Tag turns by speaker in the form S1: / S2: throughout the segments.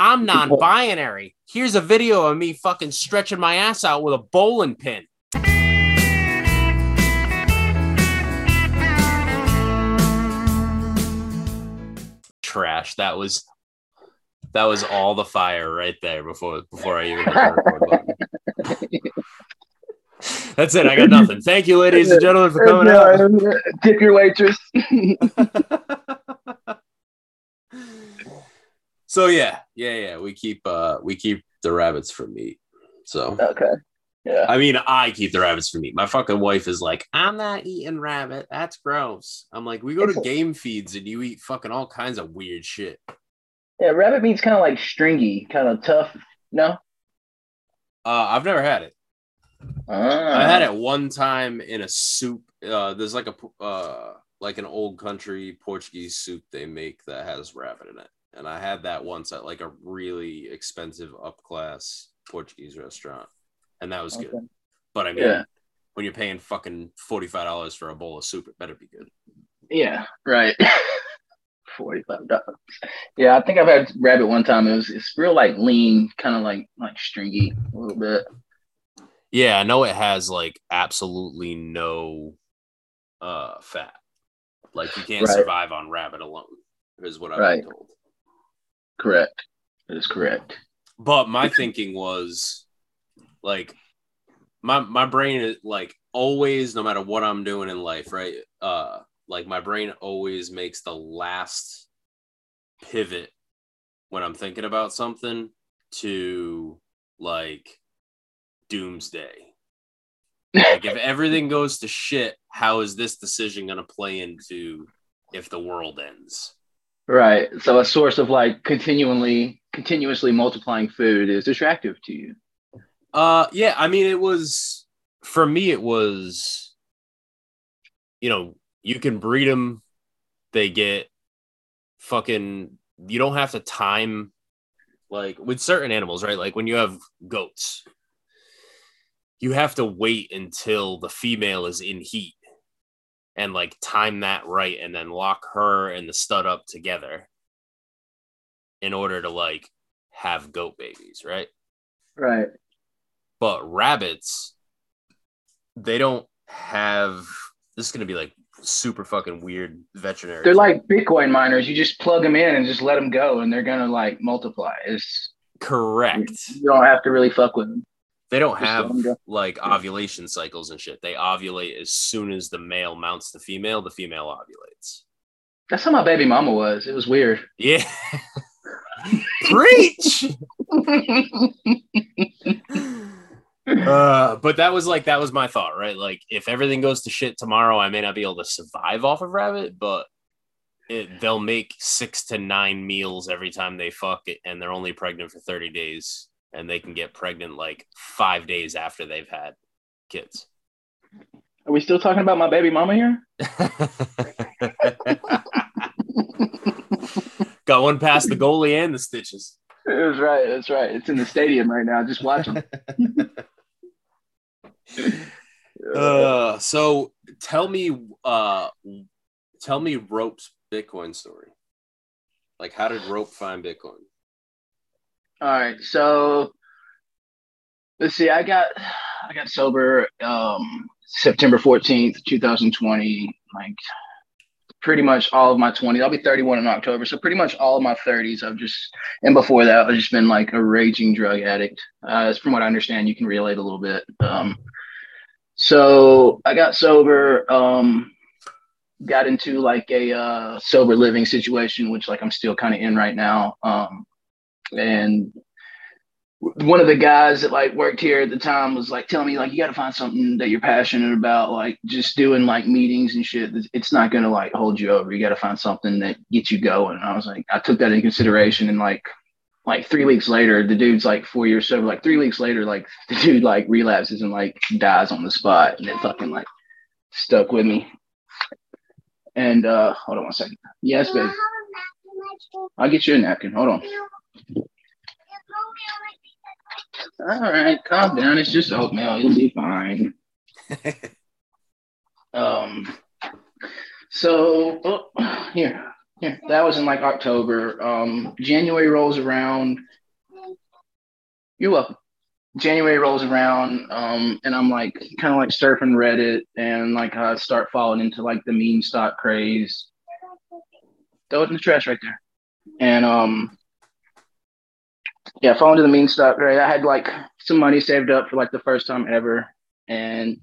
S1: I'm non-binary. Here's a video of me fucking stretching my ass out with a bowling pin. Trash. That was that was all the fire right there before before I even hit the record button. That's it. I got nothing. Thank you, ladies and gentlemen, for coming out.
S2: Tip your waitress.
S1: so yeah, yeah, yeah. We keep uh we keep the rabbits for meat. So
S2: okay. Yeah.
S1: I mean, I keep the rabbits for meat. My fucking wife is like, I'm not eating rabbit. That's gross. I'm like, we go to game feeds and you eat fucking all kinds of weird shit.
S2: Yeah, rabbit meat's kind of like stringy, kind of tough. No.
S1: Uh, I've never had it.
S2: Ah.
S1: I had it one time in a soup. Uh, there's like a uh, like an old country Portuguese soup they make that has rabbit in it, and I had that once at like a really expensive up class Portuguese restaurant, and that was
S2: Okay.
S1: good. But I mean,
S2: Yeah.
S1: when you're paying fucking forty five dollars for a bowl of soup, it better be good.
S2: Yeah, right. Forty-five dollars. Yeah, I think I've had rabbit one time. It was it's real like lean, kind of like like stringy a little bit.
S1: Yeah, I know it has like absolutely no uh fat. Like you can't
S2: Right.
S1: survive on rabbit alone, is what I've
S2: Right.
S1: been told.
S2: Correct. That is correct.
S1: But my thinking was like my my brain is like always, no matter what I'm doing in life, right? Uh like my brain always makes the last pivot when I'm thinking about something to like doomsday. Like if everything goes to shit, how is this decision gonna play into if the world ends?
S2: Right. So a source of like continually continuously multiplying food is attractive to you.
S1: Uh yeah, I mean it was for me it was you know, you can breed them they get fucking you don't have to time like with certain animals, right? Like when you have goats, you have to wait until the female is in heat and like time that right and then lock her and the stud up together in order to like have goat babies, right?
S2: Right.
S1: but rabbits they don't have this is going to be like super fucking weird veterinary
S2: They're like Bitcoin miners. You just plug them in and just let them go, and they're gonna like multiply. It's
S1: correct
S2: you don't have to really fuck with them.
S1: They don't have like ovulation cycles and shit they ovulate as soon as the male mounts the female the female ovulates
S2: That's how my baby mama was. It was weird.
S1: yeah preach uh, but that was like that was my thought, right? Like if everything goes to shit tomorrow, I may not be able to survive off of rabbit, but it, they'll make six to nine meals every time they fuck it, and they're only pregnant for thirty days, and they can get pregnant like five days after they've had kids.
S2: Are we still talking about my baby mama here?
S1: Got one past the goalie and the stitches.
S2: It was right. That's right. It's in the stadium right now. Just watching.
S1: Uh, so tell me, uh, tell me Rope's Bitcoin story. Like, how did Rope find Bitcoin?
S2: All right. So let's see. I got I got sober um September 14th, 2020. Like pretty much all of my 20s. I'll be 31 in October. So pretty much all of my 30s, I've just and before that, I've just been like a raging drug addict. Uh, from what I understand, you can relate a little bit. Um, so I got sober. Um, got into like a uh, sober living situation, which like I'm still kind of in right now. Um, and one of the guys that like worked here at the time was like telling me like you got to find something that you're passionate about like just doing like meetings and shit. It's not going to like hold you over. You got to find something that gets you going. And i was like i took that into consideration and like like three weeks later the dude's like four years sober like three weeks later like the dude like relapses and like dies on the spot and it fucking like stuck with me. And uh hold on one second. Yes babe. I'll get you a napkin. Hold on all right, calm down. It's just oatmeal. You'll be fine. um, so oh, here, Yeah, that was in like October. Um, January rolls around. You're welcome. January rolls around, um, and I'm like kind of like surfing Reddit, and like I start falling into like the meme stock craze. Throw it in the trash right there. And um, yeah, falling to the mean stuff, right? I had like some money saved up for like the first time ever, and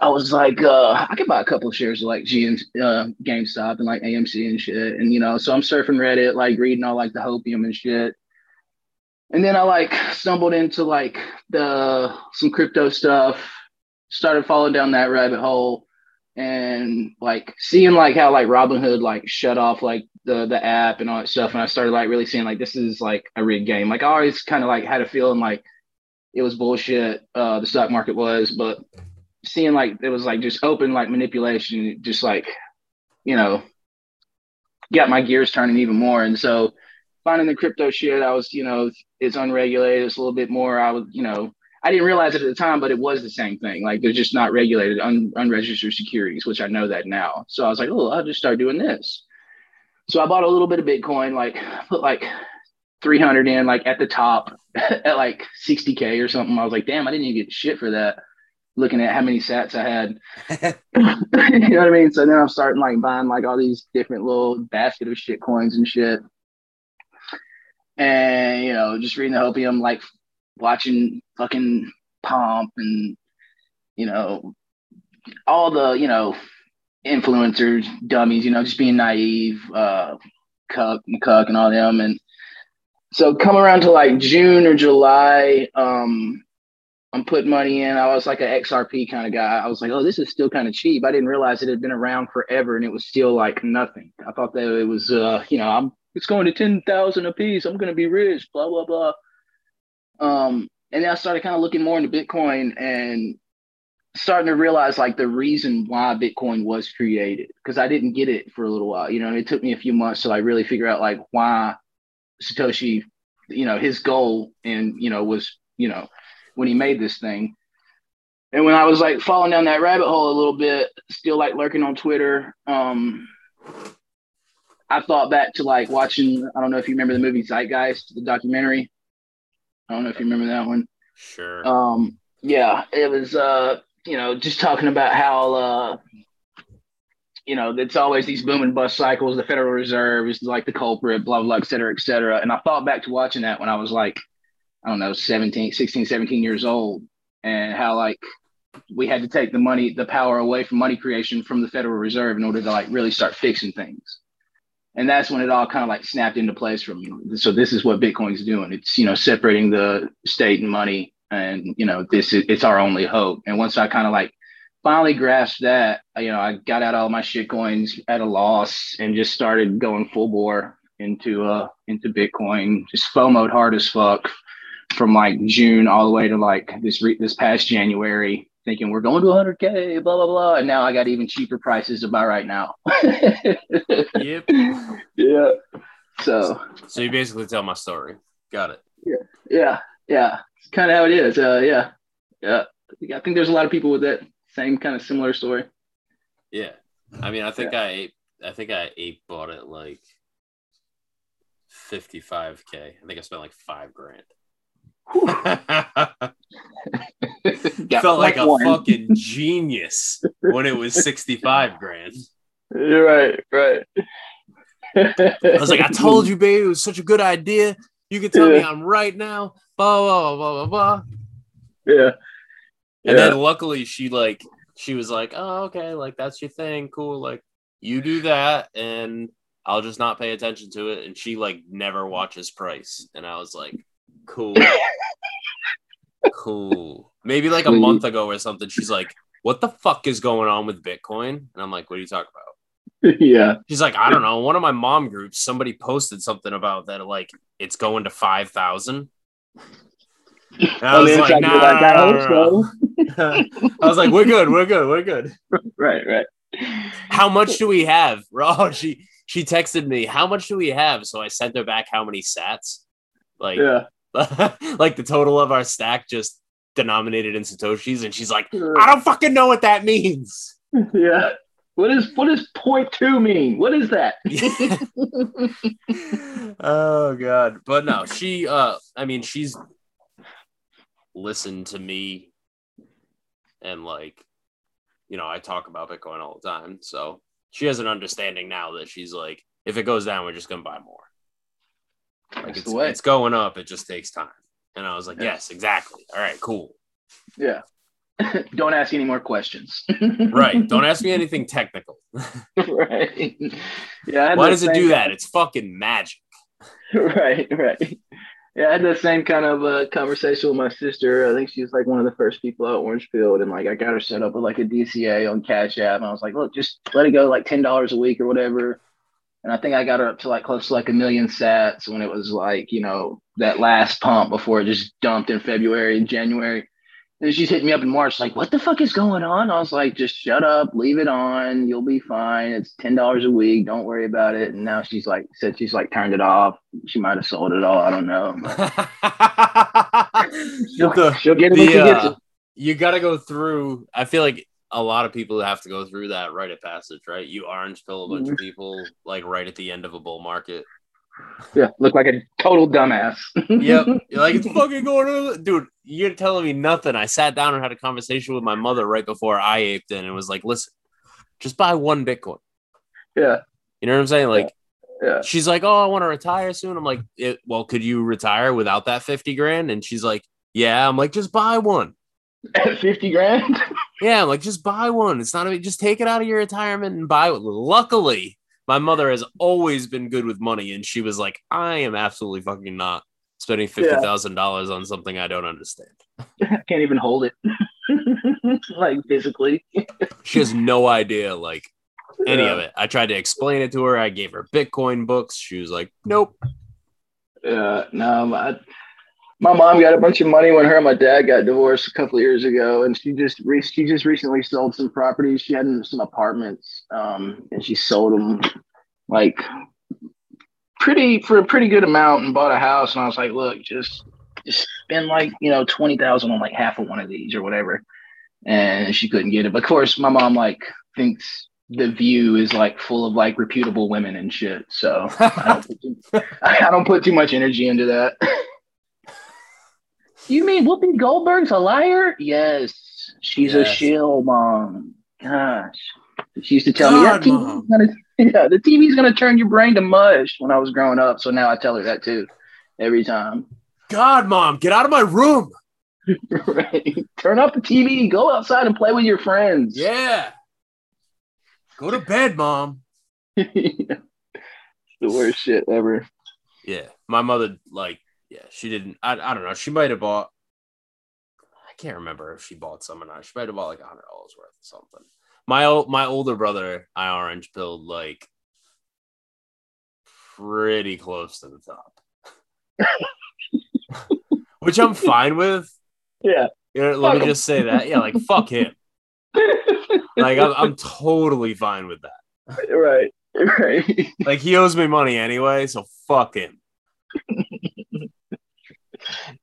S2: I was like, uh, I could buy a couple of shares of like GM, uh, GameStop and like AMC and shit. And, you know, so I'm surfing Reddit, like reading all like the hopium and shit. And then I like stumbled into like the some crypto stuff, started falling down that rabbit hole and like seeing like how like Robinhood like shut off like the the app and all that stuff. And I started like really seeing like this is like a rigged game. Like I always kind of like had a feeling like it was bullshit, uh, the stock market was, but seeing like it was like just open like manipulation, just like, you know, got my gears turning even more. And so finding the crypto shit, I was, you know, it's unregulated. It's a little bit more. I was, you know, I didn't realize it at the time, but it was the same thing. Like they're just not regulated, un- unregistered securities, which I know that now. So I was like, oh, I'll just start doing this. So I bought a little bit of Bitcoin, like put like 300 in, like at the top at like 60K or something. I was like, damn, I didn't even get shit for that looking at how many sats I had. you know what I mean? So then I'm starting like buying like all these different little basket of shit coins and shit. And you know, just reading the hopium, like watching fucking pomp and you know, all the, you know, influencers, dummies, you know, just being naive, uh Cuck McCuck and all them. And so come around to like June or July, um, I'm putting money in. I was like an XRP kind of guy. I was like, oh, this is still kind of cheap. I didn't realize it had been around forever and it was still like nothing. I thought that it was, uh, you know, I'm it's going to ten thousand a piece. I'm to be rich. Blah blah blah. Um, and then I started kind of looking more into Bitcoin and starting to realize like the reason why Bitcoin was created because I didn't get it for a little while. You know, it took me a few months to like really figure out like why Satoshi, you know, his goal and you know was you know when he made this thing. And when I was like falling down that rabbit hole a little bit, still like lurking on Twitter, um, I thought back to like watching. I don't know if you remember the movie Zeitgeist, the documentary. I don't know if you remember that one.
S1: Sure.
S2: Um, yeah, it was. Uh, you know, just talking about how uh, you know, it's always these boom and bust cycles. The Federal Reserve is like the culprit, blah, blah, et cetera, et cetera. And I thought back to watching that when I was like I don't know, 17, 16, 17 years old, and how like we had to take the money, the power away from money creation from the Federal Reserve in order to like really start fixing things. And that's when it all kind of like snapped into place for me. So this is what Bitcoin's doing. It's you know separating the state and money, and you know this is it's our only hope. And once I kind of like finally grasped that, you know, I got out all my shit coins at a loss and just started going full bore into uh into Bitcoin, just FOMOed hard as fuck from like June all the way to like this re- this past January, thinking we're going to 100k, blah blah blah, and now I got even cheaper prices to buy right now.
S1: yep.
S2: Yeah. So.
S1: So you basically tell my story. Got it.
S2: Yeah. Yeah. Yeah. Kind of how it is. Uh, yeah. Yeah. I think there's a lot of people with that same kind of similar story.
S1: Yeah. I mean, I think yeah. I I think I eight bought it like 55k. I think I spent like five grand. Felt like a one. fucking genius when it was 65 grand.
S2: You're right, right.
S1: I was like, I told you, baby, it was such a good idea. You can tell yeah. me I'm right now. Blah blah blah blah blah.
S2: Yeah.
S1: And yeah. then luckily she like she was like, Oh, okay, like that's your thing, cool. Like you do that and I'll just not pay attention to it. And she like never watches price. And I was like, Cool. cool. Maybe like a month ago or something, she's like, What the fuck is going on with Bitcoin? And I'm like, What are you talking
S2: about? Yeah.
S1: She's like, I don't know. One of my mom groups, somebody posted something about that, like it's going to 5,000. I was like, nah, like, I, I was like, we're good, we're good, we're good.
S2: Right, right.
S1: How much do we have? Oh, she she texted me, how much do we have? So I sent her back how many sats. Like,
S2: yeah.
S1: like the total of our stack just denominated in satoshis and she's like i don't fucking know what that means
S2: yeah What is what does point two mean? What is that?
S1: Oh god. But no, she uh I mean she's listened to me and like you know, I talk about Bitcoin all the time. So she has an understanding now that she's like, if it goes down, we're just gonna buy more. Like it's, it's going up, it just takes time. And I was like, yeah. yes, exactly. All right, cool.
S2: Yeah. Don't ask any more questions.
S1: right. Don't ask me anything technical.
S2: right. Yeah.
S1: Why does it do that? It's fucking magic.
S2: Right, right. Yeah, I had the same kind of uh, conversation with my sister. I think she was like one of the first people at orange pilled, and like I got her set up with like a DCA on Cash App, and I was like, look, just let it go like ten dollars a week or whatever. And I think I got her up to like close to like a million sats when it was like you know that last pump before it just dumped in February and January. And she's hitting me up in March, like, what the fuck is going on? I was like, just shut up, leave it on. You'll be fine. It's ten dollars a week. Don't worry about it. And now she's like said she's like turned it off. She might have sold it all. I don't know. she'll,
S1: the, she'll, get it the, uh, it. You got to go through. I feel like a lot of people have to go through that rite of passage, right? You orange pill a bunch mm-hmm. of people like right at the end of a bull market.
S2: Yeah, look like a total dumbass.
S1: yep. You're like, it's fucking going on. Dude, you're telling me nothing. I sat down and had a conversation with my mother right before I aped in and was like, listen, just buy one Bitcoin.
S2: Yeah.
S1: You know what I'm saying? Like, yeah. yeah. she's like, oh, I want to retire soon. I'm like, well, could you retire without that 50 grand? And she's like, yeah. I'm like, just buy one.
S2: 50 grand?
S1: yeah. I'm like, just buy one. It's not a just take it out of your retirement and buy it. Luckily, my mother has always been good with money, and she was like, I am absolutely fucking not spending fifty thousand yeah. dollars on something I don't understand.
S2: I can't even hold it, like physically.
S1: she has no idea, like any yeah. of it. I tried to explain it to her. I gave her Bitcoin books. She was like, "Nope."
S2: Yeah, no, my my mom got a bunch of money when her and my dad got divorced a couple years ago, and she just re- she just recently sold some properties. She had some apartments, um, and she sold them like pretty for a pretty good amount and bought a house. And I was like, look, just just spend like you know twenty thousand on like half of one of these or whatever. And she couldn't get it. But of course, my mom like thinks the view is like full of like reputable women and shit. So I don't, I don't put too much energy into that. you mean Whoopi Goldberg's a liar? Yes, she's yes. a shill, mom. Gosh, she used to tell God, me, yeah, gonna, yeah, the TV's gonna turn your brain to mush when I was growing up. So now I tell her that too, every time.
S1: God, mom, get out of my room.
S2: right. Turn off the TV. Go outside and play with your friends.
S1: Yeah. Go to bed, mom.
S2: The worst shit ever.
S1: Yeah. My mother, like, yeah, she didn't. I, I don't know. She might have bought. I can't remember if she bought some or not. She might have bought like a hundred dollars worth of something my my older brother, I orange pilled like pretty close to the top, which I'm fine with.
S2: Yeah.
S1: You know, let me just say that. Yeah, like fuck him. like I'm, I'm totally fine with that.
S2: Right. Right.
S1: Like he owes me money anyway, so fuck him.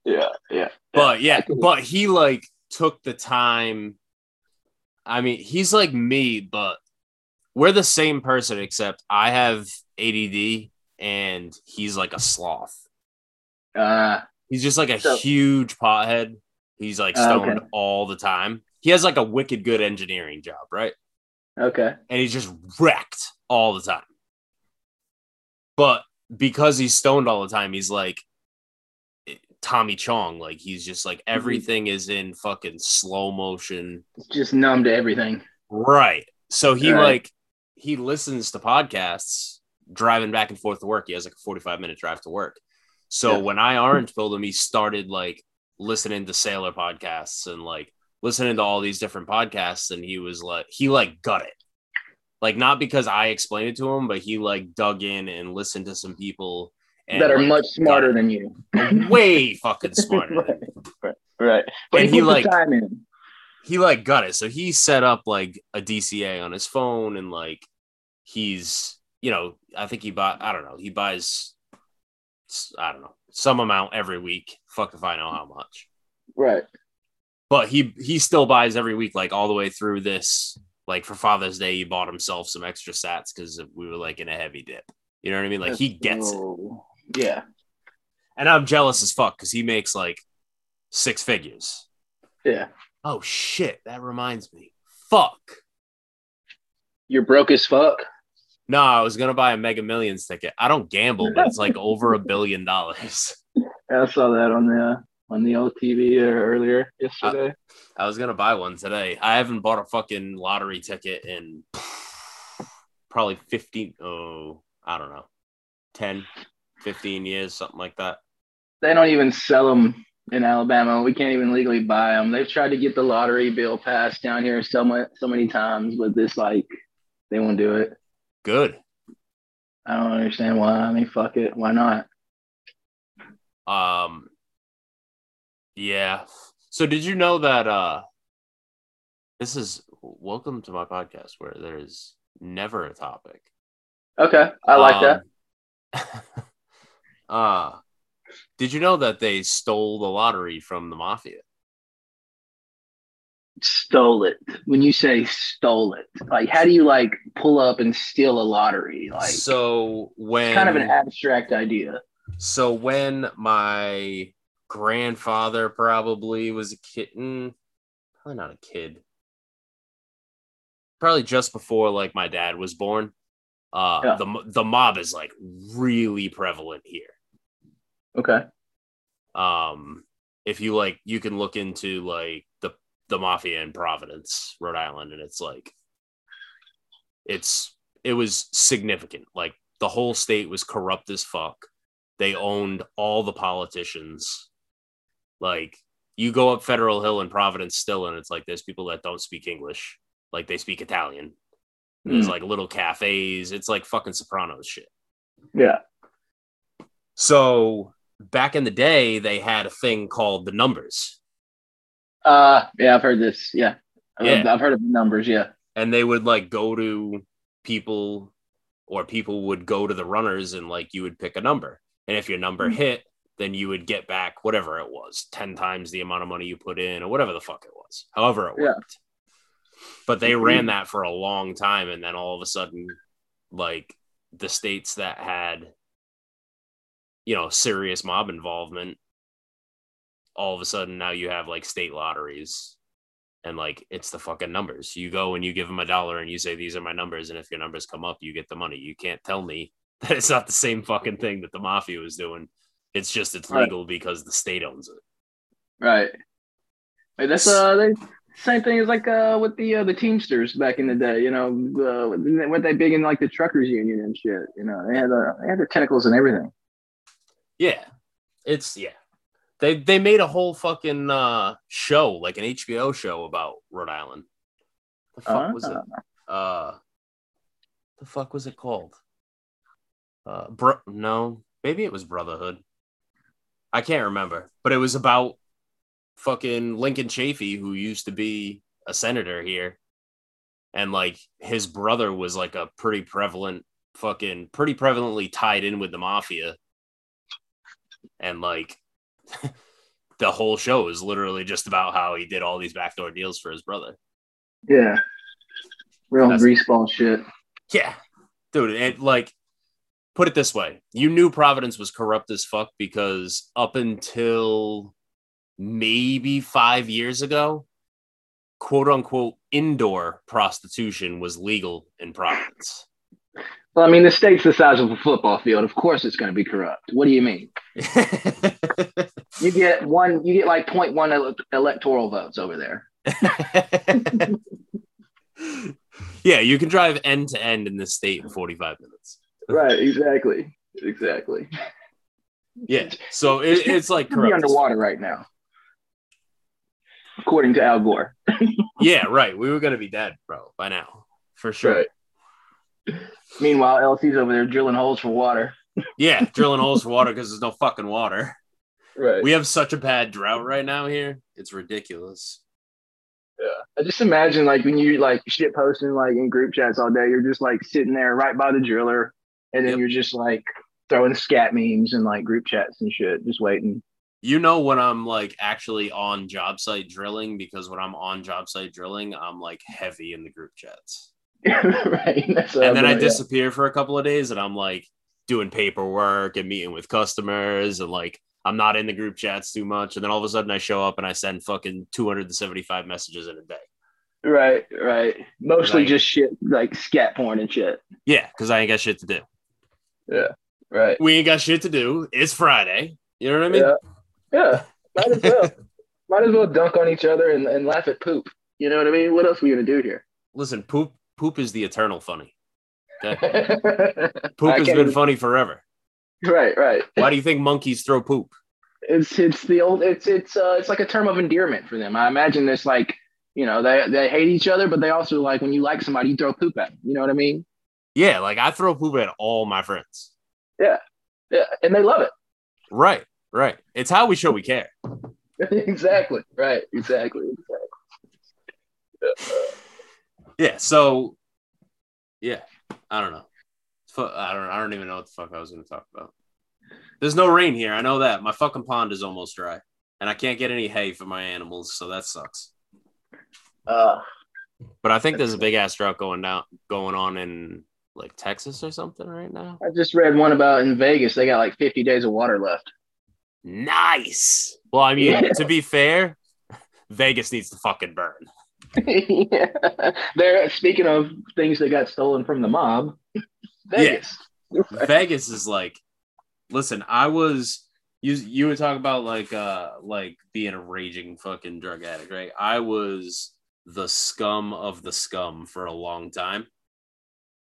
S2: yeah, yeah.
S1: But yeah, but he like took the time I mean, he's like me, but we're the same person, except I have ADD and he's like a sloth.
S2: Uh,
S1: he's just like a so, huge pothead. He's like stoned uh, okay. all the time. He has like a wicked good engineering job, right?
S2: Okay.
S1: And he's just wrecked all the time. But because he's stoned all the time, he's like Tommy Chong. Like he's just like mm-hmm. everything is in fucking slow motion.
S2: Just numb to everything.
S1: Right. So he right. like he listens to podcasts driving back and forth to work. He has like a 45 minute drive to work. So yeah. when I orange pilled him, he started like listening to Saylor podcasts and like listening to all these different podcasts. And he was like, he like got it. Like not because I explained it to him, but he like dug in and listened to some people
S2: and that are like, much smarter than you.
S1: Way fucking smarter.
S2: right, right, right. But
S1: and he, he like he like got it. So he set up like a DCA on his phone and like he's you know I think he bought I don't know he buys I don't know some amount every week. Fuck if I know how much.
S2: Right.
S1: But he he still buys every week like all the way through this like for Father's Day, he bought himself some extra sats because we were like in a heavy dip. You know what I mean? Like he gets it.
S2: Yeah.
S1: And I'm jealous as fuck because he makes like six figures.
S2: Yeah.
S1: Oh shit, that reminds me. Fuck.
S2: You're broke as fuck.
S1: No, I was gonna buy a Mega Millions ticket. I don't gamble, but it's like over a billion dollars.
S2: I saw that on the on the old TV uh, earlier yesterday.
S1: I was gonna buy one today. I haven't bought a fucking lottery ticket in probably 15 oh, I don't know. 10, 15 years, something like that.
S2: they don't even sell them in Alabama. We can't even legally buy them. They've tried to get the lottery bill passed down here so much, so many times, but this like they won't do it.
S1: Good.
S2: I don't understand why. I mean, fuck it. Why not?
S1: Um yeah. So did you know that uh this is welcome to my podcast where there's never a topic.
S2: Okay, I like that.
S1: that. uh did you know that they stole the lottery from the mafia?
S2: Stole it. When you say stole it, like how do you like pull up and steal a lottery? Like
S1: so when
S2: it's kind of an abstract idea.
S1: so when my grandfather probably was a kitten, probably not a kid, probably just before like my dad was born. Uh,
S2: Yeah.
S1: the the mob is like really prevalent here.
S2: Okay.
S1: Um, if you like, you can look into like the the mafia in Providence, Rhode Island, and it's like it's it was significant. Like the whole state was corrupt as fuck. They owned all the politicians. Like you go up Federal Hill in Providence still, and it's like there's people that don't speak English, like they speak Italian. There's
S2: Mm.
S1: like little cafes. It's like fucking Sopranos shit.
S2: Yeah.
S1: So back in the day, they had a thing called the numbers,
S2: Uh, yeah, I've heard this. Yeah. I've-
S1: Yeah.
S2: I've heard of the numbers. Yeah.
S1: and they would like go to people, or people would go to the runners, and like you would pick a number, and if your number
S2: Mhm.
S1: hit, then you would get back whatever it was, ten times the amount of money you put in, or whatever the fuck it was, however it
S2: Yeah.
S1: worked. But they ran that for a long time, and then all of a sudden, like the states that had, you know, serious mob involvement all of a sudden now you have like state lotteries and like it's the fucking numbers. You go and you give them a dollar and you say these are my numbers and if your numbers come up you get the money. You can't tell me that it's not the same fucking thing that the mafia was doing. It's just it's
S2: Right.
S1: legal because the state owns it.
S2: Right. Wait, that's uh, they, same thing as like uh with the uh, the Teamsters back in the day. You know, uh, weren't they big in like the truckers union and shit? You know, they had uh, they had their tentacles and everything.
S1: Yeah. It's yeah. They they made a whole fucking uh show, like an HBO show about Rhode Island. The fuck was it?
S2: Uh,
S1: uh the fuck was it called uh bro no maybe it was brotherhood i can't remember but it was about fucking lincoln chafee who used to be a senator here and like his brother was like a pretty prevalent fucking pretty prevalently tied in with the mafia and like the whole show is literally just about how he did all these backdoor deals for his brother
S2: Yeah. Real
S1: That's-
S2: greaseball shit.
S1: Yeah, dude. It like put it this way: you knew Providence was corrupt as fuck because up until maybe five years ago, quote unquote, indoor prostitution was legal in Providence.
S2: Well, I mean, the state's the size of a football field. Of course, it's going to be corrupt. What do you mean? You get one. You get like 0.1 ele- electoral votes over there.
S1: yeah, you can drive end to end in this state in 45 minutes.
S2: Right. Exactly. Exactly.
S1: Yeah, so it, it's like
S2: be
S1: corrupt. as
S2: underwater right now, according to Al Gore.
S1: Yeah, right. We were gonna be dead, bro, by now, for sure.
S2: Right. Meanwhile, LC's over there drilling holes for water.
S1: Yeah, drilling holes for water because there's no fucking water.
S2: Right.
S1: We have such a bad drought right now here. It's ridiculous. Yeah.
S2: I just imagine like when you like shit posting like in group chats all day, you're just like sitting there right by the driller, and then
S1: Yep.
S2: you're just like throwing scat memes and like group chats and shit, just waiting.
S1: you know when I'm like actually on job site drilling because when I'm on job site drilling, I'm like heavy in the group chats.
S2: right.
S1: And then I
S2: doing, yeah.
S1: disappear for a couple of days and I'm like doing paperwork and meeting with customers and like I'm not in the group chats too much. And then all of a sudden I show up and I send fucking 275 messages in a day.
S2: Right, right. Mostly just shit like scat porn and shit.
S1: Yeah, because I ain't got shit to do.
S2: Yeah, right.
S1: We ain't got shit to do. It's Friday. You know what I mean?
S2: Yeah. Yeah. Might as well. Might as well dunk on each other and, and laugh at poop. You know what I mean? What else are we gonna do here?
S1: Listen, poop poop is the eternal funny. Okay?
S2: Poop
S1: has been funny forever.
S2: Right, right.
S1: Why do you think monkeys throw poop?
S2: It's it's the old it's it's uh it's like a term of endearment for them. I imagine it's like you know they they hate each other, but they also like when you like somebody, you throw poop at them. You know what I mean?
S1: Yeah, like I throw poop at all my friends.
S2: Yeah, yeah, and they love it.
S1: Right, right. It's how we show we care.
S2: exactly. Right. Exactly. Exactly.
S1: Yeah. So, yeah, I don't know. I don't. I don't even know what the fuck I was going to talk about. There's no rain here. I know that. My fucking pond is almost dry, and I can't get any hay for my animals, so that sucks.
S2: Uh,
S1: But I think there's a big ass drought going down, going on in like Texas or something right now.
S2: I just read one about in Vegas. They got like 50 days of water left.
S1: Nice. Well, I mean,
S2: Yeah.
S1: to be fair, Vegas needs to fucking burn.
S2: yeah. They're speaking of things that got stolen from the mob. Vegas.
S1: Vegas is like, listen, I was you you would talk about like uh like being a raging fucking drug addict, right? I was the scum of the scum for a long time.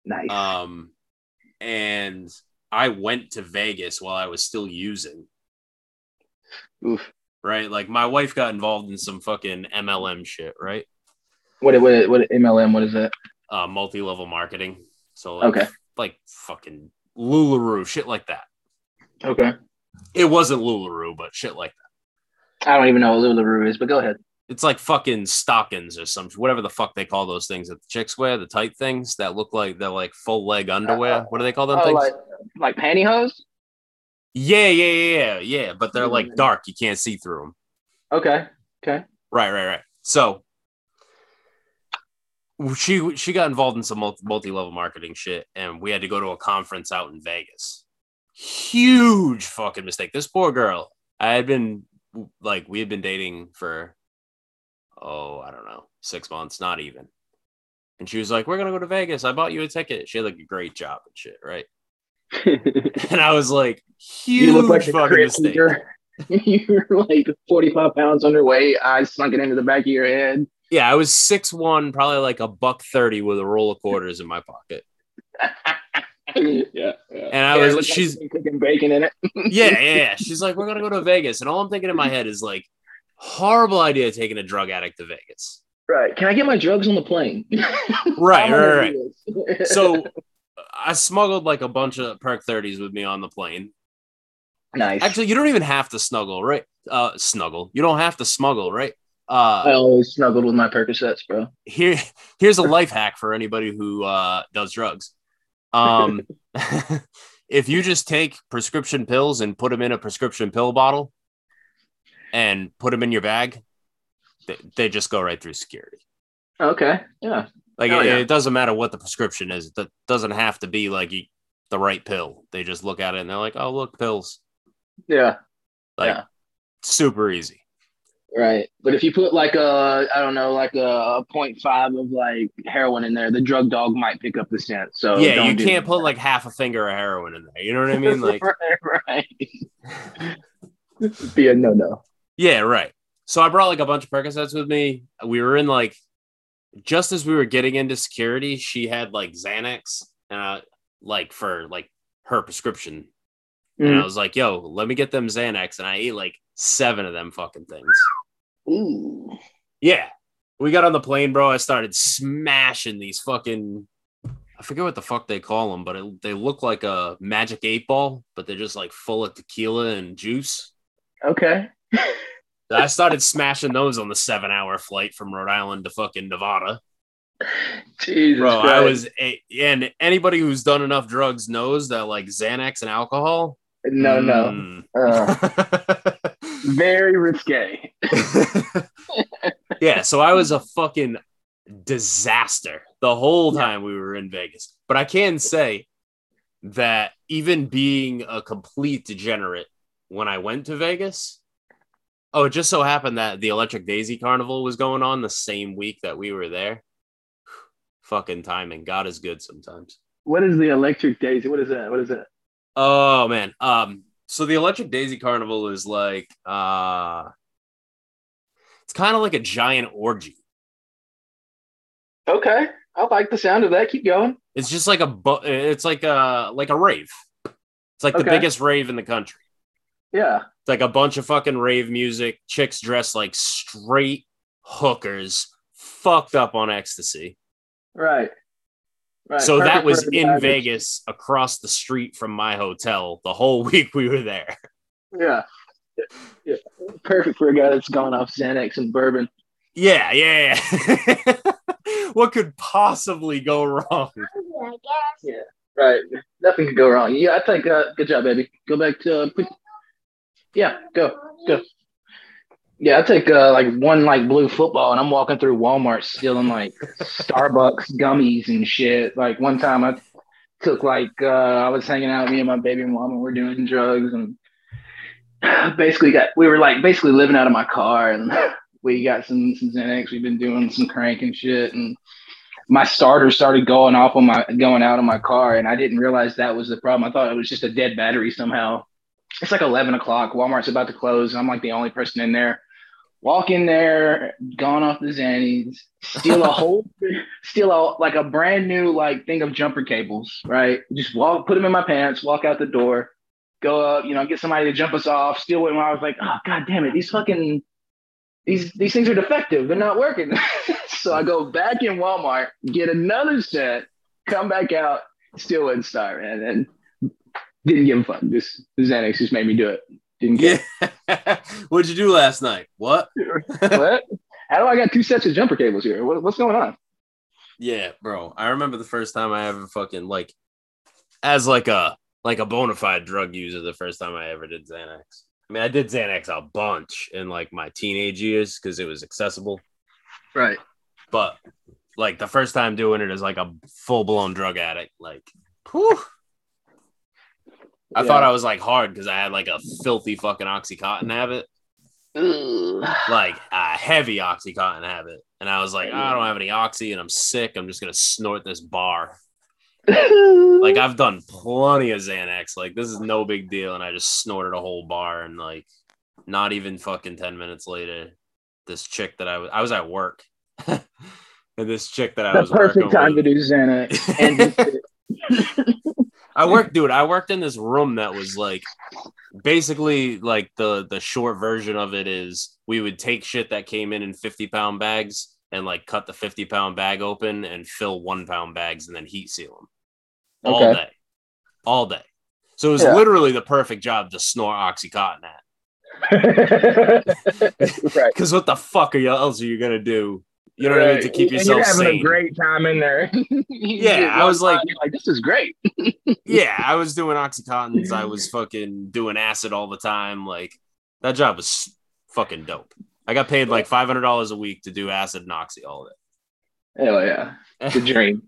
S2: Nice.
S1: Um and I went to Vegas while I was still using,
S2: Oof.
S1: right? Like my wife got involved in some fucking MLM shit, right?
S2: What what what MLM? What is that?
S1: Uh multi-level marketing. So like,
S2: Okay.
S1: like fucking Lularoe, shit like that.
S2: Okay.
S1: It wasn't Lularoe, but shit like that.
S2: I don't even know what Lularoe is, but go ahead.
S1: It's like fucking stockings or some whatever the fuck they call those things that the chicks wear, the tight things that look like they're like full leg underwear. what do they call them
S2: Oh,
S1: things?
S2: like like pantyhose?
S1: yeah, yeah, yeah, yeah, yeah. But they're like
S2: Mm.
S1: dark. You can't see through them.
S2: Okay. Okay.
S1: Right, right, right. So she she got involved in some multi level marketing shit, and we had to go to a conference out in Vegas. Huge fucking mistake. This poor girl. I had been like we had been dating for oh I don't know six months, not even. And she was like, "We're gonna go to Vegas. I bought you a ticket." She had like a great job and shit, right? And I was like, "Huge
S2: you look like
S1: fucking mistake."
S2: You're like 45 pounds underweight, I eyes sunken into the back of your head.
S1: Yeah, I was six one, probably like a buck thirty with a roll of quarters in my pocket.
S2: yeah, yeah.
S1: And I
S2: Yeah,
S1: was-
S2: it like
S1: she's-
S2: cooking bacon in it.
S1: Yeah, yeah, yeah. She's like, we're gonna go to Vegas, and all I'm thinking in my head is like, horrible idea taking a drug addict to Vegas.
S2: Right. Can I get my drugs on the plane?
S1: Right, right, right. So I smuggled like a bunch of perk thirties with me on the plane.
S2: nice.
S1: Actually, you don't even have to snuggle, right? Uh, snuggle. You don't have to smuggle, right?
S2: I
S1: Uh,
S2: always snuggled with my Percocets, bro.
S1: here, here's a life hack for anybody who uh does drugs. Um, if you just take prescription pills and put them in a prescription pill bottle and put them in your bag, they, they just go right through security.
S2: Okay. Yeah.
S1: Like it,
S2: yeah.
S1: it doesn't matter what the prescription is. That doesn't have to be like you, the right pill. They just look at it and they're like, "Oh, look, pills."
S2: Yeah.
S1: Like
S2: Yeah.
S1: super easy.
S2: Right. But if you put like a, I don't know, like a, a 0.5 of like heroin in there, the drug dog might pick up the scent. So
S1: yeah, you can't put like half a finger of heroin in there. You know what I mean? Like,
S2: right. Be a no no.
S1: yeah, right. So I brought like a bunch of Percocets with me. We were in like just as we were getting into security, she had like Xanax and uh, like for like her prescription. And I
S2: Mm.
S1: was like, "Yo, let me get them Xanax," and I ate like seven of them fucking things.
S2: Ooh.
S1: Yeah. We got on the plane, bro. I started smashing these fucking I forget what the fuck they call them, but it, they look like a magic eight ball, but they're just like full of tequila and juice.
S2: Okay.
S1: I started smashing those on the seven hour flight from Rhode Island to fucking Nevada.
S2: Jesus
S1: Bro, I was, a, and anybody who's done enough drugs knows that like Xanax and alcohol.
S2: no no.
S1: mm.
S2: Uh, very risque.
S1: yeah, so I was a fucking disaster the whole time we were in Vegas. But I can say that even being a complete degenerate when I went to Vegas, oh, it just so happened that the Electric Daisy Carnival was going on the same week that we were there. Fucking timing. God is good sometimes.
S2: What is the Electric Daisy? What is that? What is that?
S1: Oh man. Um so the Electric Daisy Carnival is like uh it's kind of like a giant orgy.
S2: Okay. I like the sound of that. Keep going.
S1: It's just like a bu- it's like a like a rave. It's like the biggest rave in the country.
S2: Yeah.
S1: It's like a bunch of fucking rave music, chicks dressed like straight hookers, fucked up on ecstasy.
S2: Right. Right.
S1: so that was in
S2: average.
S1: Vegas across the street from my hotel the whole week we were there.
S2: Yeah. Yeah. Perfect for a guy that's gone off Xanax and bourbon.
S1: Yeah, yeah. yeah. what could possibly go wrong? Yeah.
S2: Right. Nothing could go wrong. Yeah, I think uh, good job, baby. Go back to uh, put, yeah, go, go. Yeah, I take uh, like one like blue football and I'm walking through Walmart stealing like Starbucks gummies and shit. Like one time I took like uh, I was hanging out, me and my baby mama were doing drugs and basically got we were like basically living out of my car and we got some some Xanax. We've been doing some crank and shit and my starter started going off on my going out on my car and I didn't realize that was the problem. I thought it was just a dead battery somehow. It's like 11 o'clock. Walmart's about to close. and I'm like the only person in there. Walk in there, gone off the Xannies, steal a whole, steal a, like a brand new like thing of jumper cables, right? Just walk, put them in my pants, walk out the door, go up, you know, get somebody to jump us off, steal one. I was like, oh god damn it, these fucking these these things are defective. They're not working. so I go back in Walmart, get another set, come back out, still wouldn't start, man. And didn't give a fuck. This Xanax just made me do it. Didn't care.
S1: Yeah. What'd you do last night? What?
S2: what? How do I got two sets of jumper cables here? What, what's going on?
S1: Yeah, bro. I remember the first time I ever fucking like as like a like a bona fide drug user, the first time I ever did Xanax. I mean, I did Xanax a bunch in like my teenage years because it was accessible.
S2: Right.
S1: But like the first time doing it as like a full blown drug addict, like whew, I
S2: Yeah.
S1: thought I was like hard because I had like a filthy fucking oxycontin habit,
S2: Ugh.
S1: like a heavy oxycontin habit. And I was like, I don't have any oxy and I'm sick. I'm just gonna snort this bar. Like I've done plenty of Xanax. Like this is no big deal, and I just snorted a whole bar, and like not even fucking ten minutes later, this chick that I was I was at work, and this chick that I
S2: the
S1: was
S2: perfect time
S1: with,
S2: to do Xanax.
S1: I worked, dude. I worked in this room that was like basically like the the short version of it is we would take shit that came in in 50 pound bags and like cut the 50 pound bag open and fill one pound bags and then heat seal them all
S2: Okay.
S1: day, all day. So it was
S2: Yeah.
S1: literally the perfect job to snort oxycontin at.
S2: right.
S1: Because what the fuck are you else are you gonna do? You know what I mean to keep
S2: And
S1: yourself
S2: you're having
S1: sane.
S2: a great time in there.
S1: Yeah, I was like-
S2: like, this is great.
S1: yeah, I was doing oxycontins. I was fucking doing acid all the time. Like that job was fucking dope. I got paid like five hundred dollars a week to do acid and oxy all day.
S2: Hell yeah, the dream,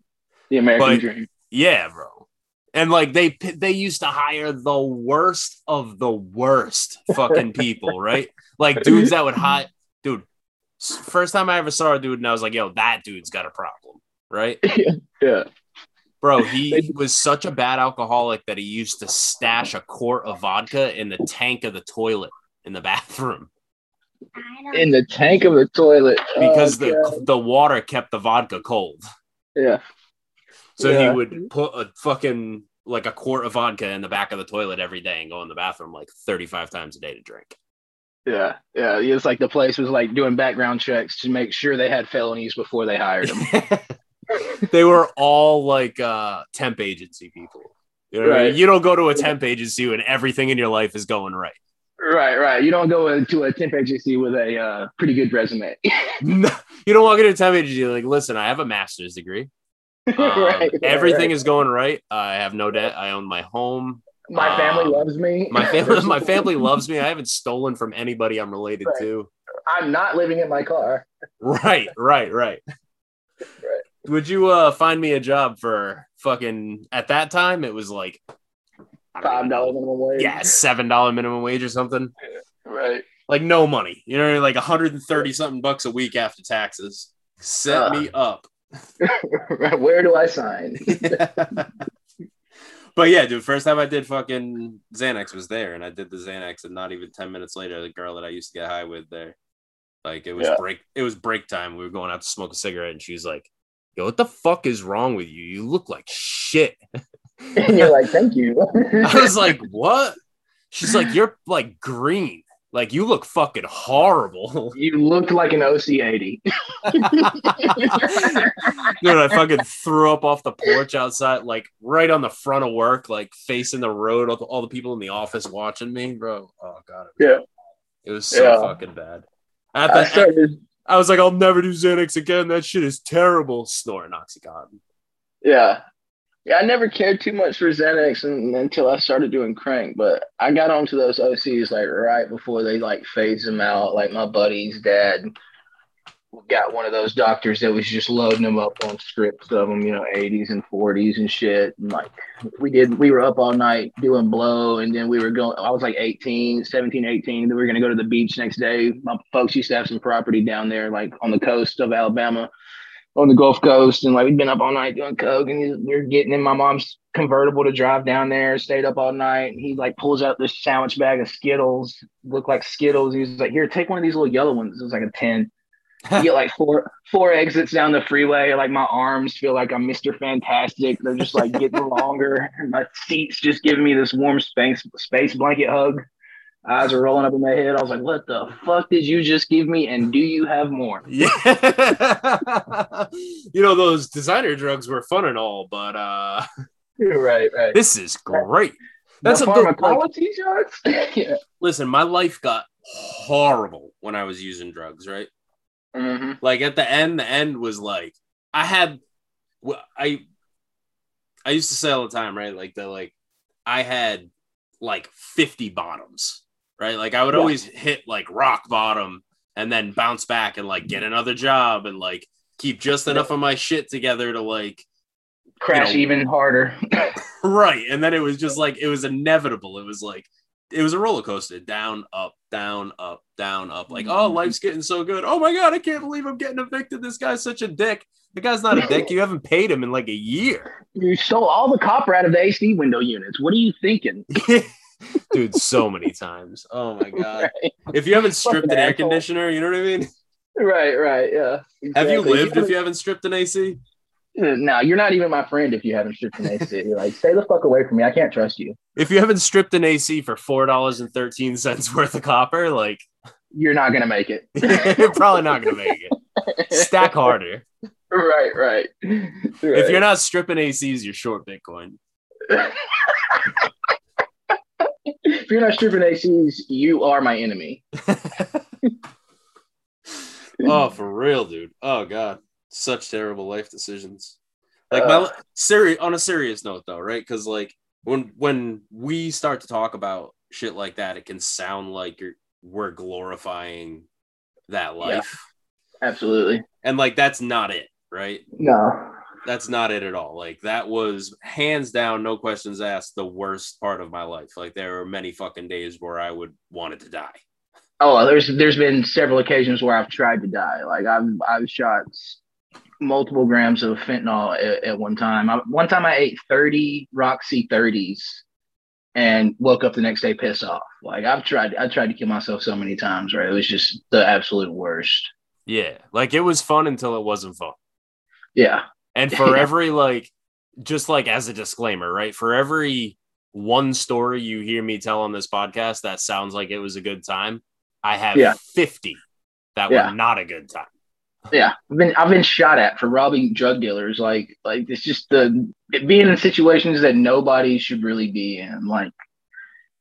S2: the American
S1: But-
S2: dream.
S1: Yeah, bro. And like they they used to hire the worst of the worst fucking people, right? Like dudes that would hide, dude. First time I ever saw a dude, and I was like, "Yo, that dude's got a problem," right?
S2: Yeah.
S1: Bro, he was such a bad alcoholic that he used to stash a quart of vodka in the tank of the toilet in the bathroom
S2: In the tank of the toilet oh,
S1: because
S2: Oh,
S1: the the water kept the vodka cold.
S2: yeah.
S1: So
S2: Yeah.
S1: he would put a fucking like a quart of vodka in the back of the toilet every day and go in the bathroom like 35 times a day to drink.
S2: Yeah, yeah. It's like the place was like doing background checks to make sure they had felonies before they hired them.
S1: they were all like uh temp agency people. You know what I mean?
S2: Right.
S1: You don't go to a temp agency when everything in your life is going right.
S2: right, right. You don't go into a temp agency with a uh, pretty good resume.
S1: No, you don't walk into a temp agency like, listen, I have a master's degree. Um,
S2: right,
S1: everything
S2: right.
S1: is going right. I have no debt. I own my home.
S2: My family
S1: Uh,
S2: loves me.
S1: My family, my family loves me. I haven't stolen from anybody I'm related
S2: Right.
S1: to.
S2: I'm not living in my car.
S1: Right, right, right.
S2: Right.
S1: Would you uh find me a job for fucking at that time? It was like
S2: Five dollar minimum wage.
S1: Yeah, seven dollar minimum wage or something.
S2: Right.
S1: Like no money. You know, like 130 something bucks a week after taxes. Set
S2: Uh.
S1: me up.
S2: Where do I sign?
S1: but yeah, dude, first time I did fucking Xanax was there, and I did the Xanax, and not even 10 minutes later, the girl that I used to get high with there. Like it was
S2: Yeah.
S1: break it was break time. We were going out to smoke a cigarette, and she's like, Yo, what the fuck is wrong with you? You look like shit.
S2: and you're like, thank you.
S1: I was like, what? She's like, you're like green. Like you look fucking horrible.
S2: you look like an OC80.
S1: Dude, I fucking threw up off the porch outside, like right on the front of work, like facing the road. All the, people in the office watching me, bro. Oh god.
S2: Yeah.
S1: It was so
S2: Yeah.
S1: fucking bad. At
S2: I
S1: the,
S2: started,
S1: I was like, I'll never do Xanax again. That shit is terrible. Snoring Oxycontin.
S2: yeah. Yeah, I never cared too much for Xanax un- until I started doing crank, but I got onto those OCs like right before they like phased them out. Like my buddy's dad got one of those doctors that was just loading them up on scripts of them, you know, 80s and 40s and shit. And like we did, we were up all night doing blow, and then we were going. I was like 18, 17, 18. And then we were going to go to the beach next day. My folks used to have some property down there, like on the coast of Alabama on the Gulf Coast, and like we'd been up all night doing coke, and we are getting in my mom's convertible to drive down there. Stayed up all night, and he like pulls out this sandwich bag of Skittles, look like Skittles. He's like, "Here, take one of these little yellow ones." It was like a ten. You get like four four exits down the freeway. Like my arms feel like I'm Mr. Fantastic. They're just like getting longer. My seat's just giving me this warm space space blanket hug. Eyes are rolling up in my head. I was like, "What the fuck did you just give me? And do you have more?"
S1: Yeah. you know, those designer drugs were fun and all, but uh
S2: right, right.
S1: this is great. That's
S2: the
S1: a good like,
S2: pharmacology drugs. yeah.
S1: listen, my life got horrible when I was using drugs, right?
S2: hmm
S1: Like at the end, the end was like I had I I used to say all the time, right? Like the like I had like 50 bottoms, right? Like I would
S2: Yeah.
S1: always hit like rock bottom and then bounce back and like get mm-hmm. another job and like keep just enough of my shit together to like
S2: Crash
S1: You know-
S2: even harder.
S1: right. And then it was just like it was inevitable. It was like it was a roller coaster, down, up, down, up, down, up. Like, oh, mm-hmm. life's getting so good. Oh my god, I can't believe I'm getting evicted. This guy's such a dick. The guy's not a dick. You haven't paid him in like a year.
S2: you stole all the copper out of the AC window units. What are you thinking?
S1: Dude, so many times. Oh my god. If you haven't stripped an air conditioner, you know what I mean?
S2: Right, right, yeah.
S1: Have you lived if you haven't stripped an AC?
S2: No, you're not even my friend if you haven't stripped an AC. You're like, stay the fuck away from me. I can't trust you.
S1: If you haven't stripped an AC for four dollars and thirteen cents worth of copper, like
S2: You're not gonna make it.
S1: you're probably not gonna make it. Stack harder.
S2: right, right.
S1: If you're not stripping ACs, you're short Bitcoin.
S2: If you're not stripping ACs, you are my enemy.
S1: oh, for real, dude. Oh god, such terrible life decisions. Like my
S2: Uh.
S1: serious on a serious note though, right? Because like when when we start to talk about shit like that, it can sound like you're we're glorifying that life,
S2: Absolutely.
S1: and like that's not it, right?
S2: No.
S1: That's not it at all. Like that was hands down, no questions asked, the worst part of my life. Like there were many fucking days where I would wanted to die.
S2: Oh, there's there's been several occasions where I've tried to die. Like I've I've shot multiple grams of fentanyl at, at one time. I, one time I ate 30 Roxy 30s and woke up the next day pissed off. Like I've tried I tried to kill myself so many times, right? It was just the absolute worst.
S1: Yeah, like it was fun until it wasn't fun.
S2: Yeah.
S1: And for every like, just like as a disclaimer, right? For every one story you hear me tell on this podcast that sounds like it was a good time, I have
S2: Yeah.
S1: 50 that
S2: Yeah.
S1: were not a good time.
S2: Yeah. I've been I've been shot at for robbing drug dealers. Like like it's just the being in situations that nobody should really be in. Like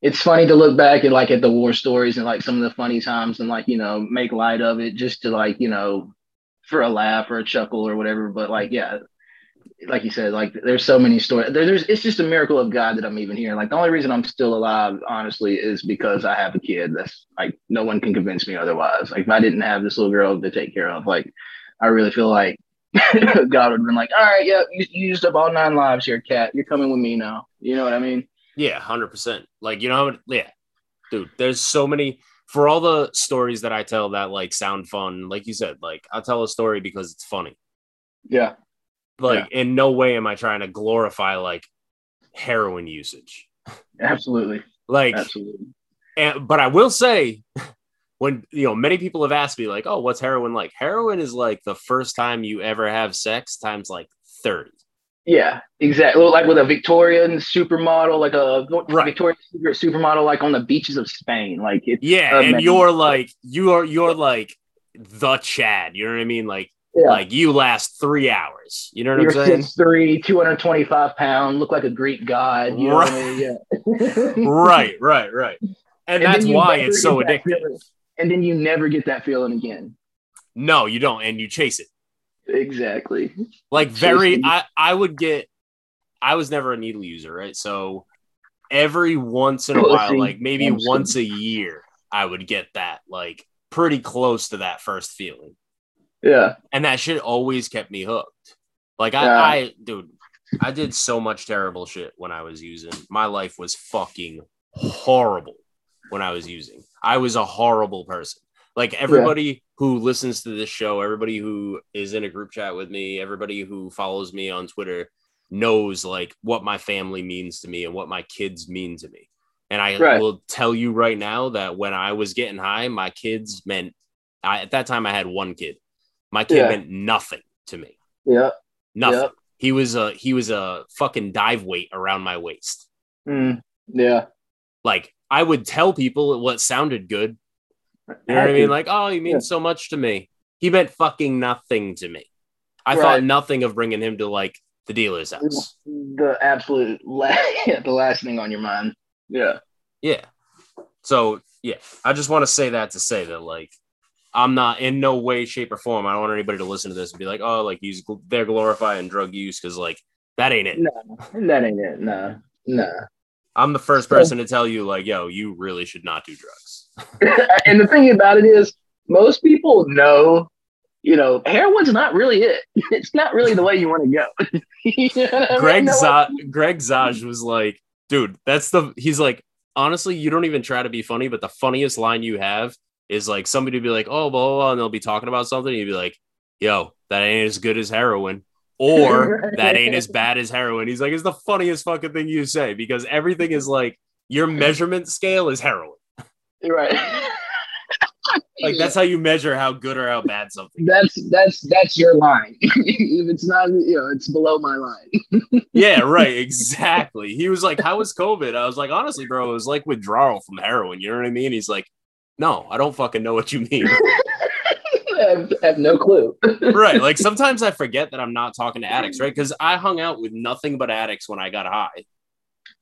S2: it's funny to look back and like at the war stories and like some of the funny times and like you know make light of it just to like you know for a laugh or a chuckle or whatever but like yeah like you said, like there's so many stories. There, there's it's just a miracle of God that I'm even here. Like the only reason I'm still alive, honestly, is because I have a kid. That's like no one can convince me otherwise. Like if I didn't have this little girl to take care of, like I really feel like God would have been like, all right, yeah, you, you used up all nine lives here, cat. You're coming with me now. You know what I mean?
S1: Yeah, hundred percent. Like you know, yeah, dude. There's so many for all the stories that I tell that like sound fun. Like you said, like I'll tell a story because it's funny.
S2: Yeah.
S1: Like yeah. in no way am I trying to glorify like heroin usage.
S2: Absolutely.
S1: Like
S2: absolutely.
S1: And but I will say when you know many people have asked me like, "Oh, what's heroin like?" Heroin is like the first time you ever have sex times like 30.
S2: Yeah, exactly. Like with a Victorian supermodel, like a right. Victorian Secret supermodel, like on the beaches of Spain. Like it's
S1: yeah, amazing. and you're like you are you're like the Chad. You know what I mean? Like yeah. like you last three hours. You know what you're I'm saying?
S2: Six three, 225 pound, look like a Greek god. You right. I mean? Yeah.
S1: right, right, right. And, and that's why it's so addictive.
S2: And then you never get that feeling again.
S1: No, you don't, and you chase it.
S2: Exactly.
S1: Like very I I would get I was never a needle user, right? So every once in a while, like maybe once a year, I would get that like pretty close to that first feeling.
S2: Yeah.
S1: And that shit always kept me hooked. Like I, yeah. I dude, I did so much terrible shit when I was using. My life was fucking horrible when I was using. I was a horrible person. Like everybody yeah. who listens to this show, everybody who is in a group chat with me, everybody who follows me on Twitter knows like what my family means to me and what my kids mean to me. And I right. will tell you right now that when I was getting high, my kids meant I, at that time I had one kid. My kid yeah. meant nothing to me.
S2: Yeah.
S1: Nothing. Yeah. He was a he was a fucking dive weight around my waist.
S2: Mm, yeah.
S1: Like I would tell people what sounded good, you know what I mean? Like, oh, he means yeah. so much to me. He meant fucking nothing to me. I right. thought nothing of bringing him to like the dealer's house.
S2: The absolute last, yeah, the last thing on your mind. Yeah.
S1: Yeah. So yeah, I just want to say that to say that like I'm not in no way, shape, or form. I don't want anybody to listen to this and be like, oh, like he's they're glorifying drug use because like that ain't it.
S2: No, that ain't it. No, no.
S1: I'm the first person to tell you like, yo, you really should not do drugs.
S2: and the thing about it is, most people know, you know, heroin's not really it. It's not really the way you want to go.
S1: you know Greg Zaj, Greg Zaj was like, dude, that's the. He's like, honestly, you don't even try to be funny, but the funniest line you have is like somebody be like, oh, blah, blah, blah, and they'll be talking about something, you'd be like, yo, that ain't as good as heroin. Or that ain't as bad as heroin. He's like, it's the funniest fucking thing you say because everything is like your measurement scale is heroin.
S2: You're Right.
S1: like that's how you measure how good or how bad something.
S2: That's that's that's your line. if it's not, you know, it's below my line.
S1: yeah, right. Exactly. He was like, "How was COVID?" I was like, "Honestly, bro, it was like withdrawal from heroin." You know what I mean? He's like, "No, I don't fucking know what you mean."
S2: I have, no clue.
S1: right. Like sometimes I forget that I'm not talking to addicts, right? Because I hung out with nothing but addicts when I got high.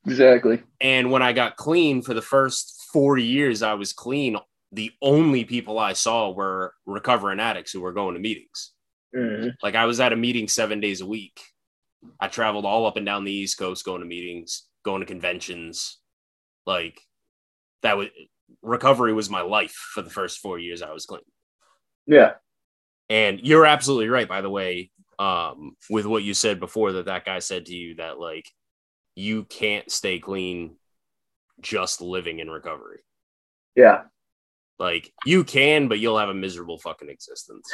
S2: Exactly.
S1: And when I got clean for the first four years I was clean, the only people I saw were recovering addicts who were going to meetings. Mm-hmm. Like I was at a meeting seven days a week. I traveled all up and down the East Coast going to meetings, going to conventions. Like that was recovery was my life for the first four years I was clean.
S2: Yeah.
S1: And you're absolutely right, by the way, um, with what you said before that that guy said to you that like you can't stay clean just living in recovery.
S2: Yeah.
S1: Like you can, but you'll have a miserable fucking existence.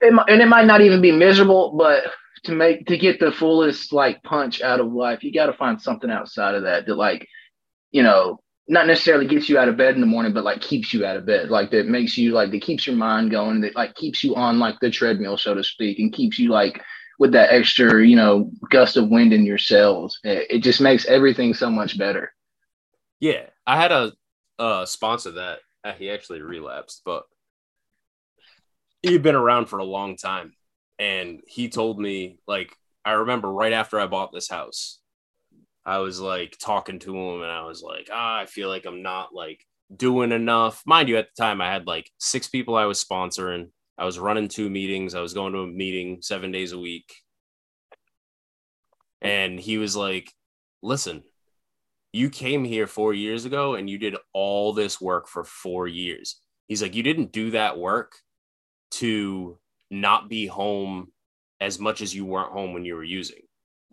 S2: It might, and it might not even be miserable, but to make to get the fullest like punch out of life, you got to find something outside of that that like, you know, not necessarily gets you out of bed in the morning, but like keeps you out of bed, like that makes you like that keeps your mind going, that like keeps you on like the treadmill, so to speak, and keeps you like with that extra, you know, gust of wind in your cells. It, it just makes everything so much better.
S1: Yeah, I had a, a sponsor that uh, he actually relapsed, but he'd been around for a long time. And he told me, like, I remember right after I bought this house, I was like talking to him and I was like, ah, I feel like I'm not like doing enough. Mind you, at the time I had like six people I was sponsoring. I was running two meetings. I was going to a meeting seven days a week. And he was like, listen, you came here four years ago and you did all this work for four years. He's like, you didn't do that work to not be home as much as you weren't home when you were using.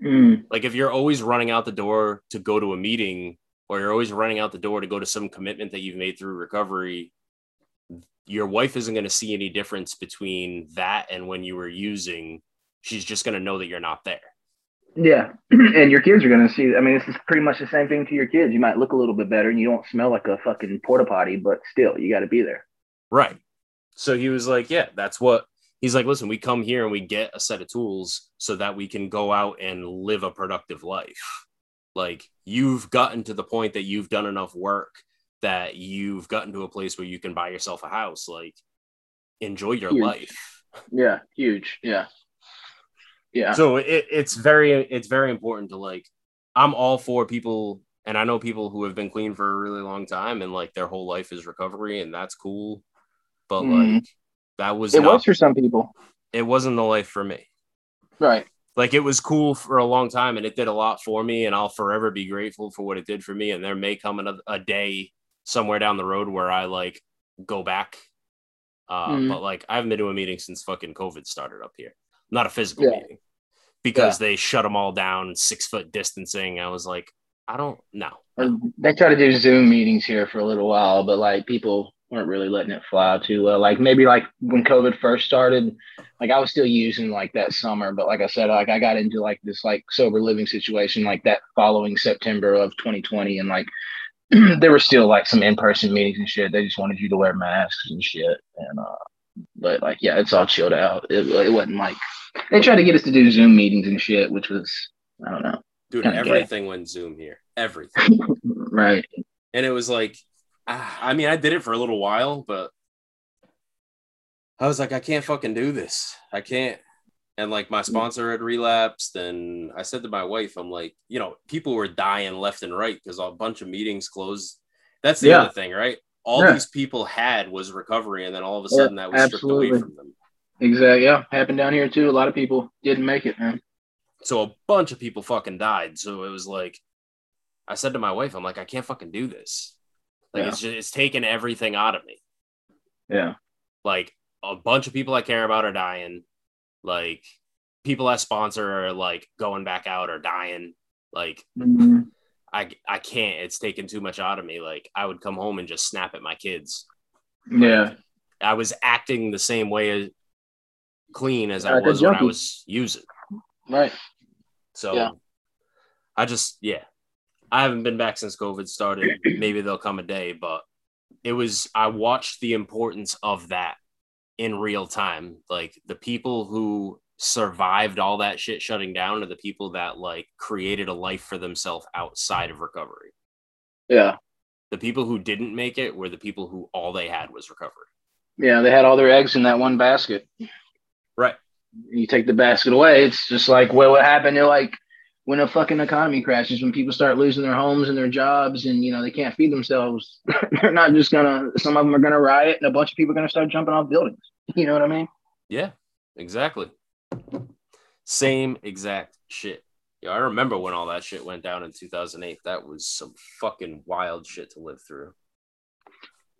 S2: Mm.
S1: Like if you're always running out the door to go to a meeting or you're always running out the door to go to some commitment that you've made through recovery, your wife isn't going to see any difference between that and when you were using. She's just going to know that you're not there.
S2: Yeah, and your kids are gonna see. I mean, this is pretty much the same thing to your kids. You might look a little bit better, and you don't smell like a fucking porta potty, but still, you got to be there.
S1: Right. So he was like, yeah, that's what he's like. Listen, we come here and we get a set of tools so that we can go out and live a productive life. Like you've gotten to the point that you've done enough work that you've gotten to a place where you can buy yourself a house. Like enjoy your
S2: Huge.
S1: life.
S2: Yeah, huge. Yeah, yeah.
S1: so it, it's very it's very important to like i'm all for people and i know people who have been clean for a really long time and like their whole life is recovery and that's cool but
S2: Mhm.
S1: like that was
S2: it
S1: not
S2: was for some people,
S1: it wasn't the life for me.
S2: Right?
S1: like it was cool for a long time and it did a lot for me and i'll forever be grateful for what it did for me and there may come a, a day somewhere down the road where i like go back. Uh
S2: Mhm.
S1: but like i haven't been to a meeting since fucking covid started up here. Not a physical
S2: Yeah.
S1: meeting. Because they shut them all down six foot distancing. I was like i don't know.
S2: They try to do Zoom meetings here for a little while, but like people weren't really letting it fly too well. Like maybe like when COVID first started, like I was still using like that summer, but like I said, like I got into like this like sober living situation like that following September of 2020, and like there were still like some in person meetings and shit. They just wanted you to wear masks and shit, and uh, but like yeah, it's all chilled out. It, it wasn't like they tried to get us to do Zoom meetings and shit, which was I don't know,
S1: dude
S2: kinda gay.
S1: everything went zoom here everything
S2: right?
S1: and it was like i mean i did it for a little while but i was like i can't fucking do this i can't and like my sponsor had relapsed and i said to my wife i'm like you know people were dying left and right because a bunch of meetings closed that's the
S2: Yeah.
S1: other thing right all
S2: Yeah.
S1: these people had was recovery and then all of a
S2: Yeah,
S1: sudden that was stripped away from them
S2: Exactly. Yeah, happened down here too. A lot of people didn't make it, man.
S1: so a bunch of people fucking died so it was like i said to my wife i'm like i can't fucking do this like
S2: Yeah.
S1: it's just it's taken everything out of me
S2: Yeah.
S1: like a bunch of people I care about are dying. Like people I sponsor are like going back out or dying. Like
S2: Mhm.
S1: I I can't. It's taken too much out of me. Like I would come home and just snap at my kids.
S2: Yeah.
S1: I was acting the same way as clean as I was when I was using.
S2: Right.
S1: So
S2: Yeah.
S1: I just yeah. I haven't been back since COVID started. Maybe there'll come a day, but it was I watched the importance of that in real time. Like the people who survived all that shit shutting down are the people that like created a life for themselves outside of recovery.
S2: Yeah.
S1: The people who didn't make it were the people who all they had was recovery.
S2: Yeah. They had all their eggs in that one basket.
S1: Right.
S2: You take the basket away, it's just like well, what happened? You're like when a fucking economy crashes, when people start losing their homes and their jobs, and you know they can't feed themselves, they're not just gonna. Some of them are gonna riot, and a bunch of people are gonna start jumping off buildings. You know what I mean?
S1: Yeah, exactly. Same exact shit. Yeah, I remember when all that shit went down in 2008. That was some fucking wild shit to live through.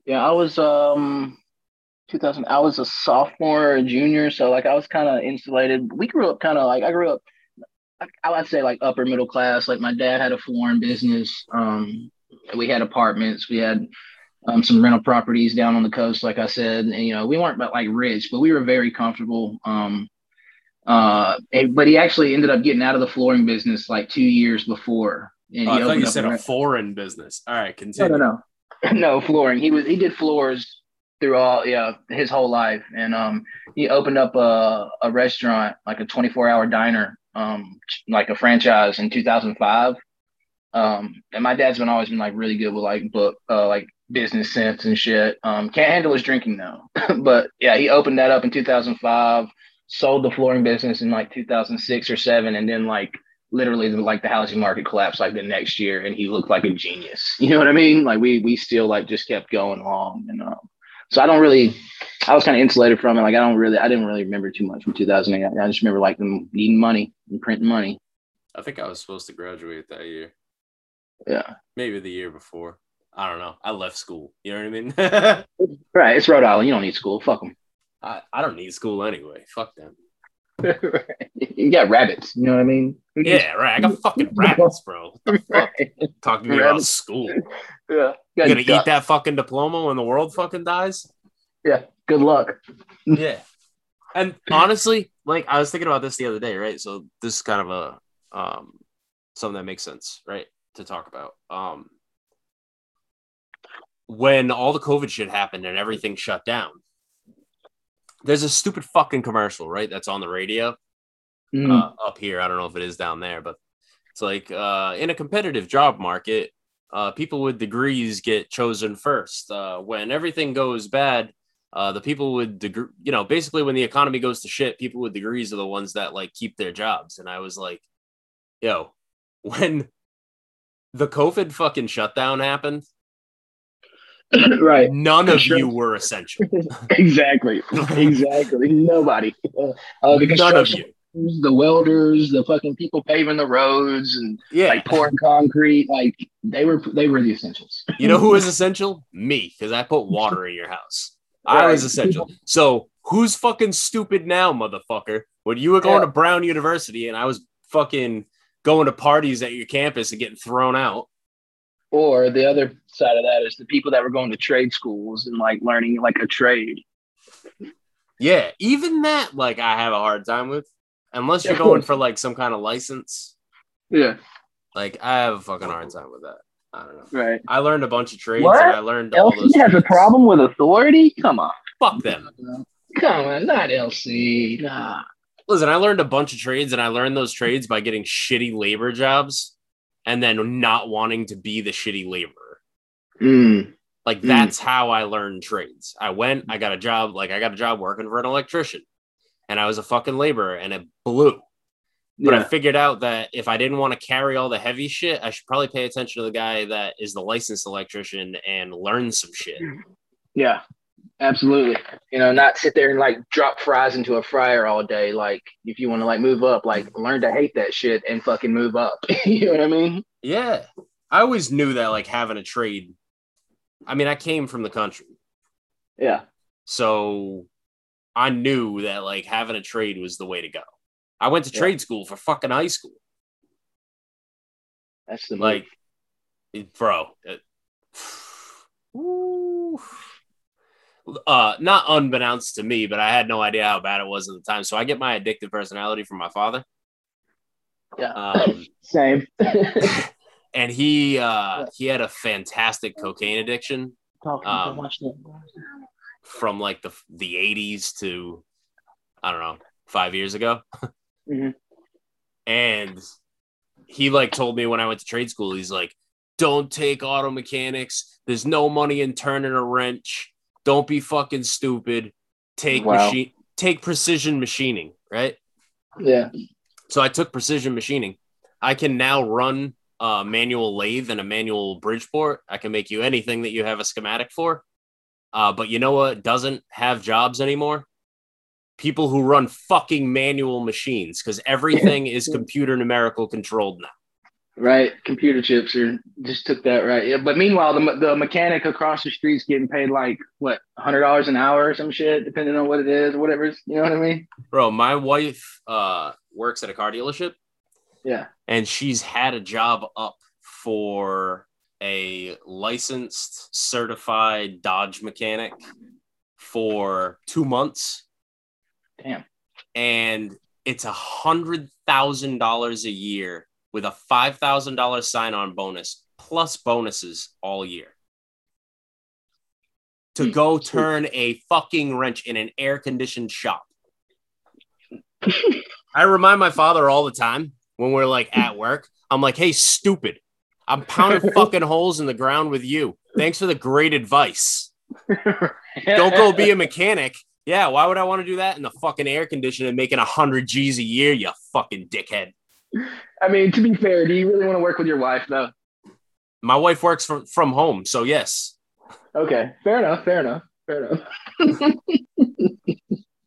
S2: Yeah, I was um 2000 I was a sophomore or junior, so like I was kind of insulated. We grew up kind of like I grew up I, would say like upper middle class. Like my dad had a flooring business. Um we had apartments, we had um, some rental properties down on the coast, like I said. And you know, we weren't but like rich, but we were very comfortable. Um uh and- but he actually ended up getting out of the flooring business like two years before. And
S1: Oh, I thought you said
S2: a
S1: a
S2: re-
S1: foreign business. All right,
S2: no,
S1: continue.
S2: no, no, no flooring. He was he did floors through all yeah his whole life, and um he opened up a a restaurant like a twenty four hour diner um like a franchise in two thousand five. Um and my dad's been always been like really good with like book uh like business sense and shit. Um can't handle his drinking though, but yeah he opened that up in two thousand five. Sold the flooring business in like two thousand six or seven, and then like literally like the housing market collapsed like the next year and he looked like a genius you know what i mean like we we still like just kept going along and um so i don't really i was kind of insulated from it like i don't really i didn't really remember too much from 2008 i just remember like them needing money and printing money
S1: I think I was supposed to graduate that year.
S2: Yeah.
S1: Maybe the year before. I don't know. I left school. You know what I mean?
S2: Right. It's Rhode Island. You don't need school. Fuck them.
S1: I, I don't need school anyway. Fuck them.
S2: you got rabbits. You know what I mean?
S1: Yeah, right. I got fucking rabbits, bro. What the fuck?
S2: Right.
S1: Talk to about school. You
S2: Yeah.
S1: gonna
S2: duck.
S1: eat that fucking diploma when the world fucking dies?
S2: Yeah. Good luck.
S1: yeah. And honestly, like I was thinking about this the other day, right? So this is kind of a um something that makes sense, right? To talk about. Um when all the COVID shit happened and everything shut down, there's a stupid fucking commercial, right? That's on the radio
S2: Mm.
S1: uh, up here. I don't know if it is down there, but it's like uh, in a competitive job market, uh, people with degrees get chosen first. Uh, when everything goes bad, uh, the people with degree, you know, basically when the economy goes to shit, people with degrees are the ones that like keep their jobs. And I was like, yo, when the COVID fucking shutdown happened,
S2: right.
S1: none of you were essential.
S2: Exactly. Exactly. Nobody. Uh, the
S1: none of you.
S2: the welders, the fucking people paving the roads and
S1: Yeah.
S2: like pouring concrete, like they were they were the essentials.
S1: You know who was essential? Me, because I put water in your house. I was essential. So who's fucking stupid now, motherfucker? When you were going
S2: Yeah.
S1: to Brown University and I was fucking going to parties at your campus and getting thrown out.
S2: Or the other side of that is the people that were going to trade schools and like learning like a trade.
S1: Yeah, even that, like, I have a hard time with. Unless you're going for like some kind of license.
S2: Yeah.
S1: Like, I have a fucking hard time with that. I don't know.
S2: Right.
S1: I learned a bunch of trades
S2: What?
S1: and I learned all those.
S2: LC has a problem with authority? Come on.
S1: Fuck them.
S2: Come on, not LC. Nah.
S1: Listen, I learned a bunch of trades and I learned those trades by getting shitty labor jobs and then not wanting to be the shitty laborer.
S2: Mm.
S1: Like
S2: Mm.
S1: that's how I learned trades. I went, I got a job, like I got a job working for an electrician and I was a fucking laborer and it blew. But I figured out that if I didn't want to carry all the heavy shit, I should probably pay attention to the guy that is the licensed electrician and learn some shit.
S2: Yeah. Absolutely. You know, not sit there and like drop fries into a fryer all day. Like if you want to like move up, like learn to hate that shit and fucking move up. you know what I mean?
S1: Yeah. I always knew that like having a trade. I mean, I came from the country.
S2: Yeah.
S1: So I knew that like having a trade was the way to go. I went to
S2: Yeah.
S1: trade school for fucking high school.
S2: That's the move.
S1: Like, it- bro. it-. uh, not unbeknownst to me, but I had no idea how bad it was at the time. So I get my addictive personality from my father.
S2: Yeah.
S1: Um,
S2: Same.
S1: and he uh, he had a fantastic cocaine addiction
S2: Talking
S1: Um, from like the the 80s to I don't know, 5 years ago.
S2: Mhm.
S1: And he like told me when I went to trade school, he's like, "Don't take auto mechanics. There's no money in turning a wrench. Don't be fucking stupid. Take
S2: Wow.
S1: machine take precision machining, right?"
S2: Yeah.
S1: So I took precision machining. I can now run a manual lathe and a manual Bridgeport. I can make you anything that you have a schematic for. Uh, but you know what doesn't have jobs anymore? People who run fucking manual machines because everything is computer numerical controlled now.
S2: Right. Computer chips are just took that right. Yeah. But meanwhile, the the mechanic across the street's getting paid like what hundred dollars an hour or some shit, depending on what it is, whatever. it's- You know what I mean?
S1: Bro, my wife uh, works at a car dealership
S2: Yeah.
S1: and she's had a job up for a licensed certified Dodge mechanic for two months.
S2: Damn.
S1: And it's a hundred thousand dollars a year with a five thousand dollar sign on bonus plus bonuses all year. To
S2: Hmm,
S1: go turn a fucking wrench in an air conditioned shop. I remind my father all the time when we're like at work. I'm like, hey, stupid. I'm pounding fucking holes in the ground with you. Thanks for the great advice. Don't go be a mechanic. Yeah, why would I want to do that in the fucking air conditioner making a hundred G's a year, you fucking dickhead?
S2: I mean, to be fair, do you really want to work with your wife though?
S1: My wife works from, from home, so yes.
S2: Okay, fair enough. Fair enough. Fair enough.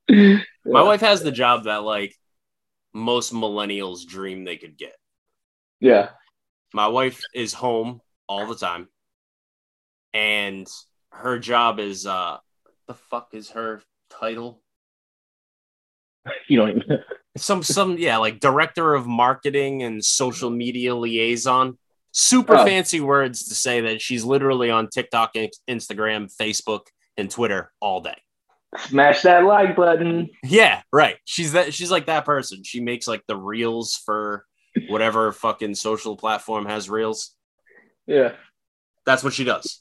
S1: My wife has the job that like most millennials dream they could get.
S2: Yeah.
S1: My wife is home all the time, and her job is uh, the fuck is her title?
S2: You don't even.
S1: Some some yeah, like director of marketing and social media liaison. Super
S2: Oh.
S1: fancy words to say that she's literally on TikTok, Instagram, Facebook, and Twitter all day.
S2: Smash that like button.
S1: Yeah, right. She's that. She's like that person. She makes like the reels for whatever fucking social platform has reels.
S2: Yeah.
S1: That's what she does.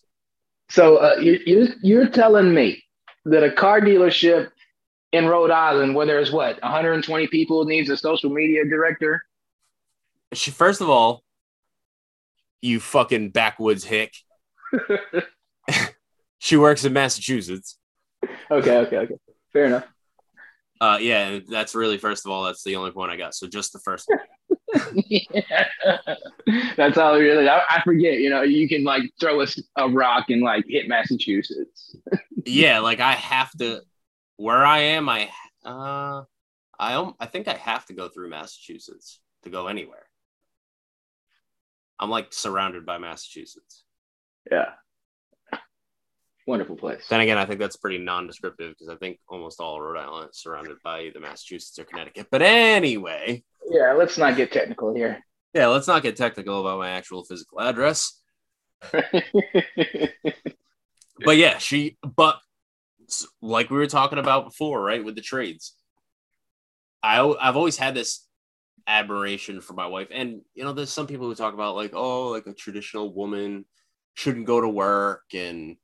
S2: So uh, you, you you're telling me that a car dealership in Rhode Island, where there's what 120 people, needs a social media director?
S1: She first of all, you fucking backwoods hick. She works in Massachusetts.
S2: okay, okay, okay. Fair enough.
S1: Uh, yeah, that's really first of all. That's the only point I got. So just the first. one.
S2: That's all really. I, I forget. You know, you can like throw a rock and like hit Massachusetts.
S1: yeah, like I have to. Where I am, I uh, I. I think I have to go through Massachusetts to go anywhere. I'm like surrounded by Massachusetts.
S2: Yeah. Wonderful place.
S1: Then again, I think that's pretty non-descriptive because I think almost all Rhode Island is surrounded by either Massachusetts or Connecticut. But anyway,
S2: Yeah, let's not get technical here.
S1: yeah, let's not get technical about my actual physical address. But yeah, she. But like we were talking about before, right, with the trades, I I've always had this admiration for my wife, and you know, there's some people who talk about like, oh, like a traditional woman shouldn't go to work and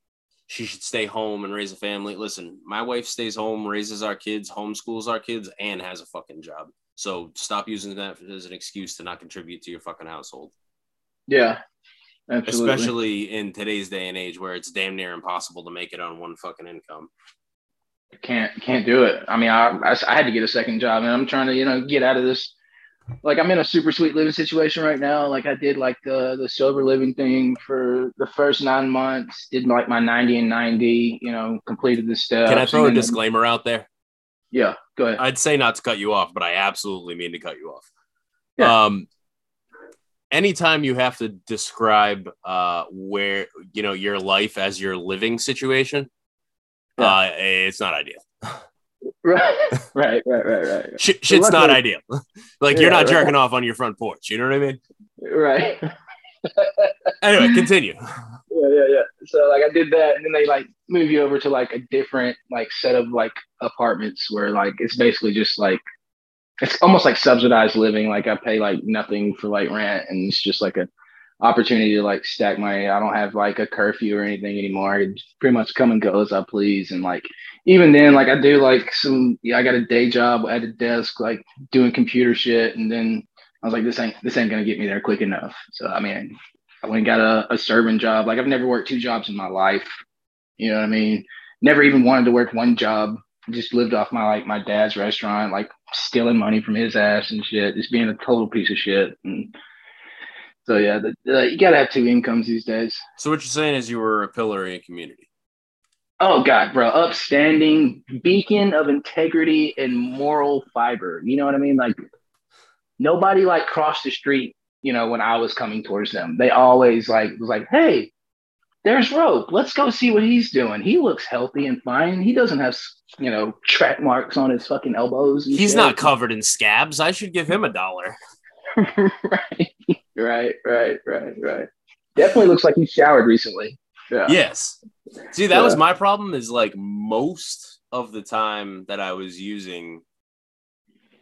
S1: she should stay home and raise a family. Listen, my wife stays home, raises our kids, homeschools our kids, and has a fucking job. So stop using that as an excuse to not contribute to your fucking household,
S2: yeah, absolutely.
S1: especially in today's day and age where it's damn near impossible to make it on one fucking income.
S2: can't can't do it. I mean, I, I I had to get a second job, and I'm trying to you know get out of this. Like I'm in a super sweet living situation right now. Like I did like the the sober living thing for the first nine months. Did like my 90 and 90. You know, completed the stuff.
S1: Can I throw a
S2: and then-
S1: disclaimer out there?
S2: Yeah, go ahead.
S1: I'd say not to cut you off, but I absolutely mean to cut you off.
S2: Yeah.
S1: Um, anytime you have to describe uh, where you know your life as your living situation,
S2: Yeah.
S1: uh, it's not ideal.
S2: Right, right, right, right, right,
S1: Shit, shit's not ideal. like
S2: Yeah,
S1: you're not
S2: right.
S1: jerking off on your front porch. You know what I mean?
S2: right.
S1: Anyway, continue.
S2: yeah, yeah, yeah. So like I did that, and then they like move you over to like a different like set of like apartments where like it's basically just like it's almost like subsidized living. Like I pay like nothing for like rent, and it's just like a opportunity to like stack my. I don't have like a curfew or anything anymore. I pretty much come and go as I please, and like even then, like I do like some. Yeah, I got a day job at a desk, like doing computer shit, and then I was like, this ain't this ain't gonna get me there quick enough. So I mean, I went and got a, a serving job. Like I've never worked two jobs in my life. You know what I mean? Never even wanted to work one job. Just lived off my like my dad's restaurant, like stealing money from his ass and shit. Just being a total piece of shit. And so yeah, the, the, you gotta have two incomes these days.
S1: So what you're saying is you were a pillar in community.
S2: Oh God, bro, upstanding beacon of integrity and moral fiber. You know what I mean? Like nobody like crossed the street. You know when I was coming towards them, they always like was like, "Hey, there's Rope. Let's go see what he's doing. He looks healthy and fine. He doesn't have you know track marks on his fucking elbows.
S1: He's
S2: shit."
S1: not covered in scabs. I should give him a dollar.
S2: right, right, right, right, right. Definitely looks like he showered recently. Yeah.
S1: Yes. See, that was my problem. Is like most of the time that I was using,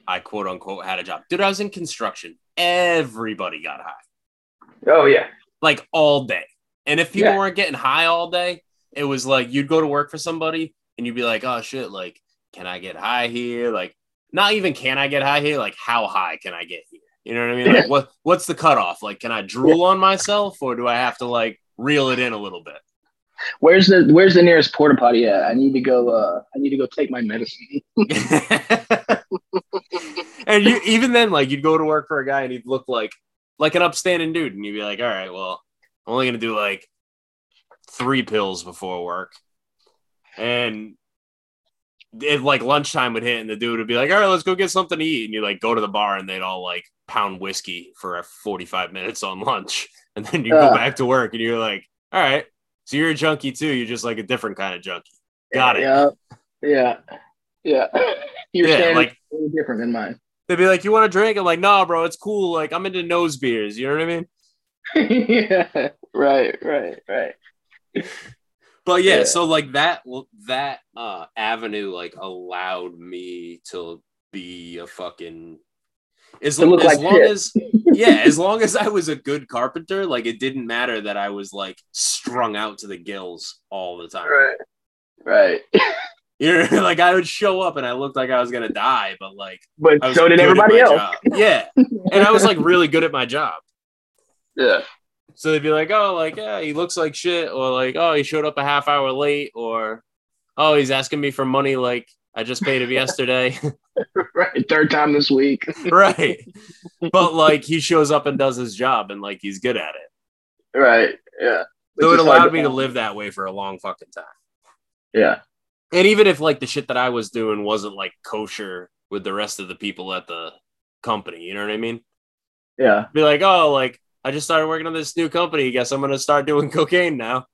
S1: I quote unquote had a job. Dude, I was in construction. Everybody got high,
S2: Oh yeah.
S1: like all day. And if people
S2: Yeah.
S1: weren't getting high all day, it was like you'd go to work for somebody and you'd be like, oh shit, like, can I get high here? Like, not even can I get high here? Like, how high can I get here? You know what I mean? Like, what what's the cutoff? Like, can I drool on myself or do I have to like reel it in a little bit?
S2: Where's the Where's the nearest porta potty at? I need to go. Uh, I need to go take my medicine.
S1: and you even then, like you'd go to work for a guy and he'd look like like an upstanding dude, and you'd be like, all right, well, I'm only gonna do like three pills before work. And if like lunchtime would hit and the dude would be like, all right, let's go get something to eat. And you like go to the bar and they'd all like pound whiskey for 45 minutes on lunch. And then you
S2: Uh.
S1: go back to work and you're like, all right, so you're a junkie too. You're just like a different kind of junkie. Got it.
S2: Yeah. Yeah. Yeah. Your
S1: Yeah, like-
S2: different than mine.
S1: They'd be like, you want to drink? I'm like, nah, bro, it's cool. Like, I'm into nose beers. You know what I mean?
S2: yeah. Right. Right. Right.
S1: But yeah,
S2: Yeah.
S1: so like that, that uh avenue like allowed me to be a fucking as, as
S2: like
S1: long
S2: shit.
S1: as yeah, as long as I was a good carpenter, like it didn't matter that I was like strung out to the gills all the time.
S2: Right. Right.
S1: You know, like I would show up and I looked like I was gonna die, but like
S2: But so did everybody else.
S1: job. Yeah, and I was like really good at my job.
S2: Yeah.
S1: So they'd be like, oh, like, yeah, he looks like shit, or like, oh, he showed up a half hour late, or oh, he's asking me for money like I just paid him yesterday.
S2: Right. Third time this week.
S1: right. But like he shows up and does his job and like he's good at it.
S2: Right. Yeah.
S1: So it allowed me to live that way for a long fucking time.
S2: Yeah.
S1: And even if like the shit that I was doing wasn't like kosher with the rest of the people at the company, you know what I mean?
S2: Yeah.
S1: Be like, oh, like I just started working on this new company. Guess I'm gonna start doing cocaine now.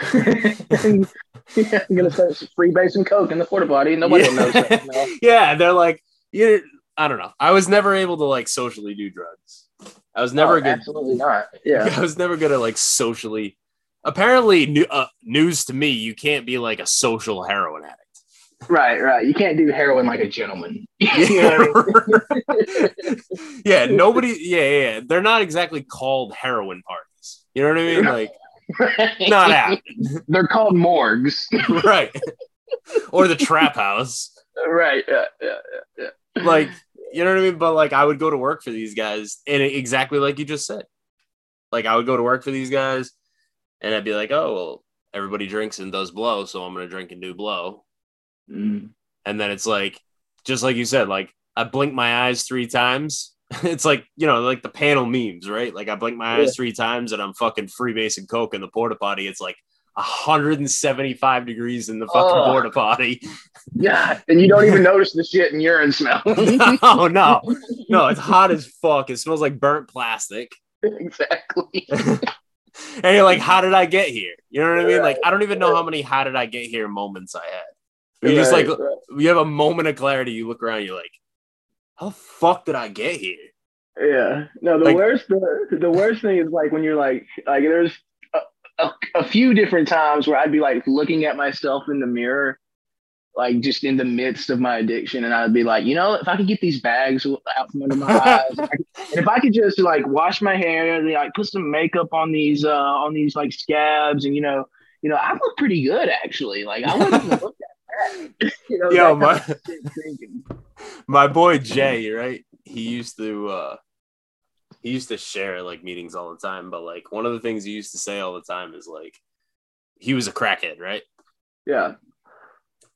S2: yeah, I'm gonna start freebasing coke in the porta potty. Nobody will know.
S1: Yeah.
S2: No.
S1: yeah, they're like, you. I don't know. I was never able to like socially do drugs. I was never
S2: Oh,
S1: good.
S2: Absolutely not. Yeah.
S1: I was never good at like socially. Apparently, new, uh, news to me, you can't be like a social heroin addict.
S2: Right. Right. You can't do heroin like a gentleman. You know
S1: Yeah,
S2: I mean?
S1: yeah, nobody. Yeah, yeah, yeah. They're not exactly called heroin parties. You know what I mean? Like, not out.
S2: They're called morgues.
S1: right. or the trap house.
S2: right. Yeah. Yeah.
S1: Like, you know what I mean? But like, I would go to work for these guys, and exactly like you just said. Like, I would go to work for these guys, and I'd be like, oh, well, everybody drinks and does blow, so I'm gonna drink and do blow.
S2: Mm.
S1: And then it's like, just like you said, like I blink my eyes three times. It's like, you know, like the panel memes, right? Like I blink my
S2: Yeah.
S1: eyes three times and I'm fucking freebasing coke in the porta potty. It's like 175 degrees in the fucking
S2: Oh.
S1: porta potty.
S2: Yeah. And you don't even notice the shit and urine smell.
S1: oh no, no, it's hot as fuck. It smells like burnt plastic.
S2: exactly.
S1: And you're like, how did I get here? You know what I mean? Like, I don't even know how many how did I get here moments I had. You just like
S2: Right,
S1: you have a moment of clarity, you look around, you're like, how the fuck did I get here?
S2: Yeah. No, the
S1: Like-
S2: worst the, the worst thing is like when you're like like there's a, a, a few different times where I'd be like looking at myself in the mirror, like just in the midst of my addiction, and I'd be like, you know, if I could get these bags out from under my eyes, if I could- and if I could just like wash my hair, and, like put some makeup on these uh on these like scabs, and you know, you know, I look pretty good actually. Like I wouldn't even look. you know,
S1: Yo, my-
S2: kind of shit thinking.
S1: my boy Jay, right? He used to uh he used to share like meetings all the time, but like one of the things he used to say all the time is like he was a crackhead, right?
S2: Yeah.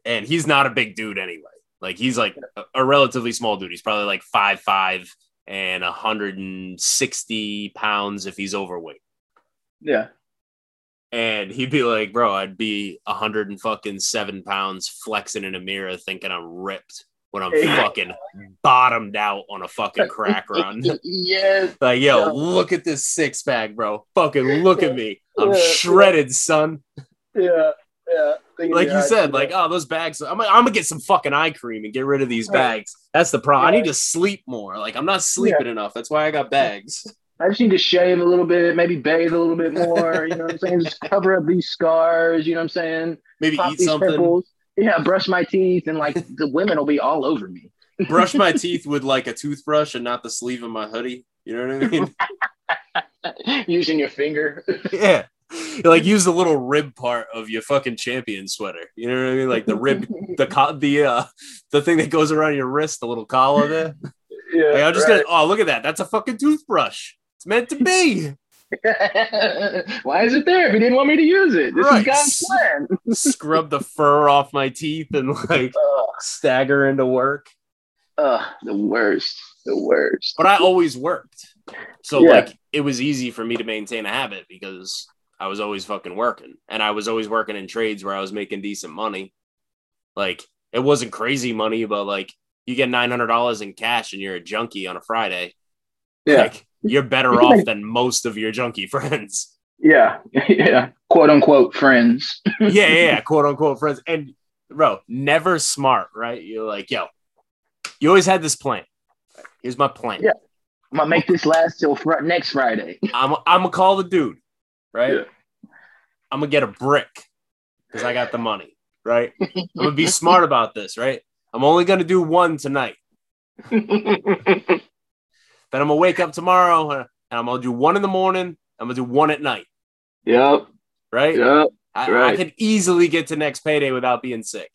S1: And he's not a big dude anyway. Like he's like a, a relatively small dude. He's probably like five five and 160 pounds if he's overweight.
S2: Yeah.
S1: And he'd be like, bro, I'd be a 100 and fucking seven pounds flexing in a mirror thinking I'm ripped when I'm fucking bottomed out on a fucking crack run.
S2: yes.
S1: Like, yo,
S2: Yeah.
S1: look at this six pack, bro. Fucking look at me. I'm
S2: Yeah, yeah.
S1: shredded, son.
S2: Yeah, yeah.
S1: Like you said, like, oh, those bags. I'm, I'm gonna get some fucking eye cream and get rid of these bags. That's the problem. I need to sleep more. Like, I'm not sleeping enough. That's why I got bags.
S2: I just need to shave a little bit, maybe bathe a little bit more. You know what I'm saying? Just cover up these scars. You know what I'm saying?
S1: Maybe
S2: Pop
S1: eat
S2: these
S1: something.
S2: pimples. Yeah, brush my teeth, and like the women will be all over me.
S1: Brush my teeth with like a toothbrush and not the sleeve of my hoodie. You know what I mean?
S2: Using your finger.
S1: yeah. Like use the little rib part of your fucking champion sweater. You know what I mean? Like the rib, the co- the uh, the thing that goes around your wrist, the little collar there.
S2: yeah.
S1: Like, I'm just
S2: right.
S1: gonna. Oh, look at that. That's a fucking toothbrush. It's meant to be.
S2: Why is it there if you didn't want me to use it? This
S1: Right.
S2: is God's plan.
S1: Scrub the fur off my teeth and like
S2: Ugh,
S1: stagger into work.
S2: ugh, the worst. The worst.
S1: But I always worked, so
S2: Yeah.
S1: like it was easy for me to maintain a habit because I was always fucking working, and I was always working in trades where I was making decent money. Like it wasn't crazy money, but like you get nine hundred dollars in cash and you're a junkie on a Friday.
S2: Yeah.
S1: Like you're better off than most of your junkie friends.
S2: Yeah. Yeah. Quote unquote friends.
S1: yeah, yeah, yeah, quote unquote friends. And bro, never smart, right? You're like, yo, you always had this plan. Here's my plan.
S2: Yeah. I'm gonna make this last till fr- next Friday.
S1: I'm I'm gonna call the dude, right?
S2: Yeah.
S1: I'm gonna get a brick because I got the money, right? I'm gonna be smart about this, right? I'm only gonna do one tonight. Then I'm gonna wake up tomorrow and I'm gonna do one in the morning. I'm gonna do one at night,
S2: yep.
S1: right?
S2: Yep.
S1: I, I could easily get to next payday without being sick.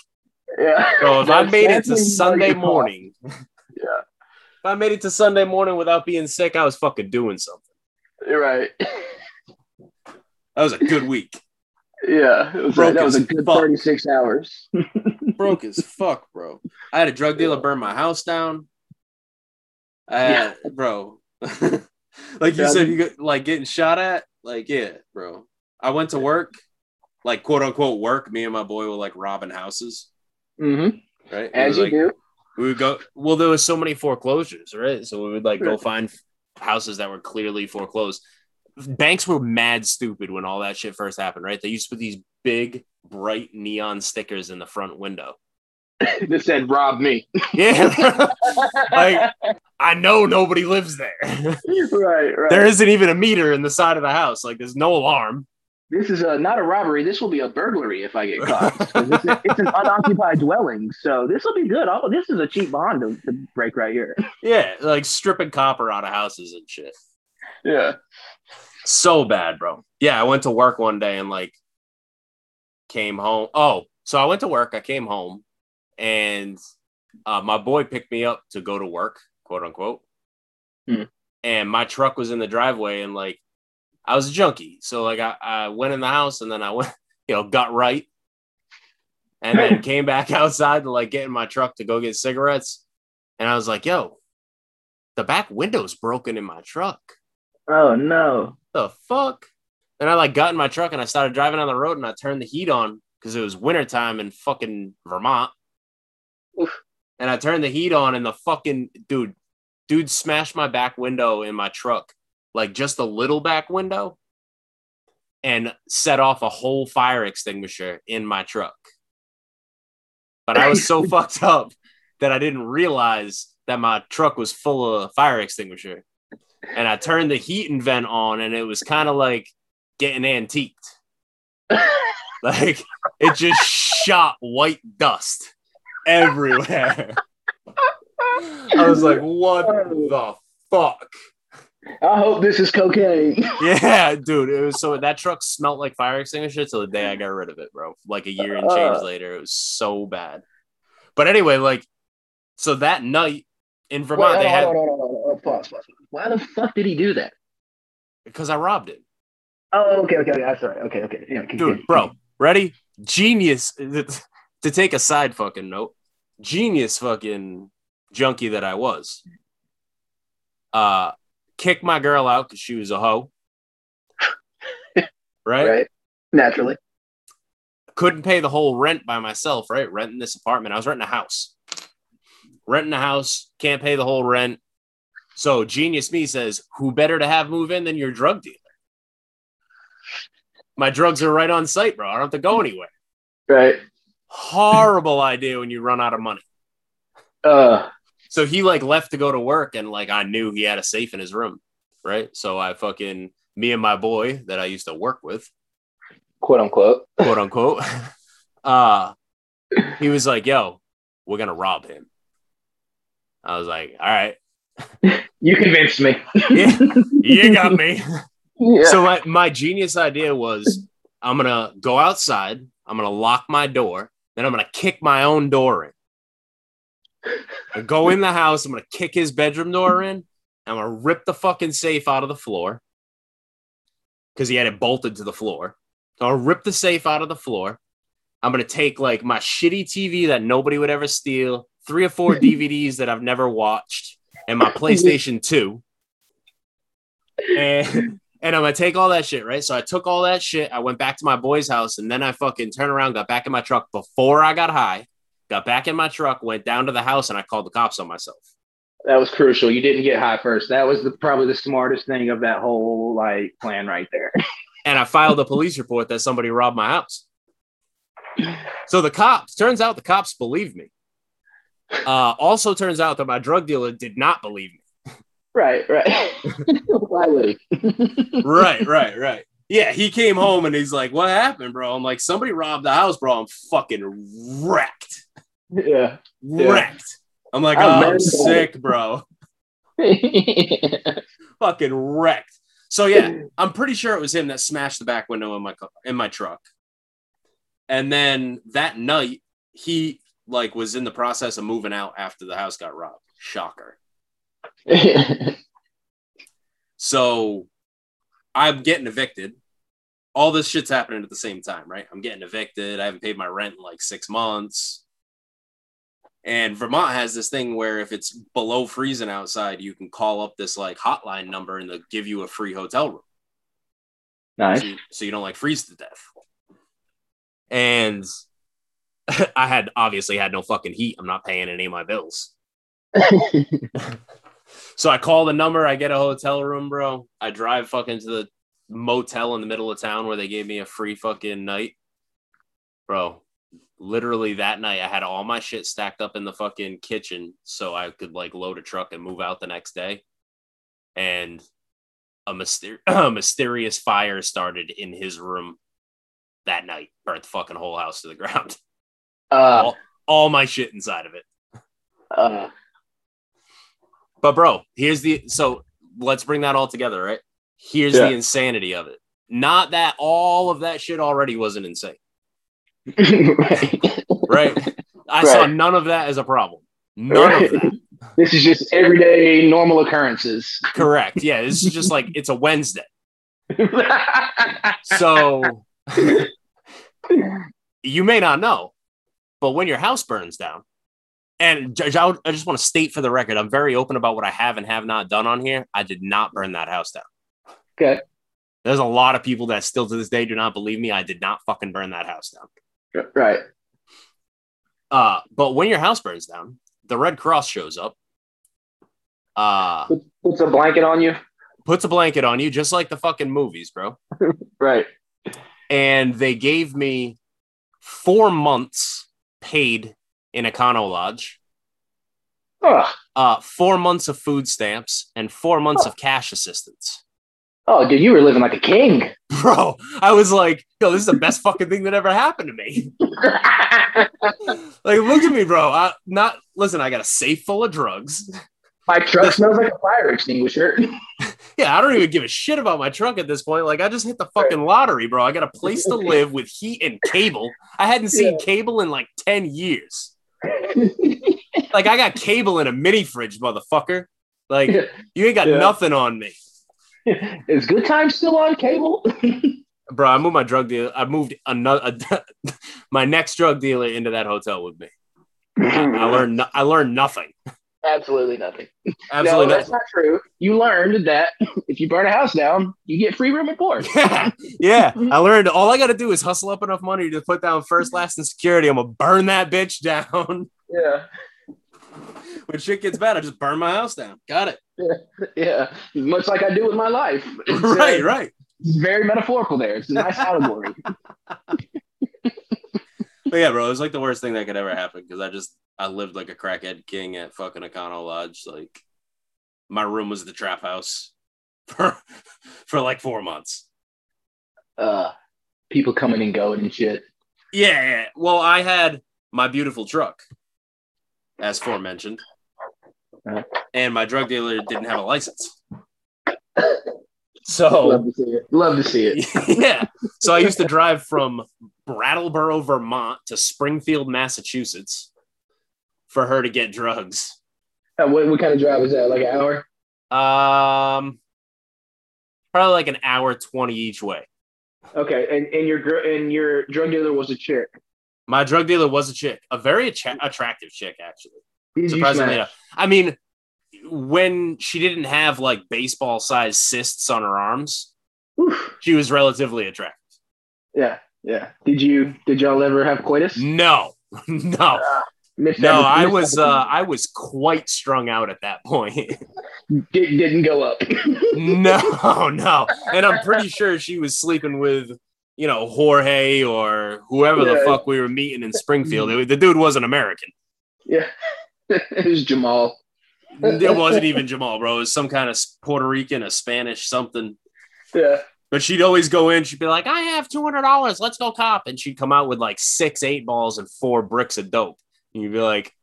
S2: Yeah.
S1: So if I made it to
S2: when you know
S1: Sunday morning,
S2: Yeah.
S1: if I made it to Sunday morning without being sick, I was fucking doing something.
S2: You're right.
S1: That was a good week.
S2: Yeah. It was
S1: Broke
S2: that was a good
S1: fuck.
S2: 36 hours.
S1: Broke as fuck, bro. I had a drug dealer burn my house down. I had, bro. like you
S2: Yeah,
S1: said, you get like getting shot at. Like, yeah, bro. I went to work, like quote unquote work. Me and my boy were like robbing houses,
S2: mm-hmm.
S1: right?
S2: As you
S1: like,
S2: do.
S1: We would go. Well, there was so many foreclosures, right? So we would like go find houses that were clearly foreclosed. Banks were mad stupid when all that shit first happened, right? They used to put these big, bright neon stickers in the front window.
S2: that said, rob me.
S1: Yeah, like I know nobody lives there.
S2: right, right.
S1: there isn't even a meter in the side of the house. Like there's no alarm.
S2: This is a, not a robbery. This will be a burglary if I get caught. It's, a- it's an unoccupied dwelling, so this will be good. Oh, this is a cheap bond to, to break right here.
S1: Yeah, like stripping copper out of houses and shit.
S2: Yeah.
S1: So bad, bro. Yeah, I went to work one day and like came home. Oh, so I went to work. I came home and uh, my boy picked me up to go to work, quote unquote.
S2: Hmm.
S1: And my truck was in the driveway and like I was a junkie. So like I, I went in the house and then I went, you know, got right. And then came back outside to like get in my truck to go get cigarettes. And I was like, yo, the back window's broken in my truck
S2: Oh no.
S1: the fuck? And I like got in my truck and I started driving on the road and I turned the heat on because it was wintertime in fucking Vermont.
S2: Oof.
S1: And I turned the heat on and the fucking dude, dude smashed my back window in my truck, like just a little back window, and set off a whole fire extinguisher in my truck. But I was so fucked up that I didn't realize that my truck was full of fire extinguisher and I turned the heating vent on, and it was kind of like getting antiqued. Like it just shot white dust everywhere. I was like, what the fuck?
S2: I hope this is cocaine.
S1: Yeah, dude. It was so that truck smelled like fire extinguisher till the day I got rid of it, bro. Like a year and change
S2: Uh.
S1: later. It was so bad. But anyway, like, so that night in Vermont,
S2: Wait,
S1: they had.
S2: Pause, pause. Why the fuck did he do that?
S1: because I robbed it.
S2: Oh, okay, okay, okay. That's all right. Okay, okay. Yeah, continue.
S1: dude, bro, ready? Genius. To take a side fucking note, genius fucking junkie that I was. Uh, kicked my girl out because she was a hoe. right?
S2: Right. Naturally.
S1: Couldn't pay the whole rent by myself. Right? Renting this apartment. I was renting a house. Renting a house. Can't pay the whole rent. So genius me says, "Who better to have move in than your drug dealer?" My drugs are right on site, bro. I don't have to go anywhere.
S2: Right.
S1: Horrible idea when you run out of money.
S2: Uh,
S1: So he like left to go to work and like I knew he had a safe in his room, right? So I fucking me and my boy that I used to work with,
S2: quote unquote.
S1: quote unquote, uh he was like, "Yo, we're going to rob him." I was like, "All right.
S2: You convinced me.
S1: Yeah, you got me."
S2: Yeah.
S1: So my, my genius idea was I'm gonna go outside, I'm gonna lock my door, then I'm gonna kick my own door in. I go in the house, I'm gonna kick his bedroom door in, I'm gonna rip the fucking safe out of the floor. Because he had it bolted to the floor. So I'll rip the safe out of the floor. I'm gonna take like my shitty TV that nobody would ever steal, three or four DVDs that I've never watched, and my PlayStation 2. And and I'm gonna take all that shit, right? So I took all that shit. I went back to my boy's house, and then I fucking turned around, got back in my truck before I got high, got back in my truck, went down to the house, and I called the cops on myself.
S2: That was crucial. You didn't get high first. That was the, probably the smartest thing of that whole like plan right there.
S1: And I filed a police report that somebody robbed my house. So the cops, turns out the cops believed me. Uh, also turns out that my drug dealer did not believe me.
S2: Right, right. Why would he?
S1: Right, right, right. Yeah, he came home and he's like, "What happened, bro?" I'm like, "Somebody robbed the house, bro. I'm fucking wrecked,
S2: yeah. Yeah.
S1: wrecked." I'm like,
S2: I'm
S1: "Oh, I'm
S2: very
S1: sick, bro. Fucking wrecked." So yeah, I'm pretty sure it was him that smashed the back window in my car, in my truck. And then that night, he like was in the process of moving out after the house got robbed. Shocker. So I'm getting evicted. All this shit's happening at the same time, right? I'm getting evicted. I haven't paid my rent in like six months. And Vermont has this thing where if it's below freezing outside, you can call up this like hotline number and they'll give you a free hotel room.
S2: nice.
S1: So you, so you don't like freeze to death. And I had obviously had no fucking heat. I'm not paying any of my bills. So I call the number, I get a hotel room, bro. I drive fucking to the motel in the middle of town where they gave me a free fucking night. Bro, literally that night I had all my shit stacked up in the fucking kitchen so I could like load a truck and move out the next day. And a, myster- a mysterious fire started in his room that night, burnt the fucking whole house to the ground.
S2: uh,
S1: all, all my shit inside of it.
S2: uh,
S1: But bro, here's the so let's bring that all together, right? Here's
S2: Yeah.
S1: the insanity of it. Not that all of that shit already wasn't insane,
S2: right.
S1: right? I saw none of that as a problem. None
S2: Right.
S1: of that.
S2: This is just everyday normal occurrences.
S1: Correct. Yeah, this is just like it's a Wednesday. So you may not know, but when your house burns down, and I I just want to state for the record, I'm very open about what I have and have not done on here. I did not burn that house down.
S2: okay.
S1: There's a lot of people that still to this day do not believe me. I did not fucking burn that house down.
S2: Right.
S1: Uh, but when your house burns down, the Red Cross shows up, uh,
S2: Puts a blanket on you.
S1: puts a blanket on you, just like the fucking movies, bro.
S2: Right.
S1: And they gave me four months paid in Econo Lodge,
S2: Oh,
S1: uh, four months of food stamps, and four months of cash assistance.
S2: oh, dude, you were living like a king.
S1: Bro, I was like, yo, this is the best fucking thing that ever happened to me. Like, look at me, bro. I not listen, I got a safe full of drugs.
S2: My truck smells like a fire extinguisher.
S1: Yeah, I don't even give a shit about my truck at this point. Like, I just hit the fucking lottery, bro. I got a place to live with heat and cable. I hadn't seen cable in like 10 years. Like, I got cable in a mini fridge, motherfucker. Like, you ain't got
S2: Yeah.
S1: nothing on me.
S2: Is Good Time still on cable?
S1: Bro, I moved my drug dealer. I moved another my next drug dealer into that hotel with me. I learned no- I learned nothing.
S2: Absolutely nothing.
S1: Absolutely
S2: no, that's not true. You learned that if you burn a house down, you get free room and board.
S1: Yeah, yeah. I learned all I got to do is hustle up enough money to put down first, last, and security. I'm gonna burn that bitch down.
S2: Yeah,
S1: when shit gets bad, I just burn my house down. Got it.
S2: yeah. Much like I do with my life. It's, uh,
S1: right, right.
S2: It's very metaphorical there. It's a nice allegory.
S1: But yeah, bro, it was like the worst thing that could ever happen because I just I lived like a crackhead king at fucking Econo Lodge. Like my room was the trap house for for like four months.
S2: Uh, people coming and going and shit.
S1: Yeah, yeah. Well, I had my beautiful truck, as forementioned,
S2: Uh-huh.
S1: and my drug dealer didn't have a license. So Love
S2: to see it. Love to see it.
S1: yeah, so I used to drive from Brattleboro, Vermont, to Springfield, Massachusetts, for her to get drugs.
S2: Uh, what, what kind of drive is that? Like an hour?
S1: Um, probably like an hour twenty each way.
S2: Okay, and and your gr- and your drug dealer was a chick.
S1: My drug dealer was a chick, a very attra- attractive chick, actually.
S2: Did
S1: Surprisingly enough. I mean, when she didn't have like baseball sized cysts on her arms,
S2: Oof.
S1: she was relatively attractive.
S2: Yeah, yeah. Did you did y'all ever have coitus?
S1: No, no. No, I was uh, I was quite strung out at that point.
S2: Did, didn't go up.
S1: no, no, and I'm pretty sure she was sleeping with you know Jorge or whoever
S2: Yeah.
S1: the fuck we were meeting in Springfield. It- the dude wasn't American.
S2: yeah, it was Jamal.
S1: It wasn't even Jamal, bro. It was some kind of Puerto Rican, a Spanish, something.
S2: Yeah,
S1: But she'd always go in. She'd be like, "I have two hundred dollars. Let's go cop." And she'd come out with like six eight balls and four bricks of dope. And you'd be like,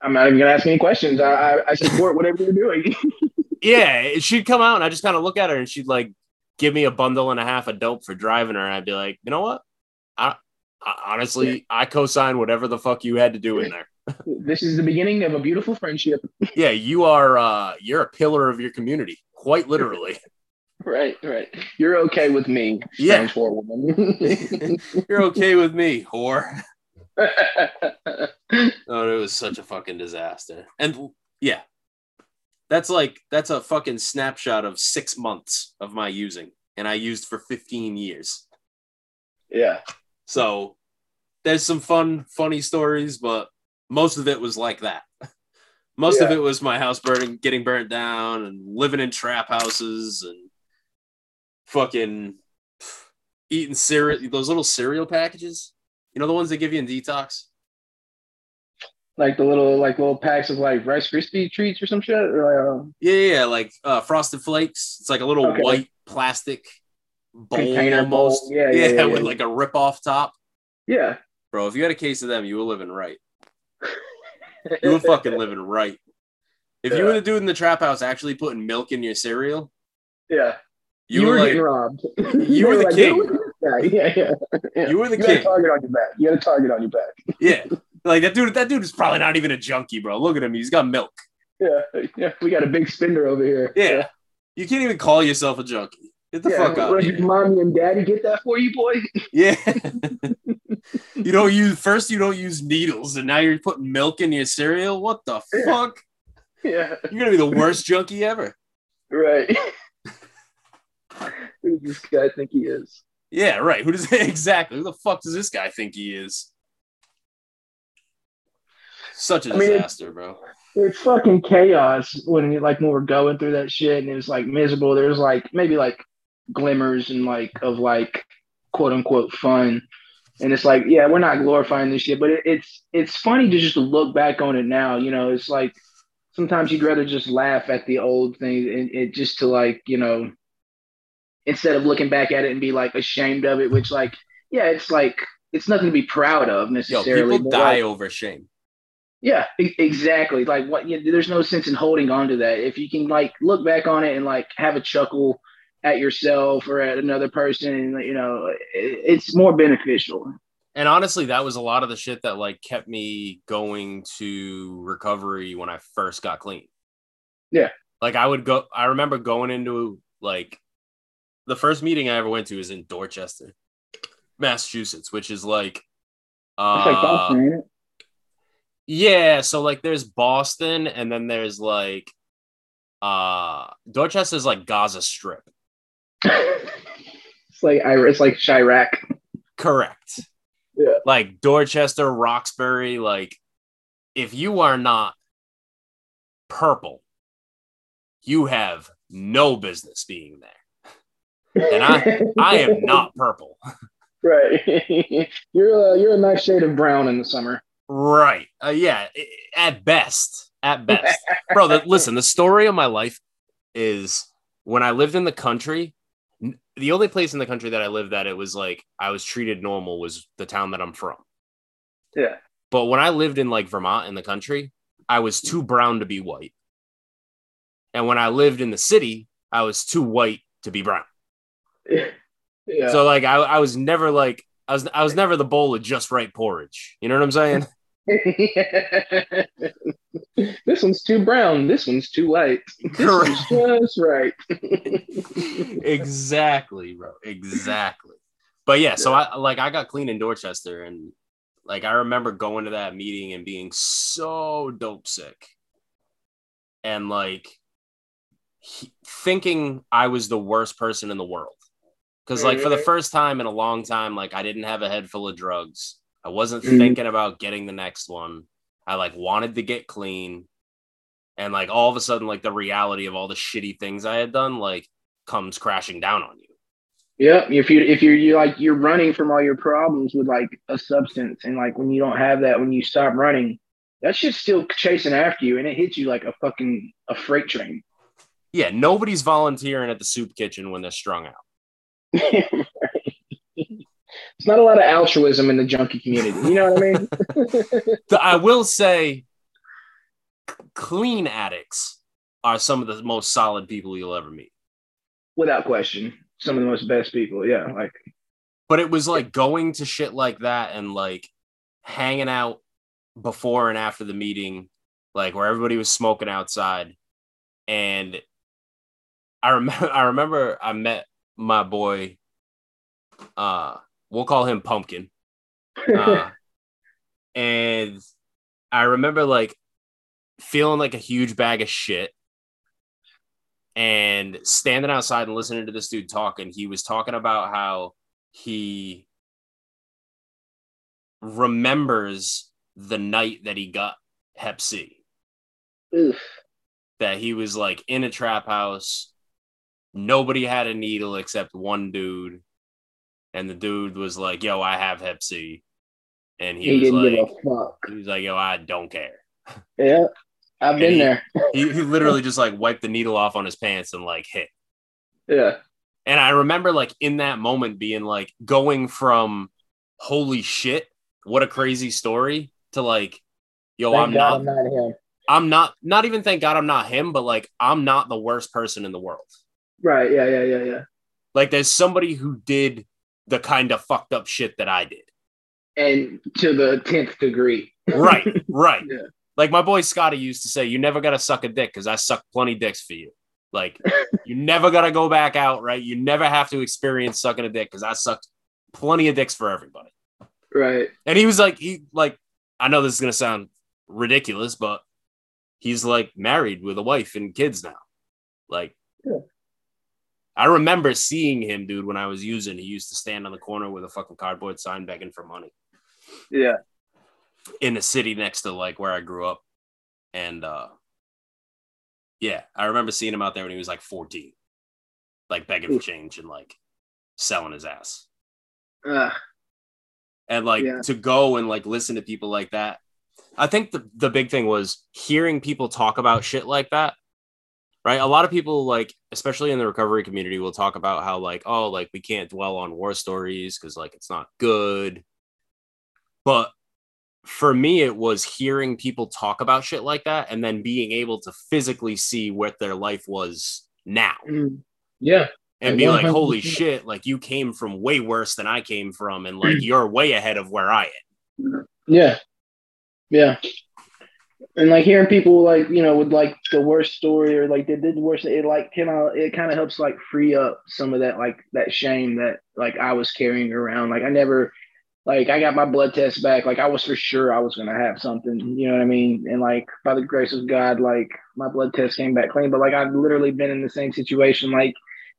S2: I'm not even gonna ask any questions. I I, I support whatever you're doing.
S1: "Yeah." She'd come out, and I just kind of look at her, and she'd like give me a bundle and a half of dope for driving her. And I'd be like, "You know what? I, I honestly, I co-sign whatever the fuck you had to do in there.
S2: this is the beginning of a beautiful friendship.
S1: Yeah, you are. uh You're a pillar of your community, quite literally.
S2: Right, right. You're okay with me,
S1: Yeah.
S2: a woman.
S1: You're okay with me, whore." Oh, it was such a fucking disaster. And yeah, that's like that's a fucking snapshot of six months of my using, and I used for 15 years.
S2: yeah,
S1: So there's some fun, funny stories, but most of it was like that. Most of it was my house burning, getting burnt down, and living in trap houses and fucking eating cereal, those little cereal packages. You know the ones they give you in detox.
S2: like the little like little packs of like Rice Krispie treats or some shit. Or, like, uh,
S1: Yeah, yeah, yeah, like uh, frosted flakes. It's like a little
S2: Okay.
S1: white plastic bowl
S2: Container bowl.
S1: almost.
S2: Yeah, yeah, yeah,
S1: with like a rip off top.
S2: yeah,
S1: Bro, if you had a case of them, you were living right. You were fucking living right. If you were the dude in the trap house actually putting milk in your cereal,
S2: yeah.
S1: you,
S2: You,
S1: were,
S2: were
S1: like
S2: getting robbed.
S1: you were the
S2: like,
S1: king.
S2: "Look at this guy." Yeah, yeah. yeah.
S1: you were the
S2: You a target on your back. You had a target on your back.
S1: Yeah. Like that dude, that dude is probably not even a junkie, bro. Look at him. He's got milk.
S2: Yeah, yeah. We got a big spender over here.
S1: Yeah. You can't even call yourself a junkie. Get the
S2: Yeah,
S1: fuck out
S2: what did mommy and daddy get that for you, boy?
S1: Yeah. you don't use first you don't use needles and now you're putting milk in your cereal. What the
S2: Yeah.
S1: fuck?
S2: yeah,
S1: You're gonna be the worst junkie ever.
S2: right. Who does this guy think he is?
S1: Yeah, right. Who does exactly who the fuck does this guy think he is? Such a
S2: I mean,
S1: disaster, bro.
S2: It's fucking chaos when you like when we're going through that shit and it was like miserable. There's like maybe like glimmers and like of like quote unquote fun. And it's like, yeah, we're not glorifying this shit, but it, it's it's funny to just look back on it now. You know, it's like sometimes you'd rather just laugh at the old thing and it just to like, you know, instead of looking back at it and be like ashamed of it, which like, yeah, it's like it's nothing to be proud of
S1: Yo,
S2: necessarily.
S1: people die
S2: like,
S1: over shame.
S2: yeah, e- exactly. Like what? Yeah, there's no sense in holding on to that. If you can like look back on it and like have a chuckle at yourself or at another person, and you know, it, it's more beneficial.
S1: And honestly, that was a lot of the shit that like kept me going to recovery when I first got clean.
S2: Yeah.
S1: Like I would go I remember going into like the first meeting I ever went to is in Dorchester, Massachusetts, which is like uh
S2: like Boston, ain't
S1: yeah, so like there's Boston and then there's like uh Dorchester is like Gaza Strip.
S2: it's like I, it's like Chiraq.
S1: Correct.
S2: Yeah.
S1: Like Dorchester, Roxbury, like if you are not purple, you have no business being there. And I I am not purple.
S2: right. you're a, you're a nice shade of brown in the summer.
S1: Right. Uh, yeah, at best. At best. Bro, the, listen, the story of my life is when I lived in the country, the only place in the country that I lived that it was like I was treated normal was the town that I'm from.
S2: Yeah.
S1: But when I lived in like Vermont in the country, I was too brown to be white. And when I lived in the city, I was too white to be brown.
S2: Yeah.
S1: So like I, I was never like I was I was never the bowl of just right porridge. You know what I'm saying?
S2: this one's too brown. This one's too white. This one's just right.
S1: exactly, bro. Exactly. But yeah, so I like I got clean in Dorchester and like I remember going to that meeting and being so dope sick. And like he- thinking I was the worst person in the world. Cuz like for the first time in a long time like I didn't have a head full of drugs. I wasn't
S2: Mhm.
S1: thinking about getting the next one. I like wanted to get clean. And like all of a sudden, like the reality of all the shitty things I had done, like comes crashing down on you.
S2: Yeah, if you if you're you like you're running from all your problems with like a substance, and like when you don't have that, when you stop running, that shit's still chasing after you, and it hits you like a fucking a freight train.
S1: Yeah, nobody's volunteering at the soup kitchen when they're strung out.
S2: It's not a lot of altruism in the junkie community. You know what I mean?
S1: I will say, clean addicts are some of the most solid people you'll ever meet.
S2: Without question some of the most best people. Yeah, like.
S1: But it was like going to shit like that and like hanging out before and after the meeting, like where everybody was smoking outside, and I remember I remember I met my boy. Uh, we'll call him Pumpkin. Uh, and I remember like feeling like a huge bag of shit and standing outside and listening to this dude talk and he was talking about how he remembers the night that he got hep c Oof. that he was like in a trap house nobody had a needle except one dude and the dude was like yo i have hep c and he, he was like he was like yo i don't care
S2: yeah I've been
S1: he,
S2: there.
S1: he, he literally just like wiped the needle off on his pants and like hit.
S2: Yeah.
S1: And I remember like in that moment being like going from holy shit, what a crazy story to like, yo, thank I'm God not, I'm not him. I'm not not even thank God I'm not him, but like I'm not the worst person in the world.
S2: Right. Yeah, yeah, yeah, yeah.
S1: Like there's somebody who did the kind of fucked up shit that I did.
S2: And to the 10th degree.
S1: right, right. Yeah. Like my boy Scotty used to say, you never gotta suck a dick because I suck plenty dicks for you. Like you never gotta go back out, right? You never have to experience sucking a dick because I sucked plenty of dicks for everybody.
S2: Right.
S1: And he was like, he like, I know this is gonna sound ridiculous, but he's like married with a wife and kids now. Like yeah. I remember seeing him, dude, when I was using. He used to stand on the corner with a fucking cardboard sign begging for money.
S2: Yeah
S1: in the city next to like where I grew up. And uh yeah, I remember seeing him out there when he was like 14, like begging for change and like selling his ass. Uh, and like yeah. to go and like listen to people like that. I think the, the big thing was hearing people talk about shit like that. Right. A lot of people, like, especially in the recovery community, will talk about how, like, oh, like, we can't dwell on war stories because, like, it's not good. But for me, it was hearing people talk about shit like that and then being able to physically see what their life was now.
S2: Mm, yeah.
S1: And be 100%. like, holy shit, like you came from way worse than I came from, and like you're way ahead of where I
S2: am. Yeah. Yeah. And like hearing people like, you know, with like the worst story or like they did the worst, it like kind of it kind of helps like free up some of that like that shame that like I was carrying around. Like I never like I got my blood test back. Like I was for sure I was gonna have something, you know what I mean? And like by the grace of God, like my blood test came back clean. But like I've literally been in the same situation, like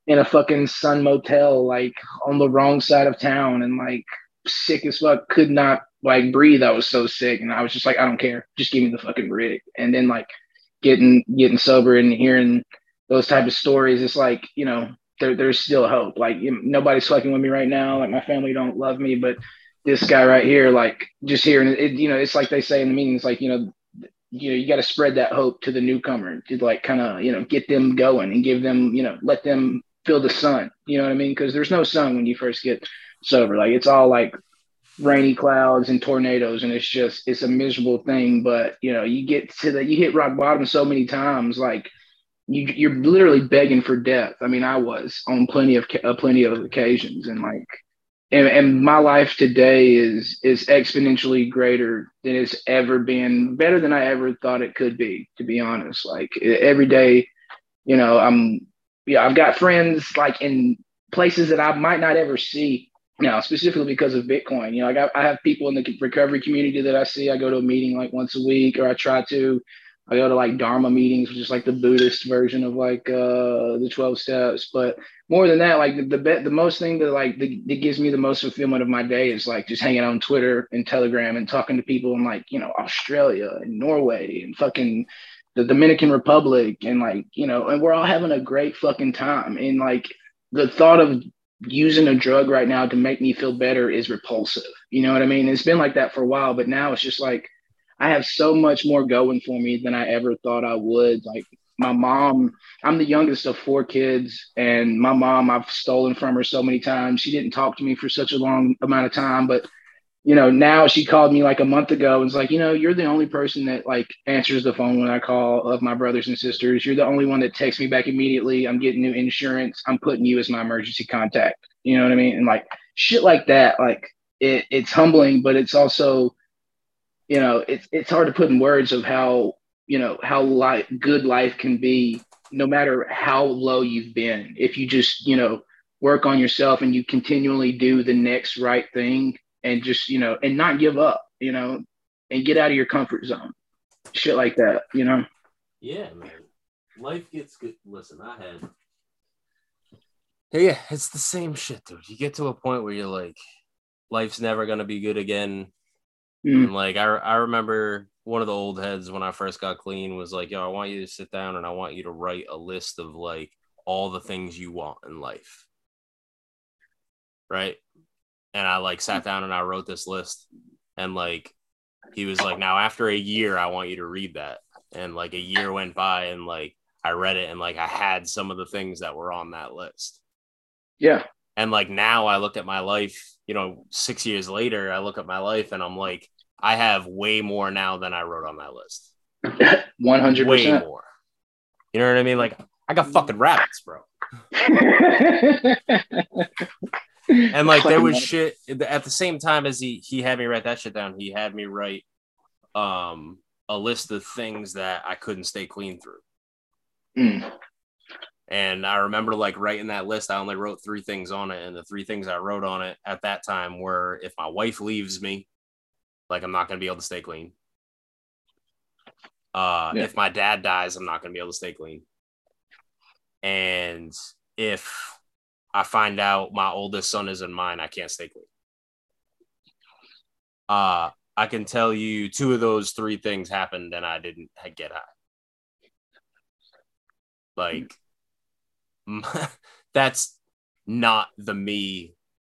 S2: in a fucking sun motel, like on the wrong side of town and like sick as fuck, could not like breathe. I was so sick. And I was just like, I don't care. Just give me the fucking rig. And then like getting getting sober and hearing those type of stories, it's like, you know, there, there's still hope. Like nobody's fucking with me right now. Like my family don't love me, but this guy right here, like just hearing it, you know, it's like they say in the meetings, like, you know, you know, you got to spread that hope to the newcomer to like kind of, you know, get them going and give them, you know, let them feel the sun. You know what I mean? Because there's no sun when you first get sober. Like it's all like rainy clouds and tornadoes, and it's just it's a miserable thing. But you know, you get to the you hit rock bottom so many times, like you you're literally begging for death. I mean, I was on plenty of uh, plenty of occasions, and like and, and my life today is is exponentially greater than it's ever been better than i ever thought it could be to be honest like every day you know i'm yeah i've got friends like in places that i might not ever see now specifically because of bitcoin you know i i have people in the recovery community that i see i go to a meeting like once a week or i try to I go to like Dharma meetings, which is like the Buddhist version of like uh, the 12 steps. But more than that, like the the, the most thing that like the, that gives me the most fulfillment of my day is like just hanging on Twitter and Telegram and talking to people in like, you know, Australia and Norway and fucking the Dominican Republic and like, you know, and we're all having a great fucking time. And like the thought of using a drug right now to make me feel better is repulsive. You know what I mean? It's been like that for a while, but now it's just like I have so much more going for me than I ever thought I would. Like my mom, I'm the youngest of four kids, and my mom, I've stolen from her so many times. She didn't talk to me for such a long amount of time, but you know, now she called me like a month ago and was like, you know, you're the only person that like answers the phone when I call of my brothers and sisters. You're the only one that texts me back immediately. I'm getting new insurance. I'm putting you as my emergency contact. You know what I mean? And like shit like that, like it, it's humbling, but it's also you know, it's it's hard to put in words of how you know how life good life can be, no matter how low you've been. If you just you know work on yourself and you continually do the next right thing and just you know and not give up, you know, and get out of your comfort zone, shit like that, you know.
S1: Yeah, man. Life gets good. Listen, I had. Yeah, it's the same shit, dude. You get to a point where you're like, life's never gonna be good again. Mm. And like I, I remember one of the old heads when I first got clean was like, "Yo, I want you to sit down and I want you to write a list of like all the things you want in life." Right? And I like sat mm. down and I wrote this list and like he was like, "Now after a year, I want you to read that." And like a year went by and like I read it and like I had some of the things that were on that list.
S2: Yeah.
S1: And like now I look at my life, you know, six years later, I look at my life and I'm like, I have way more now than I wrote on that list.
S2: 100
S1: Way more. You know what I mean? Like, I got fucking rabbits, bro. and like there was shit at the same time as he he had me write that shit down he had me write um a list of things that i couldn't stay clean through mm. And I remember like writing that list, I only wrote three things on it. And the three things I wrote on it at that time were if my wife leaves me, like I'm not going to be able to stay clean. Uh, yeah. If my dad dies, I'm not going to be able to stay clean. And if I find out my oldest son isn't mine, I can't stay clean. Uh, I can tell you two of those three things happened and I didn't get high. Like, that's not the me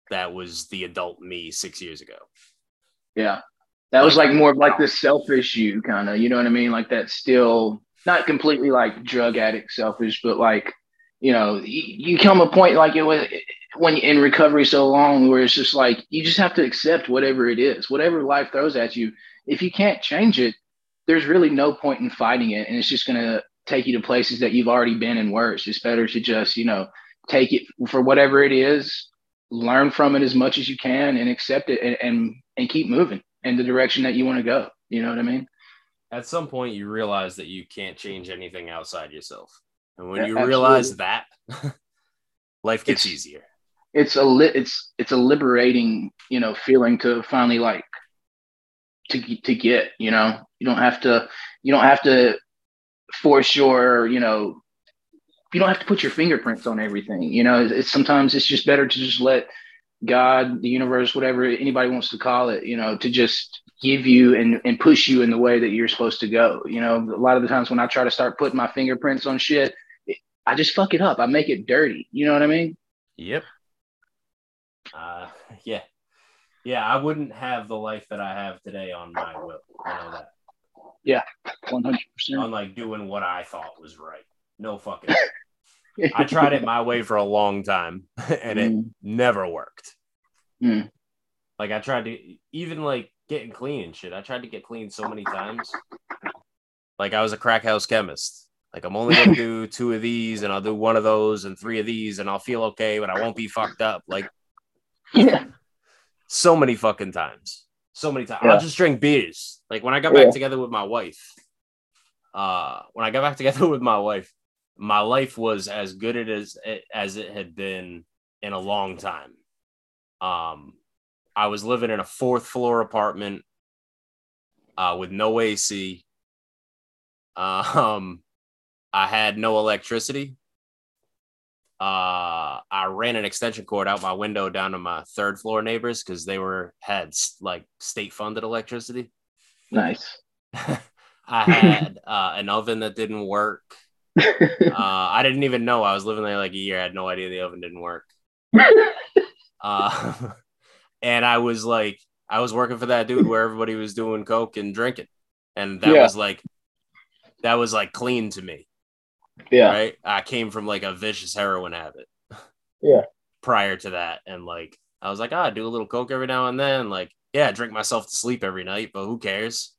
S1: that was the adult me six years ago.
S2: Yeah. That was like more of like the selfish you kind of, you know what I mean? Like that still not completely like drug addict selfish, but like, you know, you, come a point like it was when you're in recovery so long where it's just like you just have to accept whatever it is, whatever life throws at you. If you can't change it, there's really no point in fighting it. And it's just gonna take you to places that you've already been and worse. It's better to just, you know, take it for whatever it is, learn from it as much as you can and accept it and, and, and keep moving in the direction that you want to go. You know what I mean?
S1: At some point you realize that you can't change anything outside yourself. And when yeah, you absolutely. realize that, life gets
S2: it's,
S1: easier.
S2: It's a li- it's it's a liberating, you know, feeling to finally like to to get, you know. You don't have to you don't have to force your, you know, you don't have to put your fingerprints on everything. You know, it's, sometimes it's just better to just let God, the universe, whatever anybody wants to call it, you know, to just give you and, and push you in the way that you're supposed to go. You know, a lot of the times when I try to start putting my fingerprints on shit, I just fuck it up. I make it dirty. You know what I mean?
S1: Yep. Uh, yeah. Yeah, I wouldn't have the life that I have today on my will. I know that.
S2: Yeah, one hundred percent.
S1: On like doing what I thought was right. No fucking. I tried it my way for a long time, and mm. it never worked. Mm. Like I tried to even like getting clean and shit. I tried to get clean so many times. Like I was a crack house chemist. Like I'm only gonna do two of these, and I'll do one of those, and three of these, and I'll feel okay, but I won't be fucked up. Like, yeah, so many fucking times so many times. Yeah. I'll just drink beers. Like when I got back yeah. together with my wife, uh, when I got back together with my wife, my life was as good as as it had been in a long time. Um, I was living in a fourth floor apartment uh, with no AC. Um, I had no electricity. Uh, I ran an extension cord out my window down to my third floor neighbors because they were had like state funded electricity.
S2: Nice.
S1: I had uh, an oven that didn't work. Uh, I didn't even know I was living there like a year. I had no idea the oven didn't work. Uh, and I was like, I was working for that dude where everybody was doing coke and drinking, and that
S2: Yeah.
S1: was like, that was like clean to me,
S2: yeah.
S1: right? I came from like a vicious heroin habit.
S2: Yeah.
S1: Prior to that, and like, I was like, ah, I do a little coke every now and then. Like, yeah, I drink myself to sleep every night, but who cares?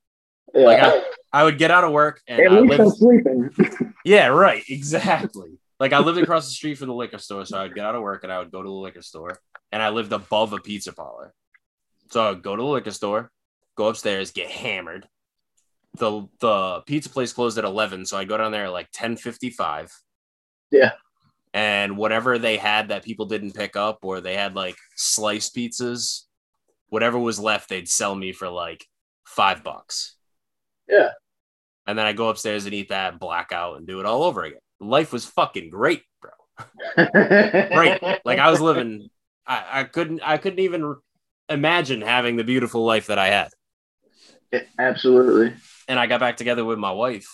S2: Yeah.
S1: Like, I- I would get out of work and
S2: At
S1: I
S2: least I'm sleeping.
S1: yeah, right, exactly. Like I lived across the street from the liquor store, so I'd get out of work and I would go to the liquor store, and I lived above a pizza parlor, so I'd go to the liquor store, go upstairs, get hammered. The The pizza place closed at eleven, so I go down there at like ten fifty five.
S2: Yeah.
S1: and whatever they had that people didn't pick up, or they had like sliced pizzas, whatever was left, they'd sell me for like five bucks.
S2: Yeah.
S1: And then I go upstairs and eat that, black out, and do it all over again. Life was fucking great, bro. Great. Like I was living, I, I couldn't, I couldn't even imagine having the beautiful life that I had.
S2: Absolutely.
S1: And I got back together with my wife,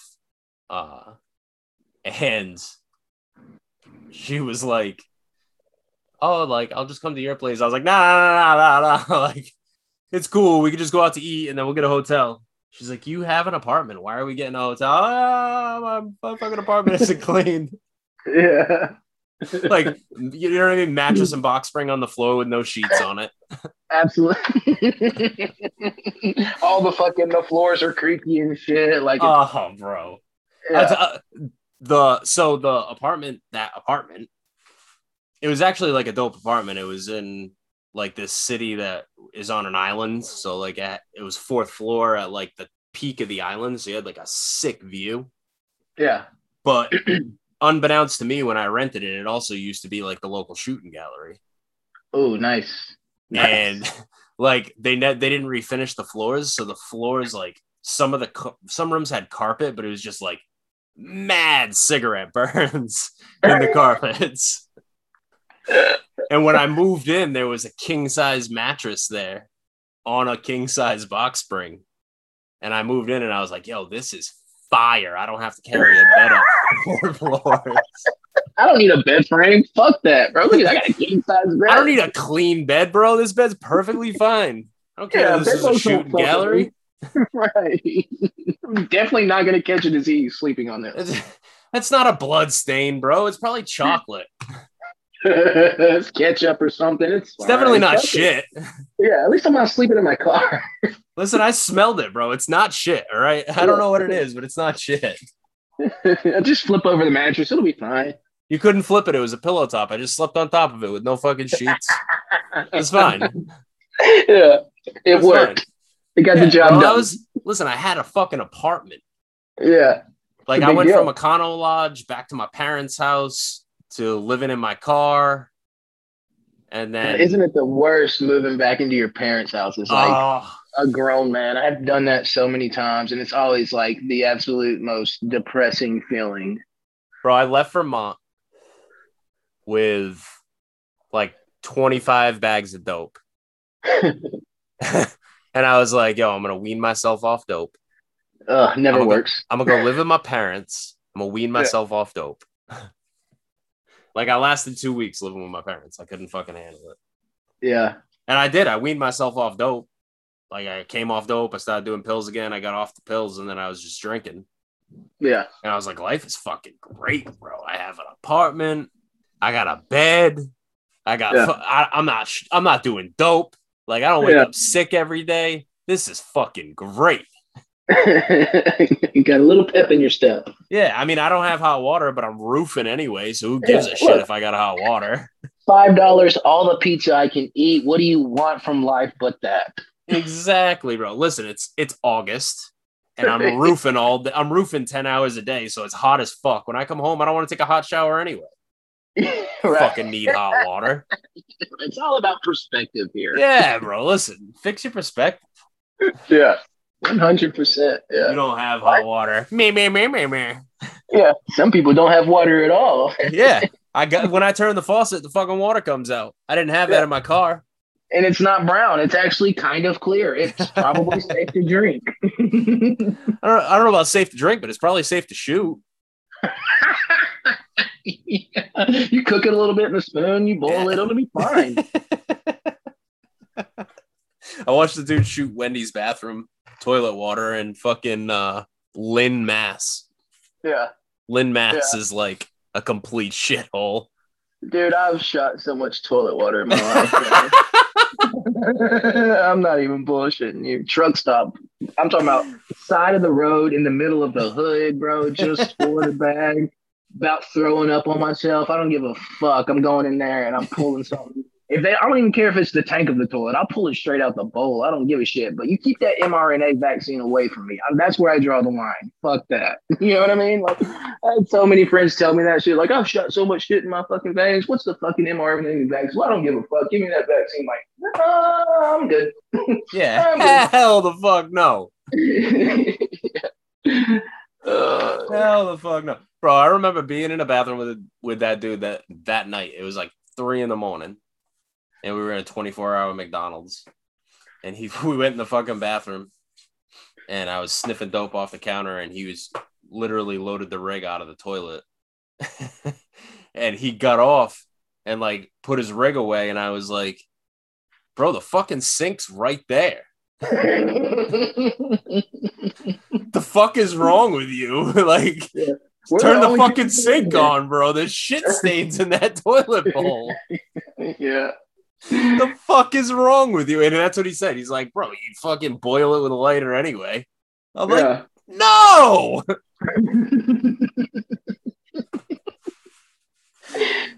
S1: uh, and she was like, "Oh, like I'll just come to your place." I was like, "Nah, nah, nah, nah, nah. like it's cool. We can just go out to eat and then we'll get a hotel." She's like, "You have an apartment. Why are we getting a hotel?" Ah, my, my fucking apartment isn't clean.
S2: Yeah.
S1: like you know what I mean? Mattress and box spring on the floor with no sheets on it.
S2: Absolutely. All the fucking the floors are creaky and shit. Like,
S1: Oh, bro.
S2: yeah.
S1: That's, uh, the so the apartment that apartment it was actually like a dope apartment it was in like this city that is on an island so like at, it was fourth floor at like the peak of the island so you had like a sick view
S2: yeah.
S1: but unbeknownst to me when i rented it it also used to be like the local shooting gallery
S2: Oh, nice.
S1: And like they ne- they didn't refinish the floors so the floors like some of the ca- some rooms had carpet but it was just like mad cigarette burns in the carpets. And when i moved in there was a king size mattress there on a king size box spring. And i moved in and i was like yo this is fire. I don't have to carry a bed up four floors
S2: I don't need a bed frame. Fuck that, bro. Look, I got a king size bed.
S1: i don't need a clean bed bro this bed's perfectly fine i don't care
S2: Yeah,
S1: this is a shooting gallery
S2: right. I'm definitely not gonna catch a disease sleeping on this.
S1: It's, that's not a blood stain, bro. It's probably chocolate.
S2: it's ketchup or something. It's,
S1: It's definitely not
S2: Fuck it.
S1: shit.
S2: Yeah, at least I'm not sleeping in my car.
S1: Listen, I smelled it, bro. It's not shit. All right. I don't know what it is, but it's not shit.
S2: I'll just flip over the mattress. It'll be fine.
S1: You couldn't flip it. It was a pillow top. I just slept on top of it with no fucking sheets. It's fine.
S2: yeah, it worked.
S1: fine.
S2: It got
S1: Yeah,
S2: the job
S1: bro,
S2: done.
S1: I was listen. I had a fucking apartment.
S2: yeah.
S1: Like I went
S2: deal.
S1: from Econo Lodge back to my parents' house to living in my car, and then
S2: Isn't it the worst moving back into your parents' house? It's like
S1: Oh,
S2: a grown man. I've done that so many times, and it's always like the absolute most depressing feeling.
S1: bro, I left Vermont with like 25 bags of dope. and I was like, yo, I'm gonna wean myself off dope.
S2: Ugh, never
S1: I'm a-
S2: works.
S1: I'm gonna go live with my parents. I'm gonna wean myself off dope. like I lasted two weeks living with my parents. I couldn't fucking handle it.
S2: Yeah.
S1: And I did. I weaned myself off dope. Like I came off dope. I started doing pills again. I got off the pills and then I was just drinking.
S2: Yeah.
S1: And I was like, life is fucking great, bro. I have an apartment. I got a bed. I got.
S2: Yeah.
S1: fu- I, I'm not. sh- I'm not doing dope. Like I don't wake
S2: Yeah.
S1: up sick every day. This is fucking great.
S2: you got a little pep in your step.
S1: Yeah, I mean, I don't have hot water, but I'm roofing anyway. So who gives
S2: Yeah,
S1: a shit
S2: look.
S1: if I got hot water?
S2: Five dollars, all the pizza I can eat. What do you want from life but that?
S1: exactly, bro. Listen, it's it's August, and I'm roofing all. Day. I'm roofing ten hours a day, so it's hot as fuck. When I come home, I don't want to take a hot shower anyway.
S2: right.
S1: Fucking need hot water.
S2: It's all about perspective here.
S1: Yeah, bro. Listen, fix your perspective.
S2: Yeah. One hundred percent.
S1: You don't have hot water. Me, me, me, me, me.
S2: Yeah. Some people don't have water at all.
S1: Yeah. I got when I turn the faucet, the fucking water comes out. I didn't have that in my car.
S2: And it's not brown. It's actually kind of clear. It's probably safe to drink.
S1: I don't, I don't know about safe to drink, but it's probably safe to shoot.
S2: Yeah. You cook it a little bit in a spoon, you boil it, it'll be fine.
S1: I watched the dude shoot Wendy's bathroom toilet water and fucking uh, Lynn, Mass.
S2: Yeah.
S1: Lynn, Mass is like a complete shithole.
S2: Dude, I've shot so much toilet water in my life. I'm not even bullshitting you. Truck stop. I'm talking about side of the road in the middle of the hood, bro. Just for the bag. About throwing up on myself. I don't give a fuck. I'm going in there and I'm pulling something. If they, I don't even care if it's the tank of the toilet. I'll pull it straight out the bowl. I don't give a shit. But you keep that mRNA vaccine away from me. I, that's where I draw the line. Fuck that. You know what I mean? Like, I had so many friends tell me that shit. Like, I've shot so much shit in my fucking veins. What's the fucking mRNA vaccine? Well, I don't give a fuck. Give me that vaccine. Like, nah, I'm good.
S1: Yeah. Hell the fuck no.
S2: uh,
S1: Hell the fuck no. Bro, I remember being in a bathroom with with that dude that that night. It was like three in the morning. And we were in a 24 hour McDonald's. And he we went in the fucking bathroom and I was sniffing dope off the counter and he was literally loaded the rig out of the toilet. and he got off and like put his rig away and I was like, bro, the fucking sink's right there. The fuck is wrong with you? like
S2: We're
S1: Turn the
S2: only
S1: fucking sink on, bro. There's shit stains in that toilet bowl.
S2: Yeah.
S1: the fuck is wrong with you? And that's what he said. He's like, bro, you fucking boil it with a lighter anyway. I'm like, no.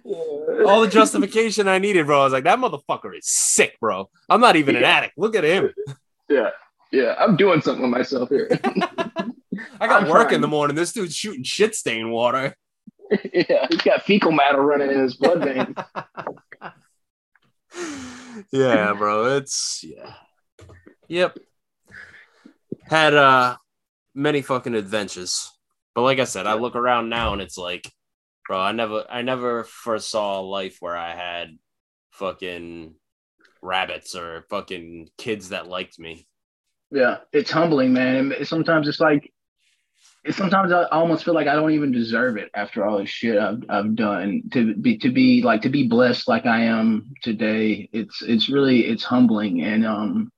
S1: All the justification I needed, bro. I was like, that motherfucker is sick, bro. I'm not even an addict. Look at him.
S2: yeah. Yeah. I'm doing something with myself here.
S1: I got
S2: I'm
S1: work in the morning. This dude's shooting shit stain water.
S2: yeah. He's got fecal matter running in his blood veins.
S1: yeah, bro. It's yeah. Yep. Had uh many fucking adventures. But like I said, I look around now and it's like, bro, I never I never foresaw a life where I had fucking rabbits or fucking kids that liked me.
S2: Yeah, it's humbling, man. And sometimes it's like, sometimes I almost feel like I don't even deserve it after all the shit I've I've done to be to be like to be blessed like I am today. It's it's really it's humbling, and um,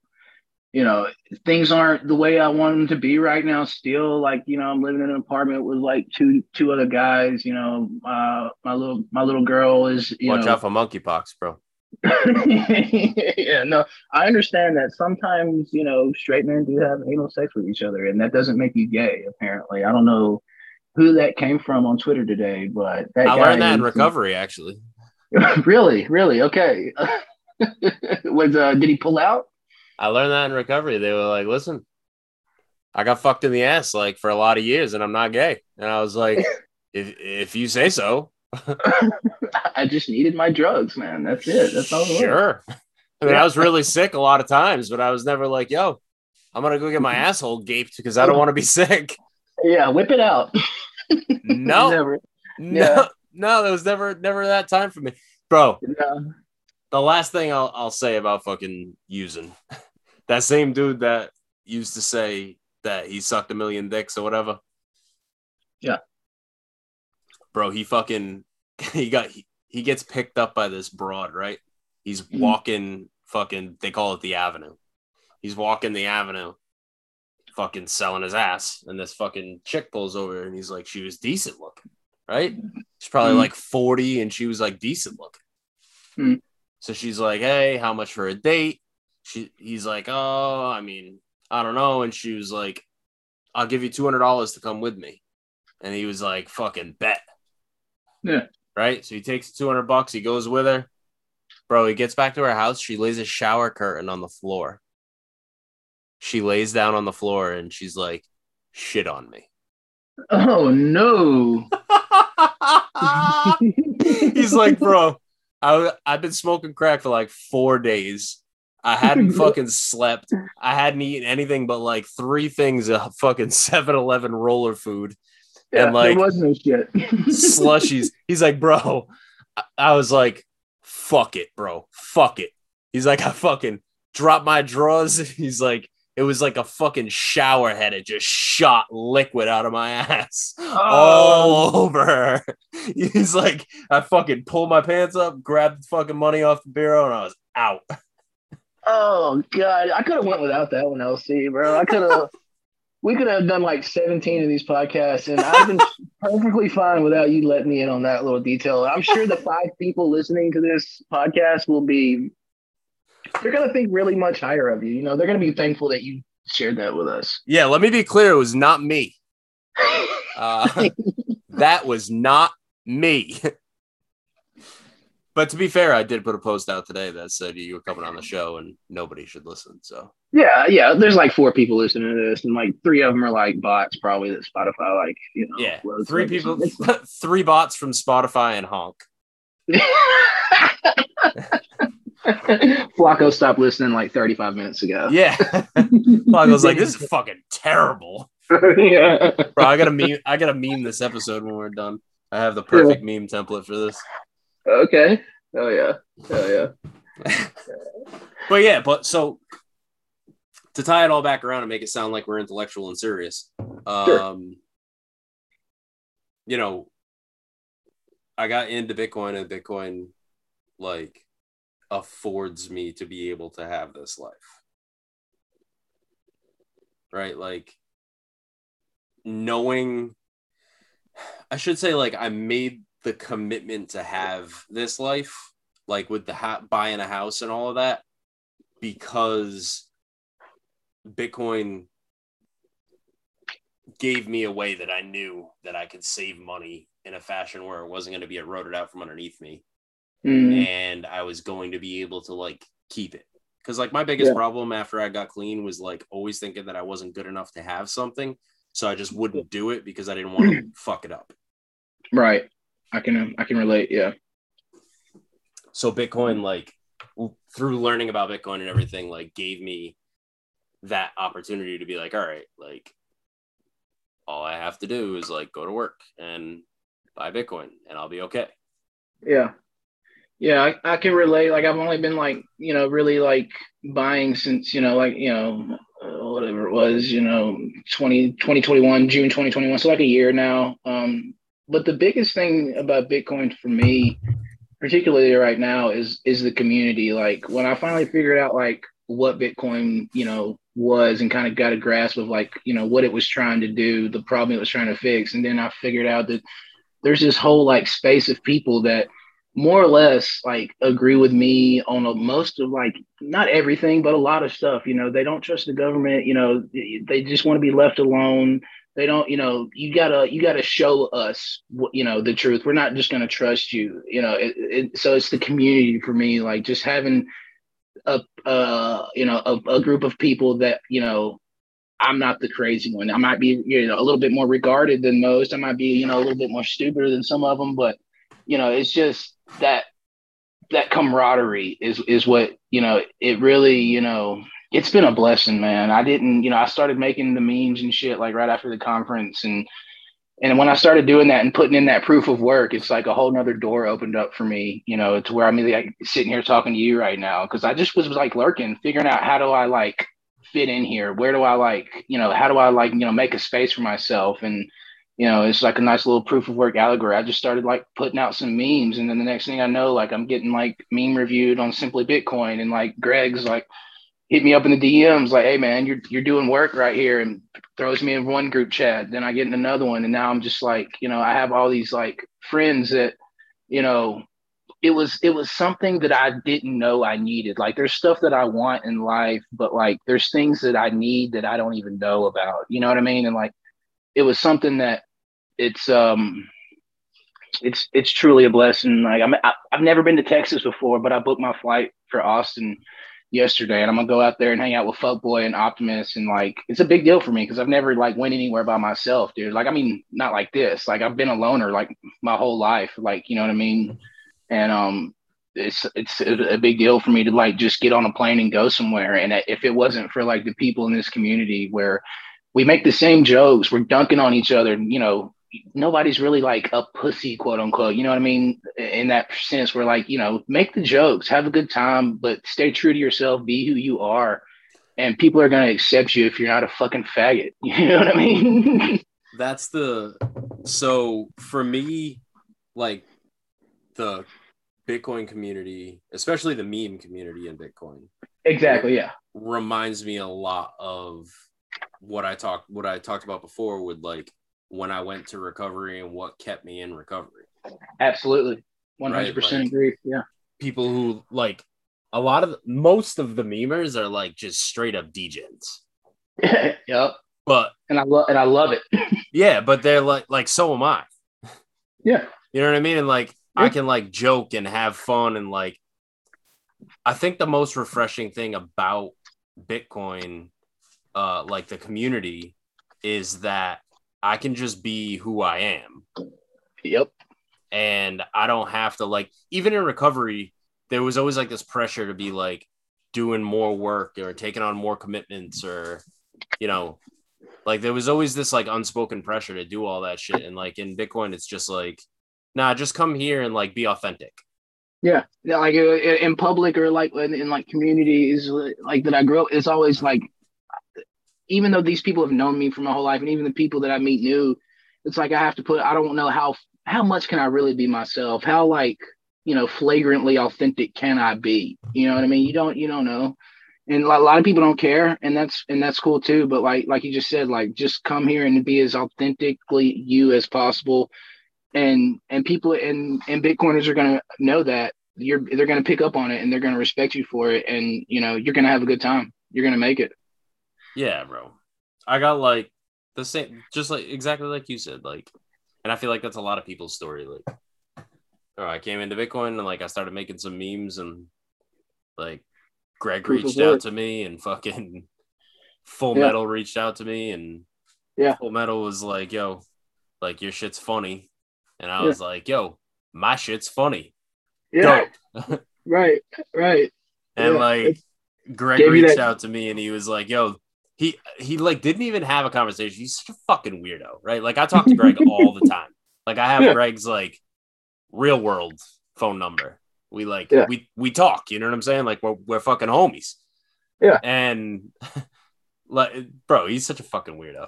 S2: you know, things aren't the way I want them to be right now. Still, like you know, I'm living in an apartment with like two two other guys. You know, uh, my little my little girl is you
S1: Watch
S2: know,
S1: out for monkeypox, bro.
S2: yeah, no, I understand that sometimes, you know, straight men do have anal sex with each other, and that doesn't make you gay, apparently. I don't know who that came from on Twitter today, but that
S1: I
S2: guy
S1: learned that in recovery, actually.
S2: really, really? Okay. Was uh did he pull out?
S1: I learned that in recovery. They were like, listen, I got fucked in the ass like for a lot of years and I'm not gay. And I was like, if if you say so,
S2: I just needed my drugs, man. That's it. That's all it was.
S1: sure. I mean,
S2: Yeah.
S1: I was really sick a lot of times, but I was never like, yo, I'm gonna go get my asshole gaped because I don't want to be sick.
S2: Yeah, whip it out.
S1: No,
S2: Never.
S1: no,
S2: Yeah.
S1: no, there was never never that time for me. Bro,
S2: No.
S1: the last thing I'll I'll say about fucking using that same dude that used to say that he sucked a million dicks or whatever.
S2: Yeah.
S1: Bro, he fucking he got he, he gets picked up by this broad, right? He's
S2: Mhm.
S1: walking fucking they call it the avenue. He's walking the avenue, fucking selling his ass, and this fucking chick pulls over and he's like, she was decent looking, right? She's probably
S2: Mhm.
S1: like 40 and she was like decent looking.
S2: Mhm.
S1: So she's like, "Hey, how much for a date?" She he's like, "Oh, I mean, I don't know." And she was like, "I'll give you two hundred dollars to come with me." And he was like, "Fucking bet."
S2: Yeah.
S1: Right. So he takes two hundred bucks. He goes with her. Bro, he gets back to her house. She lays a shower curtain on the floor. She lays down on the floor and she's like, "Shit on me."
S2: Oh no.
S1: He's like, bro, I, I've been smoking crack for like four days. I hadn't fucking slept. I hadn't eaten anything but like three things of fucking 7-Eleven roller food.
S2: Yeah,
S1: and like
S2: there was no shit.
S1: slushies. He's like, bro. I- I was like, fuck it, bro. Fuck it. He's like, I fucking dropped my drawers. He's like, it was like a fucking shower head. It just shot liquid out of my ass
S2: Oh.
S1: all over. He's like, I fucking pulled my pants up, grabbed the fucking money off the bureau, and I was out.
S2: Oh god, I could have went without that one, LC, bro. I could have. We could have done like 17 of these podcasts, and I've been perfectly fine without you letting me in on that little detail. I'm sure the five people listening to this podcast will be. They're gonna think really much higher of you. You know, they're gonna be thankful that you shared that with us.
S1: Yeah, let me be clear. It was not me. Uh, that was not me. but to be fair, I did put a post out today that said you were coming on the show and nobody should listen. So
S2: Yeah, yeah. There's like four people listening to this, and like three of them are like bots, probably that Spotify, like you know.
S1: yeah, three people, three bots from Spotify and Honk.
S2: Flacco stopped listening like 35 minutes ago.
S1: Yeah, was like, this is fucking terrible,
S2: yeah.
S1: bro. I gotta meme. I gotta meme this episode when we're done. I have the perfect meme template for this.
S2: Okay. Oh yeah. Oh yeah.
S1: But yeah, but so to tie it all back around and make it sound like we're intellectual and serious, um, you know, I got into Bitcoin and Bitcoin like affords me to be able to have this life. Right? Like knowing I should say like I made the commitment to have this life like with the ha- buying a house and all of that because Bitcoin gave me a way that I knew that I could save money in a fashion where it wasn't going to be eroded out from underneath me
S2: Mm,
S1: and I was going to be able to like keep it. Cause like my biggest
S2: Yeah.
S1: problem after I got clean was like always thinking that I wasn't good enough to have something. So I just wouldn't do it because I didn't want to fuck it up.
S2: right. I can I can relate. Yeah.
S1: so bitcoin like through learning about bitcoin and everything like gave me that opportunity to be like all right like all i have to do is like go to work and buy bitcoin and i'll be okay
S2: Yeah. Yeah, I, I can relate. Like I've only been like, you know, really like buying since, you know, like, you know, uh, whatever it was, you know, 20, 2021, June 2021. So like a year now. Um, but the biggest thing about Bitcoin for me, particularly right now, is is the community. Like when I finally figured out like what Bitcoin, you know, was and kind of got a grasp of like, you know, what it was trying to do, the problem it was trying to fix. And then I figured out that there's this whole like space of people that more or less like agree with me on a, most of like not everything but a lot of stuff you know. They don't trust the government you know they just want to be left alone. They don't you know you gotta you gotta show us you know the truth. We're not just gonna trust you you know. It, it, so it's the community for me like just having a uh you know a, a group of people that you know I'm not the crazy one. I might be, you know, a little bit more regarded than most. I might be, you know, a little bit more stupider than some of them, but you know, it's just that that camaraderie is is what you know. It really, you know, it's been a blessing, man. I didn't, you know, I started making the memes and shit like right after the conference, and and when I started doing that and putting in that proof of work, it's like a whole nother door opened up for me, you know, to where I'm like sitting here talking to you right now because I just was like lurking, figuring out how do I like fit in here? Where do I like, you know, how do I like, you know, make a space for myself? And, you know, it's like a nice little proof of work allegory. I just started like putting out some memes. And then the next thing I know, like I'm getting like meme reviewed on Simply Bitcoin. And like Greg's like hit me up in the DMs, like, hey man, you're you're doing work right here and throws me in one group chat. Then I get in another one. And now I'm just like, you know, I have all these like friends that, you know, it was it was something that I didn't know I needed. Like there's stuff that I want in life, but like there's things that I need that I don't even know about. You know what I mean? And like it was something that it's um it's it's truly a blessing. Like I'm I, I've never been to Texas before, but I booked my flight for Austin yesterday and I'm gonna go out there and hang out with Fuckboy and Optimus and like it's a big deal for me because I've never like went anywhere by myself, dude. Like I mean, not like this. Like I've been a loner like my whole life. Like, you know what I mean? And um it's it's a big deal for me to like just get on a plane and go somewhere. And if it wasn't for like the people in this community where we make the same jokes, we're dunking on each other, you know, nobody's really like a pussy, quote unquote. You know what I mean? In that sense, we're like, you know, make the jokes, have a good time, but stay true to yourself, be who you are. And people are going to accept you if you're not a fucking faggot. You know what I mean?
S1: That's the so for me, like the Bitcoin community, especially the meme community in Bitcoin.
S2: Exactly. Yeah.
S1: Reminds me a lot of what I talked what I talked about before with like when I went to recovery and what kept me in recovery.
S2: Absolutely. 100% right? like, agree. Yeah.
S1: People who like a lot of most of the memers are like just straight up degens.
S2: yep.
S1: But
S2: and I love and I love it.
S1: yeah, but they're like like so am I.
S2: Yeah.
S1: You know what I mean? And like yeah. I can like joke and have fun and like I think the most refreshing thing about Bitcoin uh like the community is that I can just be who I am.
S2: Yep.
S1: And I don't have to like even in recovery, there was always like this pressure to be like doing more work or taking on more commitments or you know, like there was always this like unspoken pressure to do all that shit. And like in Bitcoin, it's just like, nah, just come here and like be authentic.
S2: Yeah, like uh, in public or like in, in like communities like that I grew up, it's always like even though these people have known me for my whole life, and even the people that I meet new, it's like I have to put. I don't know how how much can I really be myself? How like you know flagrantly authentic can I be? You know what I mean? You don't you don't know, and a lot of people don't care, and that's and that's cool too. But like like you just said, like just come here and be as authentically you as possible, and and people and and Bitcoiners are gonna know that you're they're gonna pick up on it and they're gonna respect you for it, and you know you're gonna have a good time. You're gonna make it.
S1: Yeah, bro. I got like the same, just like exactly like you said, like, and I feel like that's a lot of people's story. Like, oh, I came into Bitcoin and like I started making some memes and like Greg reached out to me and fucking Full yeah. Metal reached out to me and
S2: yeah,
S1: Full Metal was like, yo, like your shit's funny, and I yeah. was like, yo, my shit's funny.
S2: Yeah, right, right.
S1: And yeah. like Greg reached out to me and he was like, yo, he he like didn't even have a conversation. He's such a fucking weirdo, right? Like I talk to Greg all the time. Like I have yeah. Greg's like real world phone number. We like yeah. we we talk. You know what I'm saying? Like we're we're fucking homies.
S2: Yeah.
S1: And like, bro, he's such a fucking weirdo.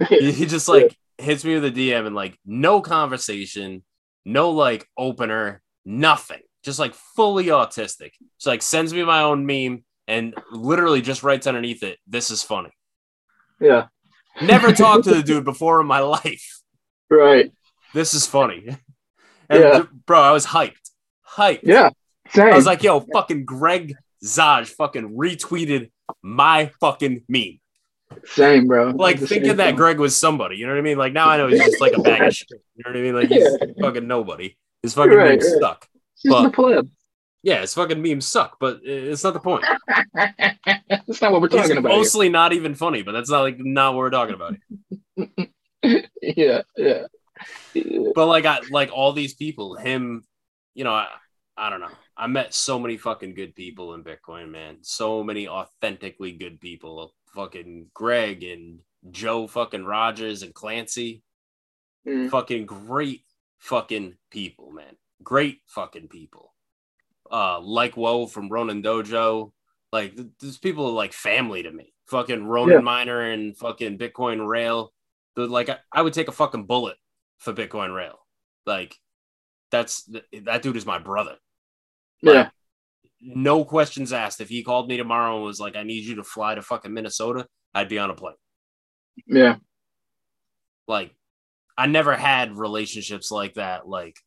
S1: he, he just like yeah. hits me with a DM and like no conversation, no like opener, nothing. Just like fully autistic. Just like sends me my own meme and literally just writes underneath it, "This is funny."
S2: Yeah.
S1: Never talked to the dude before in my life.
S2: Right.
S1: This is funny. And yeah. bro, I was hyped. Hyped.
S2: Yeah.
S1: Same. I was like, yo, fucking Greg Zaj fucking retweeted my fucking meme.
S2: Same, bro.
S1: Like thinking that thing. Greg was somebody, you know what I mean? Like now I know he's just like a bag of shit. You know what I mean? Like he's yeah. fucking nobody. His fucking right, right. stuck.
S2: He's but, the pleb.
S1: Yeah, his fucking memes suck, but it's not the point.
S2: that's not what we're talking about.
S1: Mostly here. not even funny, but that's not like not what we're talking about.
S2: yeah, yeah, yeah.
S1: But like, I like all these people. Him, you know, I, I don't know. I met so many fucking good people in Bitcoin, man. So many authentically good people. Fucking Greg and Joe fucking Rogers and Clancy. Mm. Fucking great fucking people, man. Great fucking people uh, like Woe from Ronin Dojo. Like th- these people are like family to me. Fucking Ronin yeah. Miner and fucking Bitcoin Rail. The, like I, I, would take a fucking bullet for Bitcoin Rail. Like that's that dude is my brother.
S2: Like, yeah.
S1: No questions asked. If he called me tomorrow and was like, "I need you to fly to fucking Minnesota," I'd be on a plane.
S2: Yeah.
S1: Like, I never had relationships like that. Like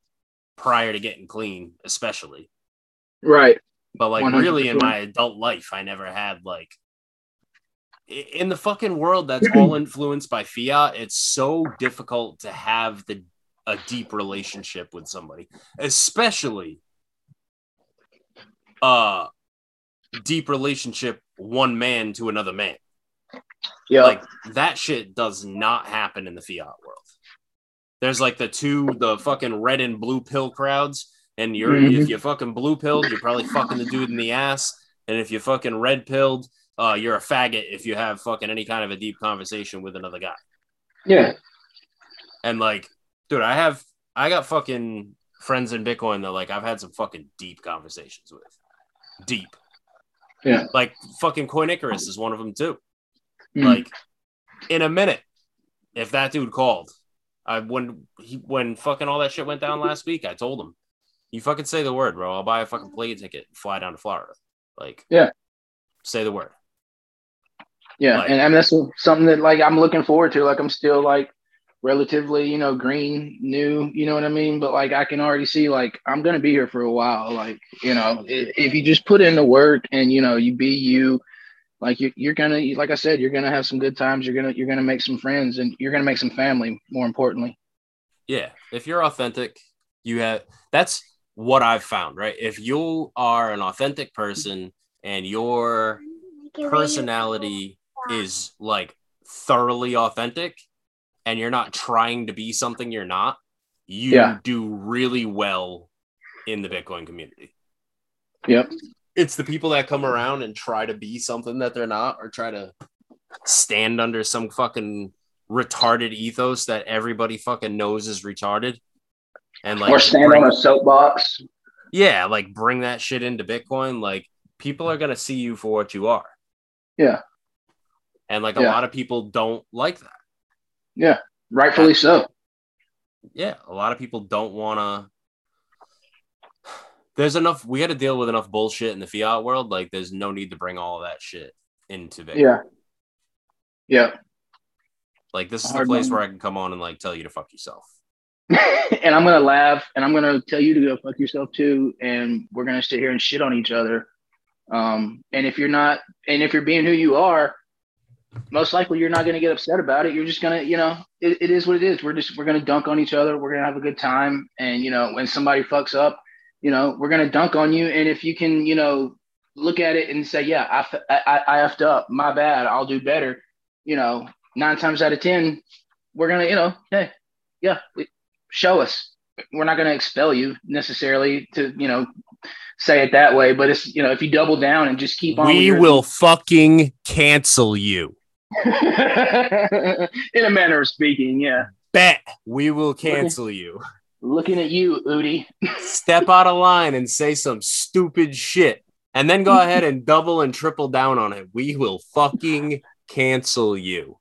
S1: prior to getting clean, especially.
S2: Right.
S1: But like 100%. really in my adult life, I never had like in the fucking world that's all influenced by fiat, it's so difficult to have the a deep relationship with somebody, especially uh deep relationship one man to another man. Yeah. Like that shit does not happen in the fiat world. There's like the two the fucking red and blue pill crowds And you're
S2: Mhm.
S1: if you fucking blue pilled, you're probably fucking the dude in the ass. And if you fucking red pilled, uh, you're a faggot if you have fucking any kind of a deep conversation with another guy.
S2: Yeah.
S1: And like, dude, I have I got fucking friends in Bitcoin that like I've had some fucking deep conversations with. Deep.
S2: Yeah.
S1: Like fucking Coin Icarus is one of them too.
S2: Mm.
S1: Like in a minute, if that dude called, I when he when fucking all that shit went down last week, I told him, "You fucking say the word, bro. I'll buy a fucking plane ticket, and fly down to Florida. Like,
S2: Yeah.
S1: say the word.
S2: Yeah,
S1: Like-
S2: and, and that's something that like I'm looking forward to. Like I'm still like relatively, you know, green, new, you know what I mean? But like I can already see like I'm gonna be here for a while. Like, you know, if, if you just put in the work and you know, you be you, like you, you're gonna like I said, you're gonna have some good times, you're gonna you're gonna make some friends and you're gonna make some family, more importantly.
S1: Yeah, if you're authentic, you have that's what I've found, right? If you are an authentic person and your personality is like thoroughly authentic and you're not trying to be something you're not, you
S2: Yeah.
S1: do really well in the Bitcoin community.
S2: Yep.
S1: It's the people that come around and try to be something that they're not or try to stand under some fucking retarded ethos that everybody fucking knows is retarded. And like
S2: or stand
S1: bring-
S2: on a soapbox.
S1: yeah, like bring that shit into Bitcoin. Like people are gonna see you for what you are.
S2: Yeah.
S1: And like a
S2: Yeah.
S1: lot of people don't like that.
S2: Yeah. Rightfully so.
S1: Yeah, a lot of people don't wanna there's enough we had to deal with enough bullshit in the fiat world. Like there's no need to bring all of that shit into Bitcoin.
S2: Yeah. Yeah.
S1: Like this is the place where I can come on and like tell you to fuck yourself.
S2: and I'm gonna laugh and I'm gonna tell you to go fuck yourself too, and we're gonna sit here and shit on each other. Um, and if you're not, and if you're being who you are, most likely you're not gonna get upset about it. You're just gonna, you know, it, it is what it is. We're just we're gonna dunk on each other. We're gonna have a good time, and you know, when somebody fucks up, you know, we're gonna dunk on you. And if you can, you know, look at it and say, yeah, I I, I effed up, my bad, I'll do better. You know, nine times out of ten, we're gonna, you know, hey, yeah, we, show us. We're not going to expel you necessarily to, you know, say it that way, but it's, you know, if you double down and just keep on.
S1: We will fucking cancel you.
S2: in a manner of speaking, yeah.
S1: Bet we will cancel you.
S2: Looking at you, Udi.
S1: Step out of line and say some stupid shit. And then go ahead and double and triple down on it. We will fucking cancel you.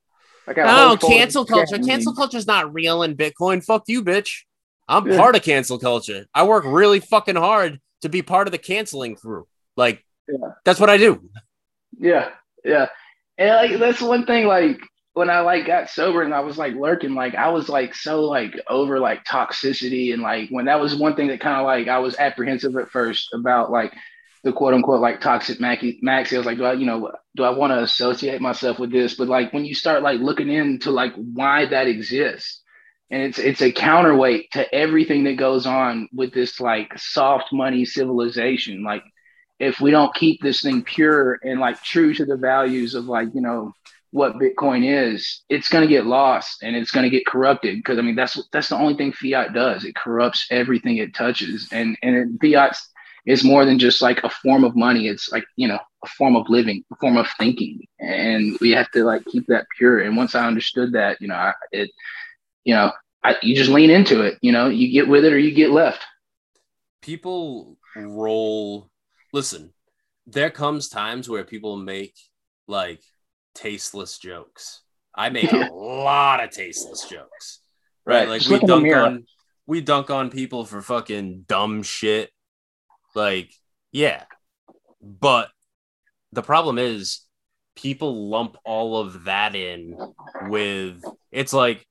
S2: I got a
S1: No,
S2: whole folder
S1: cancel culture. Cancel culture is not real in Bitcoin. Fuck you, bitch. I'm
S2: Yeah.
S1: part of cancel culture. I work really fucking hard to be part of the canceling crew. Like,
S2: Yeah.
S1: that's what I do.
S2: Yeah, yeah, and like that's one thing. Like when I like got sober and I was like lurking, like I was like so like over like toxicity and like when that was one thing that kind of like I was apprehensive at first about like the quote unquote like toxic maxi. maxi. I was like, do I you know do I want to associate myself with this? But like when you start like looking into like why that exists. And it's it's a counterweight to everything that goes on with this like soft money civilization. Like if we don't keep this thing pure and like true to the values of like you know what bitcoin is it's going to get lost and it's going to get corrupted because i mean that's that's the only thing fiat does it corrupts everything it touches and and it, fiat is more than just like a form of money. It's like you know a form of living a form of thinking. And we have to like keep that pure. And once i understood that you know I, it you know I, you just lean into it you know you get with it or you get left.
S1: People roll listen there comes times where people make like tasteless jokes. I make a lot of tasteless jokes right,
S2: Right.
S1: like
S2: Just
S1: we
S2: look in the
S1: dunk on we dunk on people for fucking dumb shit like yeah. But the problem is people lump all of that in with it's like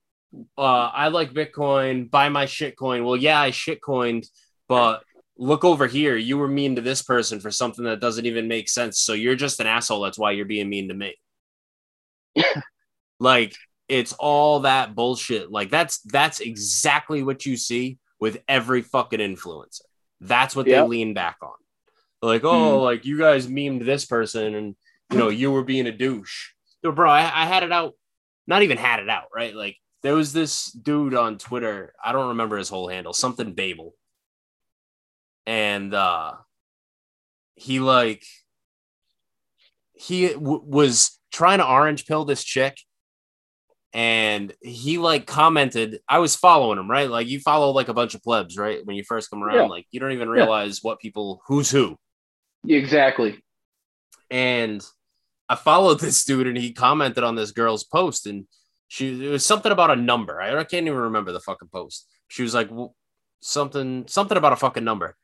S1: uh i like bitcoin buy my shitcoin. Well yeah i shitcoined but look over here. You were mean to this person for something that doesn't even make sense. So you're just an asshole. That's why you're being mean to me. Like it's all that bullshit. Like that's that's exactly what you see with every fucking influencer that's what
S2: Yep.
S1: they lean back on. Like oh like you guys memed this person and you know you were being a douche. Yo, bro I, I had it out not even had it out right? Like there was this dude on twitter i don't remember his whole handle something babel. And uh he like he w- was trying to orange pill this chick and he like commented i was following him right like you follow like a bunch of plebs right when you first come around
S2: Yeah.
S1: like you don't even realize what people who's who
S2: Exactly.
S1: and I followed this dude and he commented on this girl's post and she it was something about a number. I can't even remember the fucking post. She was like well, something something about a fucking number.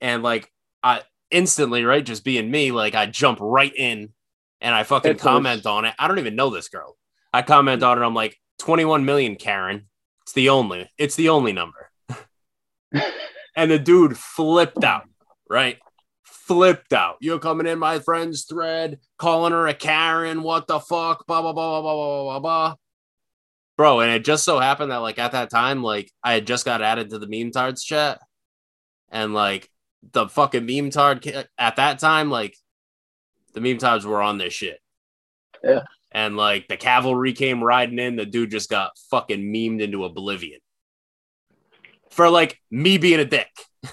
S1: And like I instantly, right, just being me, like I jump right in and I fucking
S2: Head
S1: comment on it. I don't even know this girl. I comment on it. I'm like 21 million, Karen. It's the only, it's the only number. and the dude flipped out, right? Flipped out. You're coming in my friend's thread, calling her a Karen. What the fuck? Blah, blah, blah, blah, blah, blah, blah, blah. Bro, and it just so happened that, like, at that time, like, I had just got added to the meme tards chat. And, like, the fucking meme tard at that time, like, the meme tards were on this shit.
S2: Yeah.
S1: And, like, the cavalry came riding in. The dude just got fucking memed into oblivion for, like, me being a dick.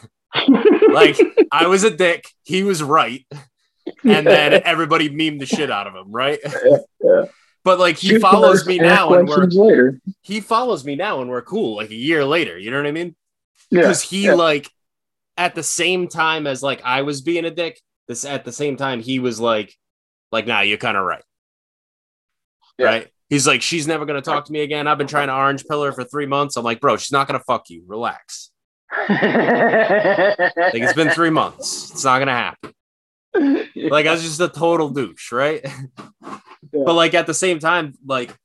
S1: Like, I was a dick. He was right. And then everybody memed the shit out of him, right?
S2: yeah.
S1: But like he
S2: Shoot
S1: follows me now and we're
S2: later.
S1: he follows me now and we're cool like a year later. You know what I mean?
S2: Yeah.
S1: Because he
S2: yeah.
S1: like at the same time as like I was being a dick, this at the same time he was like, like, nah, you're kind of right.
S2: Yeah.
S1: Right? He's like, she's never gonna talk to me again. I've been trying to orange pill her for three months. I'm like, bro, she's not gonna fuck you. Relax. Like it's been three months. It's not gonna happen. like I was just a total douche, right? But like at the same time, like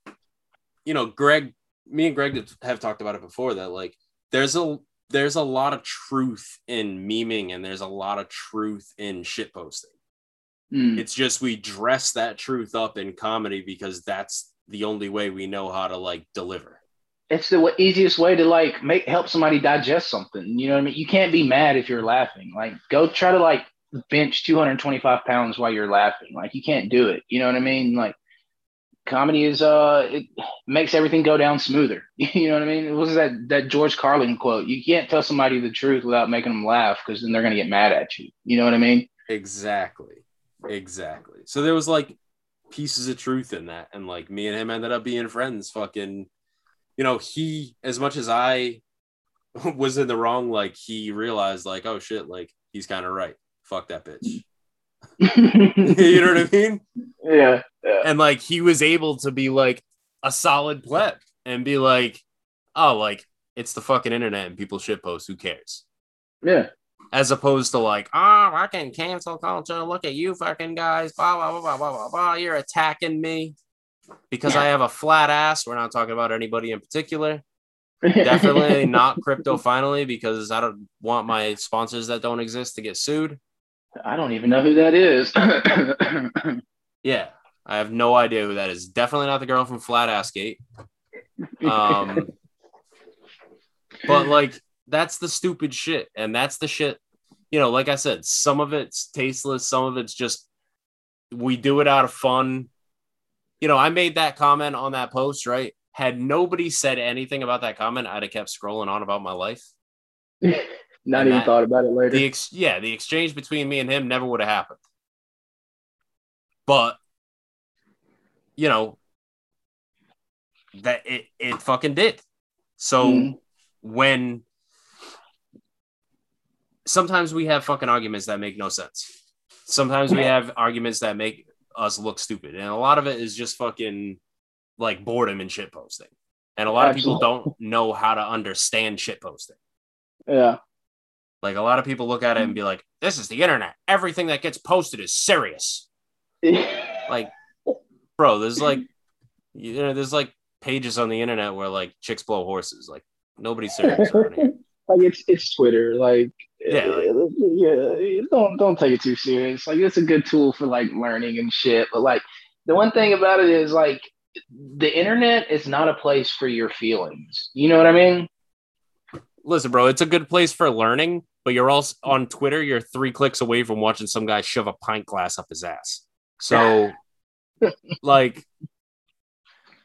S1: you know, Greg, me and Greg have talked about it before that like there's a there's a lot of truth in memeing and there's a lot of truth in shit posting.
S2: Mm.
S1: It's just we dress that truth up in comedy because that's the only way we know how to like deliver.
S2: it's the easiest way to like make help somebody digest something. You know what I mean? You can't be mad if you're laughing. Like go try to like bench 225 pounds while you're laughing. Like you can't do it. You know what I mean? Like comedy is uh it makes everything go down smoother. You know what I mean? What was that that George Carlin quote? You can't tell somebody the truth without making them laugh because then they're gonna get mad at you. You know what I mean?
S1: Exactly. Exactly. So there was like pieces of truth in that. And like me and him ended up being friends. Fucking, you know, he, as much as I was in the wrong, like he realized, like, oh shit, like he's kind of right. Fuck that bitch. you know what I mean?
S2: yeah. Yeah.
S1: And like he was able to be like a solid pleb and be like, oh, like it's the fucking internet and people shitpost. Who cares?
S2: Yeah.
S1: As opposed to like, oh, I can cancel culture. Look at you fucking guys. Blah, blah, blah, blah, blah, blah, blah. You're attacking me because I have a flat ass. We're not talking about anybody in particular. Definitely not crypto finally because I don't want my sponsors that don't exist to get sued.
S2: I don't even know who that is.
S1: Yeah. I have no idea who that is. Definitely not the girl from Flat Ass Gate. Um, but like that's the stupid shit, and that's the shit. You know, like I said, some of it's tasteless, some of it's just we do it out of fun. You know, I made that comment on that post, right? Had nobody said anything about that comment, I'd have kept scrolling on about my life.
S2: Not
S1: And
S2: even
S1: that-
S2: thought about it later.
S1: The ex- yeah, the exchange between me and him never would have happened. But you know that it it fucking did. So
S2: Mhm.
S1: when sometimes we have fucking arguments that make no sense. Sometimes we have arguments that make us look stupid. And a lot of it is just fucking like boredom and shit posting. And a lot of people don't know how to understand shit posting.
S2: yeah.
S1: Like a lot of people look at it and be like, this is the internet. Everything that gets posted is serious. Like, bro, there's like, you know, there's like pages on the internet where like chicks blow horses. Like, nobody's serious around here.
S2: Like it's it's Twitter. Like
S1: Yeah, like-
S2: yeah, don't don't take it too serious. Like it's a good tool for like learning and shit. But like the one thing about it is like the internet is not a place for your feelings. You know what I mean?
S1: Listen, bro, it's a good place for learning, but you're also on Twitter, you're three clicks away from watching some guy shove a pint glass up his ass. So, like,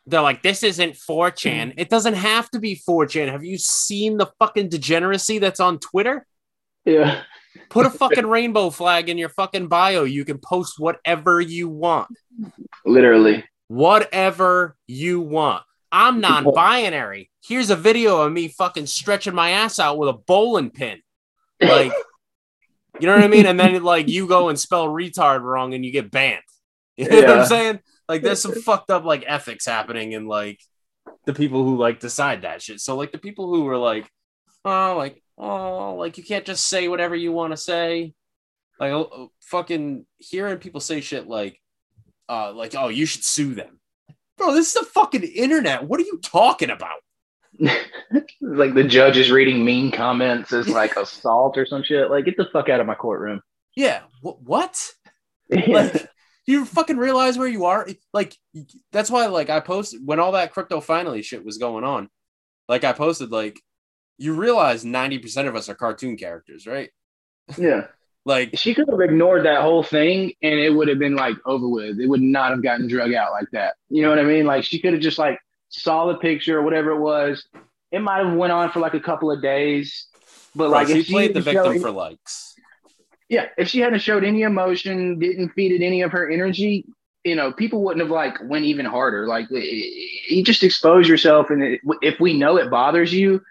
S1: they're like, this isn't 4chan. Mm. It doesn't have to be 4chan. Have you seen the fucking degeneracy that's on Twitter?
S2: Yeah.
S1: Put a fucking rainbow flag in your fucking bio. You can post whatever you want.
S2: Literally.
S1: Whatever you want. I'm non binary. Here's a video of me fucking stretching my ass out with a bowling pin. Like, you know what I mean? And then, like, you go and spell retard wrong and you get banned. You know what
S2: Yeah.
S1: I'm saying? Like, there's some fucked up, like, ethics happening in, like, the people who, like, decide that shit. So, like, the people who were like, oh, like, oh, like, you can't just say whatever you want to say. Like, oh, oh, fucking hearing people say shit like, uh, like, oh, you should sue them. Bro, this is the fucking internet. What are you talking about?
S2: like the judge is reading mean comments as like assault or some shit. Like, get the fuck out of my courtroom.
S1: Yeah, wh- what?
S2: Yeah.
S1: Like, you fucking realize where you are? Like, that's why, like, I posted when all that crypto finally shit was going on. Like, I posted, like, you realize 90% of us are cartoon characters, right?
S2: yeah.
S1: Like,
S2: She could have ignored that whole thing and it would have been like over with. It would not have gotten drug out like that. You know what I mean? Like she could have just like saw the picture or whatever it was. It might have went on for like a couple of days. But
S1: like,
S2: like
S1: she played the victim for likes.
S2: Yeah, if she hadn't showed any emotion, didn't feed it any of her energy, you know, people wouldn't have like went even harder. Like you just expose yourself, and it, if we know it bothers you,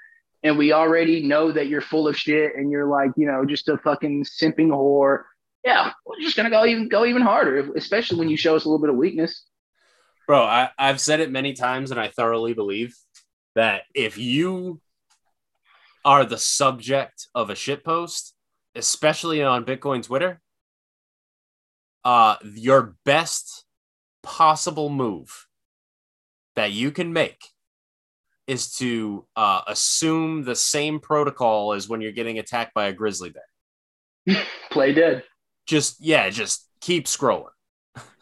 S2: and we already know that you're full of shit, and you're like, you know, just a fucking simping whore. Yeah, we're just gonna go even go even harder, especially when you show us a little bit of weakness.
S1: Bro, I, I've said it many times and I thoroughly believe that if you are the subject of a shit post, especially on Bitcoin Twitter, uh, your best possible move that you can make is to uh, assume the same protocol as when you're getting attacked by a grizzly bear.
S2: Play dead.
S1: Just, yeah, just keep scrolling.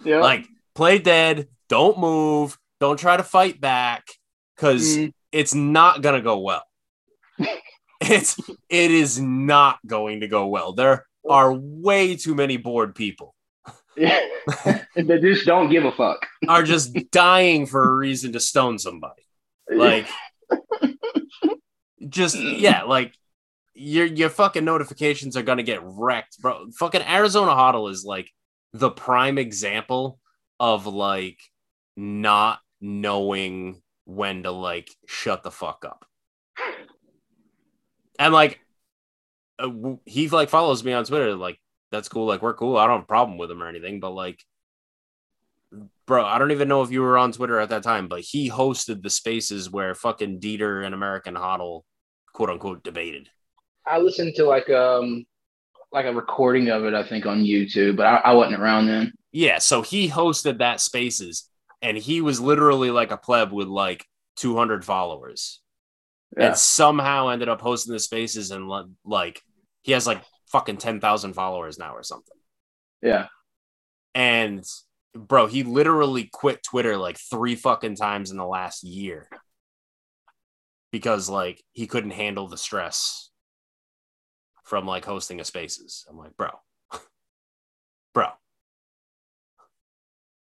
S2: Yeah,
S1: Like, play dead, don't move, don't try to fight back, because
S2: Mm.
S1: it's not gonna go well. it's it is not going to go well. There are way too many bored people
S2: yeah. they just don't give a fuck.
S1: are just dying for a reason to stone somebody. Like just yeah, like your your fucking notifications are gonna get wrecked, bro. Fucking Arizona HODL is like the prime example of like not knowing when to like shut the fuck up. And like uh, he like follows me on Twitter, like that's cool, like we're cool. I don't have a problem with him or anything, but like bro, I don't even know if you were on Twitter at that time, but he hosted the spaces where fucking Dieter and American HODL quote unquote debated.
S2: I listened to like um like a recording of it, I think, on YouTube, but I, I wasn't around then.
S1: Yeah, so he hosted that spaces and he was literally like a pleb with like 200 followers
S2: Yeah.
S1: and somehow ended up hosting the spaces and like he has like fucking 10,000 followers now or something.
S2: Yeah.
S1: And bro, he literally quit Twitter like three fucking times in the last year because like he couldn't handle the stress from like hosting a spaces. I'm like, bro, bro,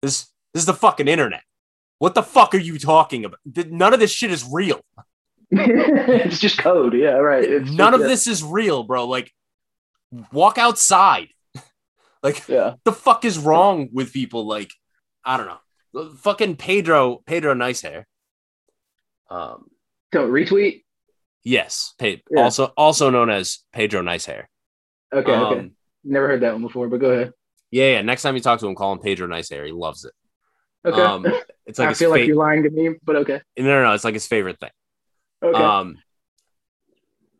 S1: this this is the fucking internet. What the fuck are you talking about? None of this shit is real.
S2: it's just code. Yeah, right. It's
S1: None
S2: just-
S1: of this is real, bro. Like, walk outside. like,
S2: Yeah.
S1: the fuck is wrong with people? Like, I don't know. Fucking Pedro, Pedro Nice Hair. Um,
S2: don't retweet.
S1: yes, Pe-
S2: Yeah.
S1: also also known as Pedro Nice Hair.
S2: Okay. okay.
S1: Um,
S2: Never heard that one before, but go ahead.
S1: yeah, yeah. Next time you talk to him, call him Pedro Nice Hair. He loves it.
S2: Okay.
S1: Um, it's like
S2: I feel like you're lying to me, but okay.
S1: no, no, no. It's like his favorite thing.
S2: Okay.
S1: Um,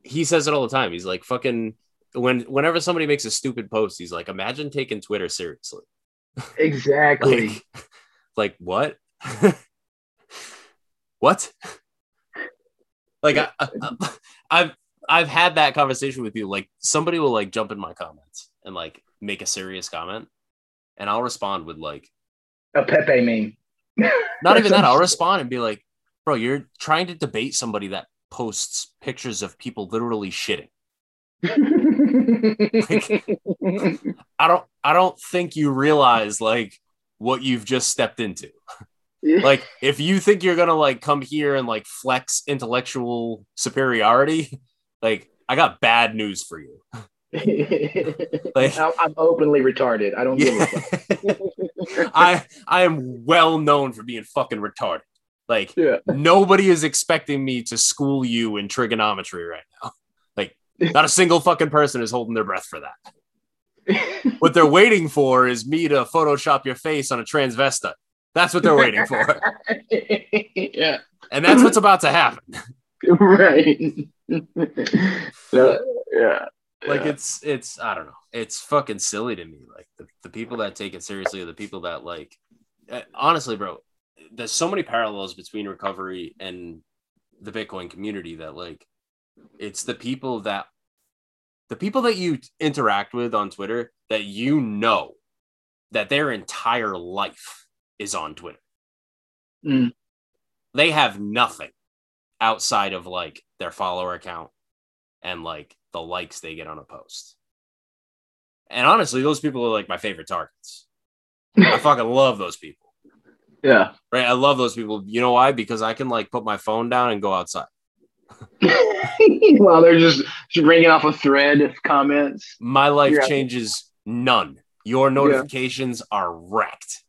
S1: he says it all the time. He's like, fucking. When whenever somebody makes a stupid post, he's like, imagine taking Twitter seriously.
S2: exactly.
S1: Like, like what? what? Like I, I, I've I've had that conversation with you. Like somebody will like jump in my comments and like make a serious comment, and I'll respond with like
S2: a Pepe meme.
S1: not even that. I'll respond and be like, "Bro, you're trying to debate somebody that posts pictures of people literally shitting. I don't I don't think you realize like what you've just stepped into." like if you think you're gonna like come here and like flex intellectual superiority like i got bad news for you
S2: like, I'm, I'm, openly retarded. I don't yeah. give
S1: a fuck. I I am well known for being fucking retarded. Like yeah. nobody is expecting me to school you in trigonometry right now. Like not a single fucking person is holding their breath for that. what they're waiting for is me to Photoshop your face on a transvestite. That's what they're waiting for.
S2: yeah.
S1: And that's what's about to happen.
S2: right. yeah
S1: like it's it's i don't know it's fucking silly to me like the, the people that take it seriously are the people that like eh, honestly bro there's so many parallels between recovery and the bitcoin community that like it's the people that the people that you interact with on twitter that you know that their entire life is on twitter
S2: mm.
S1: they have nothing outside of like their follower account and like the likes they get on a post. And honestly, those people are like my favorite targets. I fucking love those people.
S2: Yeah.
S1: Right. I love those people. You know why? Because I can like put my phone down and go outside.
S2: While they're just, just ringing off a thread of comments.
S1: My life yeah. changes none. Your notifications yeah. are wrecked.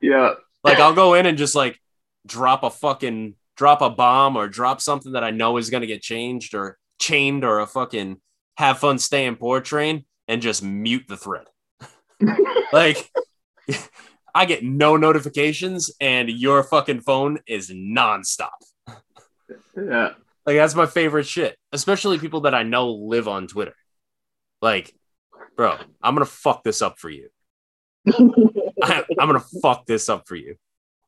S2: Yeah.
S1: Like I'll go in and just like drop a fucking drop a bomb or drop something that I know is gonna get changed or chained or a fucking have fun staying poor train and just mute the thread. like I get no notifications and your fucking phone is nonstop.
S2: Yeah.
S1: Like that's my favorite shit, especially people that I know live on Twitter. Like, bro, I'm gonna fuck this up for you. I, am gonna fuck this up for you.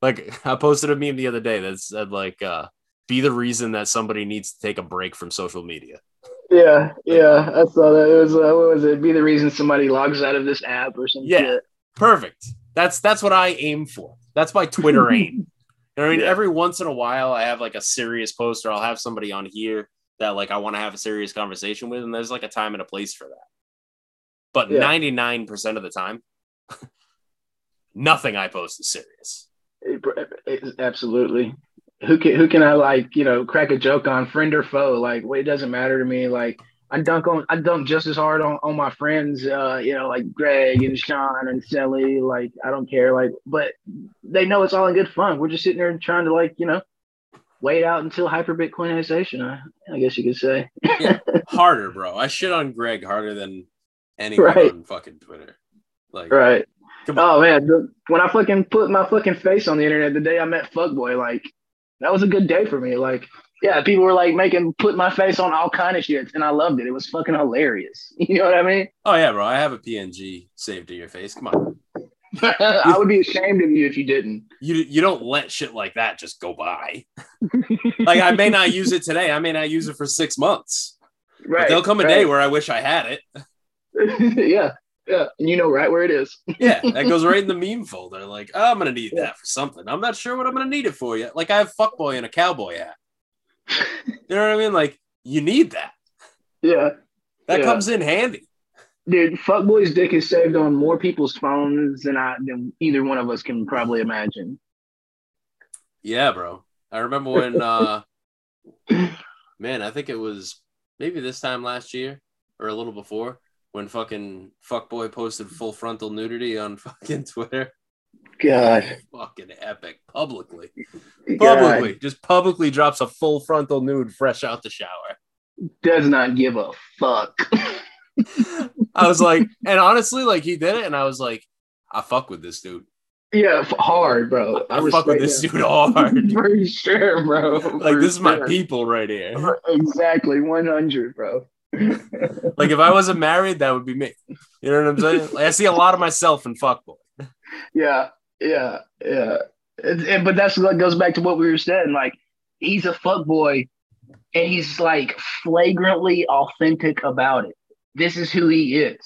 S1: Like I posted a meme the other day that said like uh be the reason that somebody needs to take a break from social media.
S2: Yeah, yeah, I saw that. It was uh, what was it? Be the reason somebody logs out of this app or something.
S1: Yeah, shit. perfect. That's that's what I aim for. That's my Twitter aim. You know I mean, yeah. every once in a while, I have like a serious post, or I'll have somebody on here that like I want to have a serious conversation with, and there's like a time and a place for that. But ninety nine percent of the time, nothing I post is serious.
S2: Eh, eh, eh, absolutely who can who can I like you know crack a joke on friend or foe like well, it doesn't matter to me like I dunk on I dunk just as hard on, on my friends uh you know like Greg and Sean and Sally like I don't care like but they know it's all in good fun. We're just sitting there trying to like you know wait out until hyper bitcoinization I, I guess you could say.
S1: Yeah, harder bro. I shit on Greg harder than anyone right. on fucking Twitter. Like
S2: right. Oh man, the, when I fucking put my fucking face on the internet the day I met Fuckboy, like that was a good day for me. Like, yeah, people were like making put my face on all kind of shit, and I loved it. It was fucking hilarious. You know what I mean?
S1: Oh yeah, bro. I have a PNG saved to your face. Come on.
S2: I would be ashamed of you if you didn't.
S1: You you don't let shit like that just go by. like I may not use it today. I may not use it for six months. Right. But there'll come a right. day where I wish I had
S2: it. yeah. Yeah, and you know right where it is.
S1: yeah, that goes right in the meme folder. Like, oh, I'm gonna need yeah. that for something. I'm not sure what I'm gonna need it for yet. Like, I have fuckboy and a cowboy hat. You know what I mean? Like, you need that.
S2: Yeah,
S1: that
S2: yeah.
S1: comes in handy.
S2: Dude, fuckboy's dick is saved on more people's phones than I than either one of us can probably imagine.
S1: Yeah, bro. I remember when, uh man, I think it was maybe this time last year or a little before when fucking fuckboy posted full frontal nudity on fucking Twitter.
S2: God.
S1: Fucking epic. Publicly. God. Publicly. Just publicly drops a full frontal nude fresh out the shower.
S2: Does not give a fuck.
S1: I was like, and honestly, like he did it, and I was like, I fuck with this dude.
S2: Yeah, hard, bro.
S1: I, I fuck with this dude hard.
S2: For sure, bro.
S1: like this is my people right here.
S2: Exactly, one hundred, bro.
S1: like if I wasn't married, that would be me. You know what I'm saying? Like, I see a lot of myself in fuckboy.
S2: Yeah, yeah, yeah. It, but that's what goes back to what we were saying. Like he's a fuckboy, and he's like flagrantly authentic about it. This is who he is,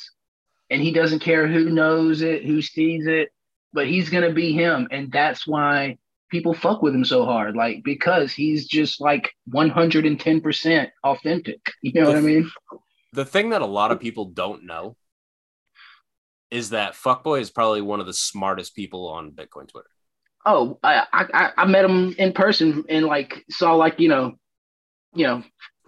S2: and he doesn't care who knows it, who sees it, but he's gonna be him, and that's why people fuck with him so hard, like because he's just like 110% authentic. You know what I mean?
S1: The thing that a lot of people don't know is that Fuckboy is probably one of the smartest people on Bitcoin Twitter.
S2: Oh, I I, I met him in person and like saw like you know, you know,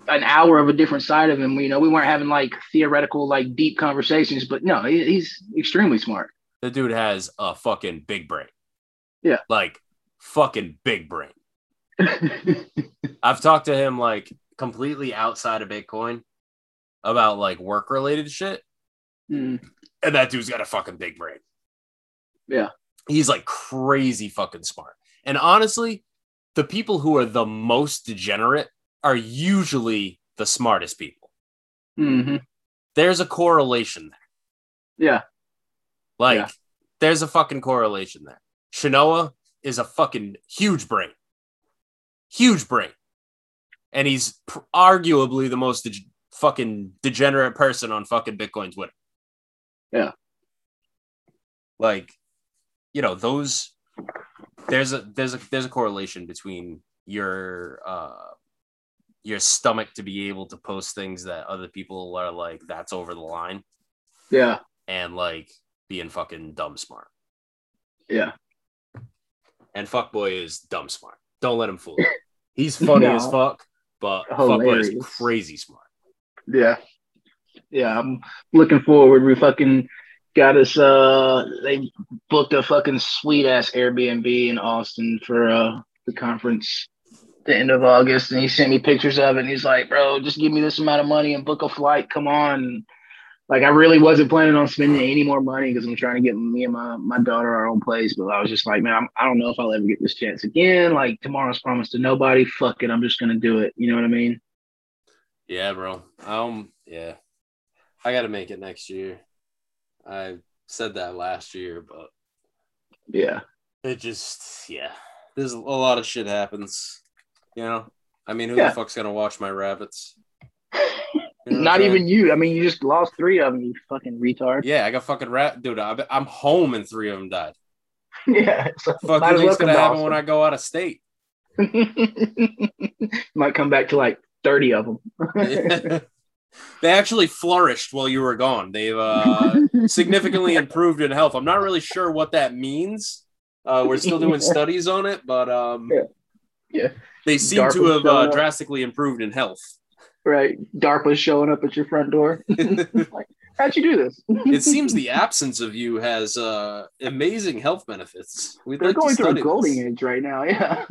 S2: an hour of a different side of him. You know, we weren't having like theoretical, like deep conversations, but no, he, he's extremely smart.
S1: The dude has a fucking big brain.
S2: Yeah.
S1: Like fucking big brain. I've talked to him like completely outside of Bitcoin about like work related shit.
S2: Mm,
S1: And that dude's got a fucking big brain.
S2: Yeah.
S1: He's like crazy fucking smart. And honestly, the people who are the most degenerate are usually the smartest people.
S2: hmm
S1: There's a correlation there.
S2: Yeah.
S1: Like,
S2: Yeah.
S1: there's a fucking correlation there. Shinoa is a fucking huge brain. Huge brain. And he's pr- arguably the most deg- fucking degenerate person on fucking Bitcoin Twitter.
S2: Yeah.
S1: Like, you know, those there's a there's a there's a correlation between your uh your stomach to be able to post things that other people are like that's over the line
S2: Yeah.
S1: and like being fucking dumb smart.
S2: Yeah.
S1: And fuckboy is dumb smart. Don't let him fool you. He's funny
S2: No.
S1: as fuck, but fuckboy is crazy smart.
S2: Yeah. Yeah. I'm looking forward. We fucking got us uh they booked a fucking sweet ass Airbnb in Austin for uh the conference the end of August and he sent me pictures of it and he's like, bro, just give me this amount of money and book a flight. Come on. Like I really wasn't planning on spending any more money because I'm trying to get me and my, my daughter our own place. But I was just like, man, I'm, I don't know if I'll ever get this chance again. Like tomorrow's promised to nobody. Fuck it. I'm just gonna do it. You know what I mean?
S1: Yeah, bro. Um, yeah. I gotta make it next year. I said that last year, but
S2: Yeah.
S1: it just yeah. There's a lot of shit happens. You know? I mean, who
S2: Yeah.
S1: the fuck's gonna watch my rabbits? You know
S2: Not
S1: saying?
S2: even you. I mean, you just lost three of them, you fucking retard.
S1: Yeah, I got fucking rat dude. I- I'm home and three of them died.
S2: Yeah. so
S1: Fucking thing's gonna
S2: to
S1: happen when I go out of state.
S2: Might come back to like 30 of them.
S1: They actually flourished while you were gone. They've uh, significantly improved in health. I'm not really sure what that means. Uh, we're still doing studies on it, but um,
S2: Yeah. Yeah.
S1: they seem to have uh, drastically improved in health.
S2: right. DARPA's showing up at your front door.
S1: it
S2: How'd you do this?
S1: It seems the absence of you has uh, amazing health benefits. We'd
S2: They're
S1: like
S2: going through a golden
S1: this.
S2: age right now. Yeah.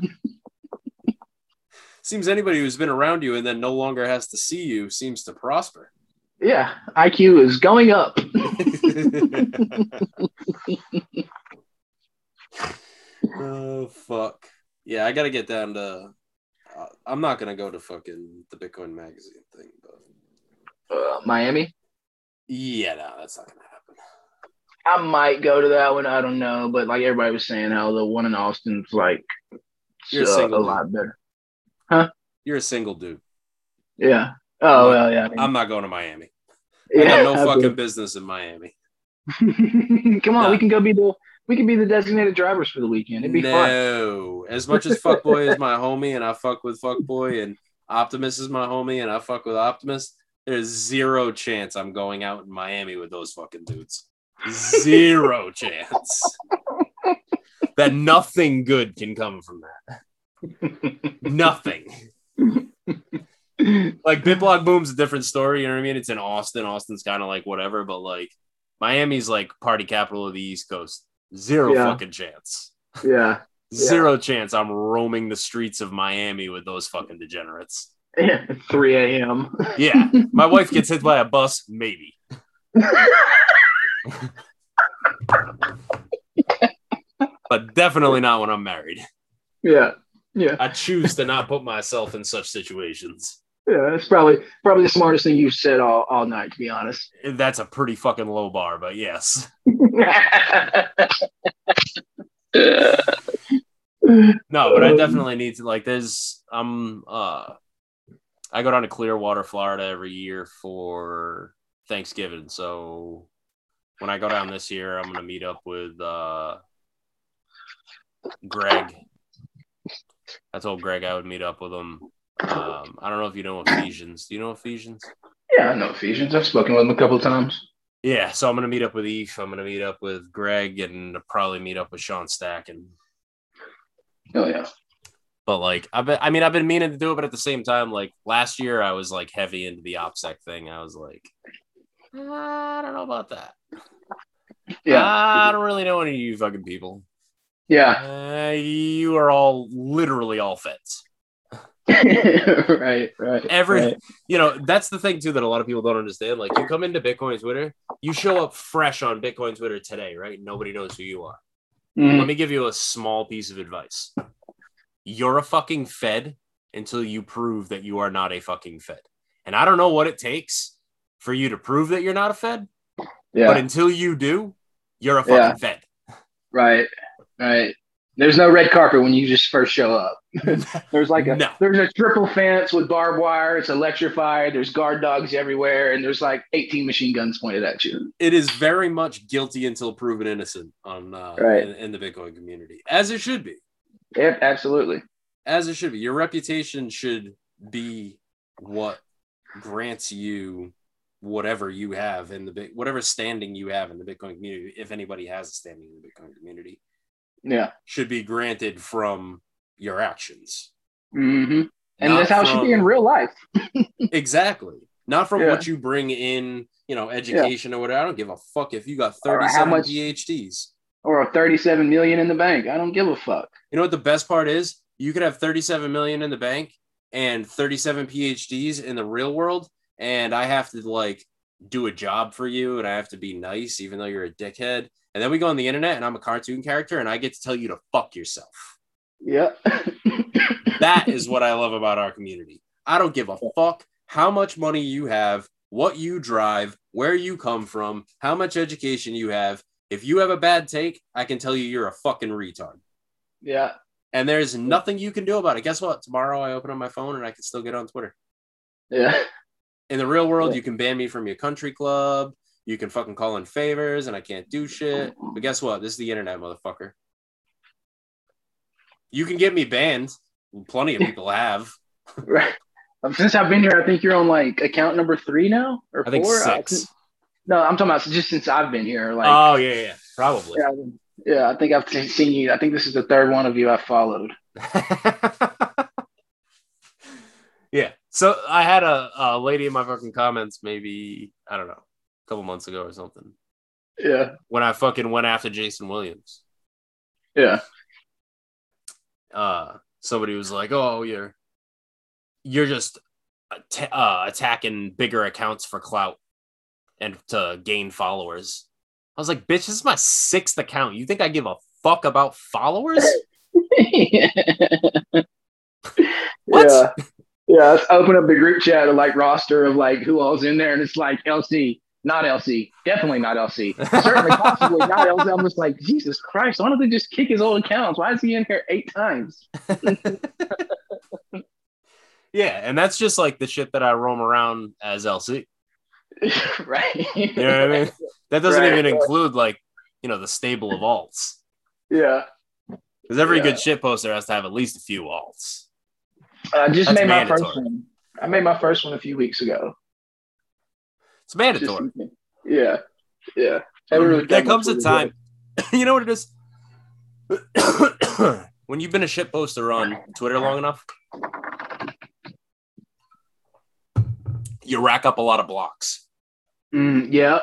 S1: Seems anybody who's been around you and then no longer has to see you seems to prosper.
S2: Yeah. IQ is going up.
S1: oh fuck yeah i gotta get down to uh, i'm not gonna go to fucking the bitcoin magazine thing but
S2: Uh, Miami.
S1: yeah no that's not gonna happen
S2: I might go to that one. I don't know. But like everybody was saying, how the one in Austin's like
S1: You're
S2: uh, a lot better.
S1: You're a single dude
S2: Yeah. Oh, well, yeah. I mean,
S1: i'm not going to miami
S2: yeah,
S1: i got no fucking business in miami
S2: Come on,
S1: No.
S2: we can go be the we can be the designated drivers for the weekend. It'd be fun.
S1: no as much as fuckboy is my homie and i fuck with fuckboy and optimus is my homie and i fuck with optimus there's zero chance i'm going out in miami with those fucking dudes zero chance that nothing good can come from that nothing like Bitblock Boom's a different story. You know what I mean? It's in Austin. Austin's kind of like whatever, but like Miami's like party capital of the East Coast. Zero
S2: Yeah.
S1: fucking chance.
S2: yeah.
S1: Zero chance I'm roaming the streets of Miami with those fucking degenerates.
S2: Yeah. 3 a.m.
S1: Yeah. My wife gets hit by a bus, maybe. But definitely not when I'm married.
S2: yeah. Yeah.
S1: I choose to not put myself in such situations.
S2: Yeah. That's probably probably the smartest thing you've said all, all night, to be honest.
S1: That's a pretty fucking low bar, but yes. No, but I definitely need to like there's I'm uh I go down to Clearwater, Florida every year for Thanksgiving. So when I go down this year, I'm gonna meet up with uh Greg. I told Greg I would meet up with him. Um, I don't know if you know Ephesians. Do you know Ephesians?
S2: yeah, I know Ephesians. I've spoken with him a couple of times.
S1: Yeah, so I'm gonna meet up with Eve. I'm gonna meet up with Greg and probably meet up with Sean Stack and
S2: Oh yeah.
S1: But like I've been, I mean, I've been meaning to do it, but at the same time, like last year, I was like heavy into the OPSEC thing. I was like, I don't know about that.
S2: Yeah.
S1: I don't really know any of you fucking people.
S2: Yeah.
S1: Uh, you are all literally all feds.
S2: right. Right.
S1: Every,
S2: right.
S1: you know, that's the thing too that a lot of people don't understand. Like, you come into Bitcoin Twitter, you show up fresh on Bitcoin Twitter today, right? Nobody knows who you are.
S2: Mhm.
S1: Let me give you a small piece of advice. You're a fucking Fed until you prove that you are not a fucking Fed. And I don't know what it takes for you to prove that you're not a Fed,
S2: Yeah.
S1: but until you do, you're a fucking
S2: Yeah.
S1: Fed.
S2: right. Right. There's no red carpet when you just first show up. There's like a
S1: No.
S2: there's a triple fence with barbed wire. It's electrified. There's guard dogs everywhere, and there's like 18 machine guns pointed at you.
S1: it is very much guilty until proven innocent on uh,
S2: Right.
S1: in, in the Bitcoin community, as it should be.
S2: Yep, absolutely.
S1: As it should be. Your reputation should be what grants you whatever you have in the whatever standing you have in the Bitcoin community, if anybody has a standing in the Bitcoin community,
S2: Yeah.
S1: should be granted from your actions.
S2: hmm And that's how it should be in real life.
S1: Exactly. Not from
S2: Yeah.
S1: what you bring in, you know, education or whatever. I don't give a fuck if you got
S2: Or how
S1: 37
S2: much-
S1: PhDs.
S2: Or a 37 million in the bank. I don't give a fuck.
S1: You know what the best part is? You could have 37 million in the bank and 37 PhDs in the real world, and I have to like do a job for you and I have to be nice, even though you're a dickhead. And then we go on the internet and I'm a cartoon character and I get to tell you to fuck yourself.
S2: Yeah.
S1: That is what I love about our community. I don't give a fuck how much money you have, what you drive, where you come from, how much education you have. If you have a bad take, I can tell you you're a fucking retard.
S2: yeah.
S1: And there's nothing you can do about it. Guess what? Tomorrow I open up my phone and I can still get on Twitter.
S2: Yeah.
S1: In the real world,
S2: Yeah.
S1: you can ban me from your country club. You can fucking call in favors and I can't do shit. But guess what? This is the internet, motherfucker. You can get me banned. Plenty of people have.
S2: Right. Um, Since I've been here, I think you're on like account number three now or
S1: I think
S2: four.
S1: six.
S2: no, I'm talking about just since I've been here. Like,
S1: oh, yeah, yeah. Probably.
S2: yeah, yeah, I think I've seen- seen you. I think this is the third one of you I've followed.
S1: yeah. So I had a, a lady in my fucking comments maybe, I don't know, a couple months ago or something
S2: Yeah.
S1: when I fucking went after Jason Williams.
S2: Yeah.
S1: uh somebody was like oh you're you're just atta- uh, attacking bigger accounts for clout and to gain followers i was like bitch this is my sixth account you think i give a fuck about followers What?
S2: Yeah. Yeah. Let's open up the group chat of like roster of like who all's in there, and it's like LC, not LC, definitely not LC, certainly possibly not LC. I'm just like Jesus Christ. Why don't they just kick his old accounts? Why is he in here eight times?
S1: yeah and that's just like the shit that i roam around as lc
S2: right.
S1: you know what i mean that doesn't
S2: Right,
S1: even include like you know the stable of alts
S2: Yeah.
S1: because every
S2: Yeah.
S1: good shit poster has to have at least a few alts
S2: I just
S1: That's
S2: made my first one. I made my first one a few weeks ago.
S1: it's mandatory
S2: Just- yeah. Yeah. Really
S1: there comes a time you know what it is when you've been a shit poster on twitter long enough you rack up a lot of blocks.
S2: Mm, yeah.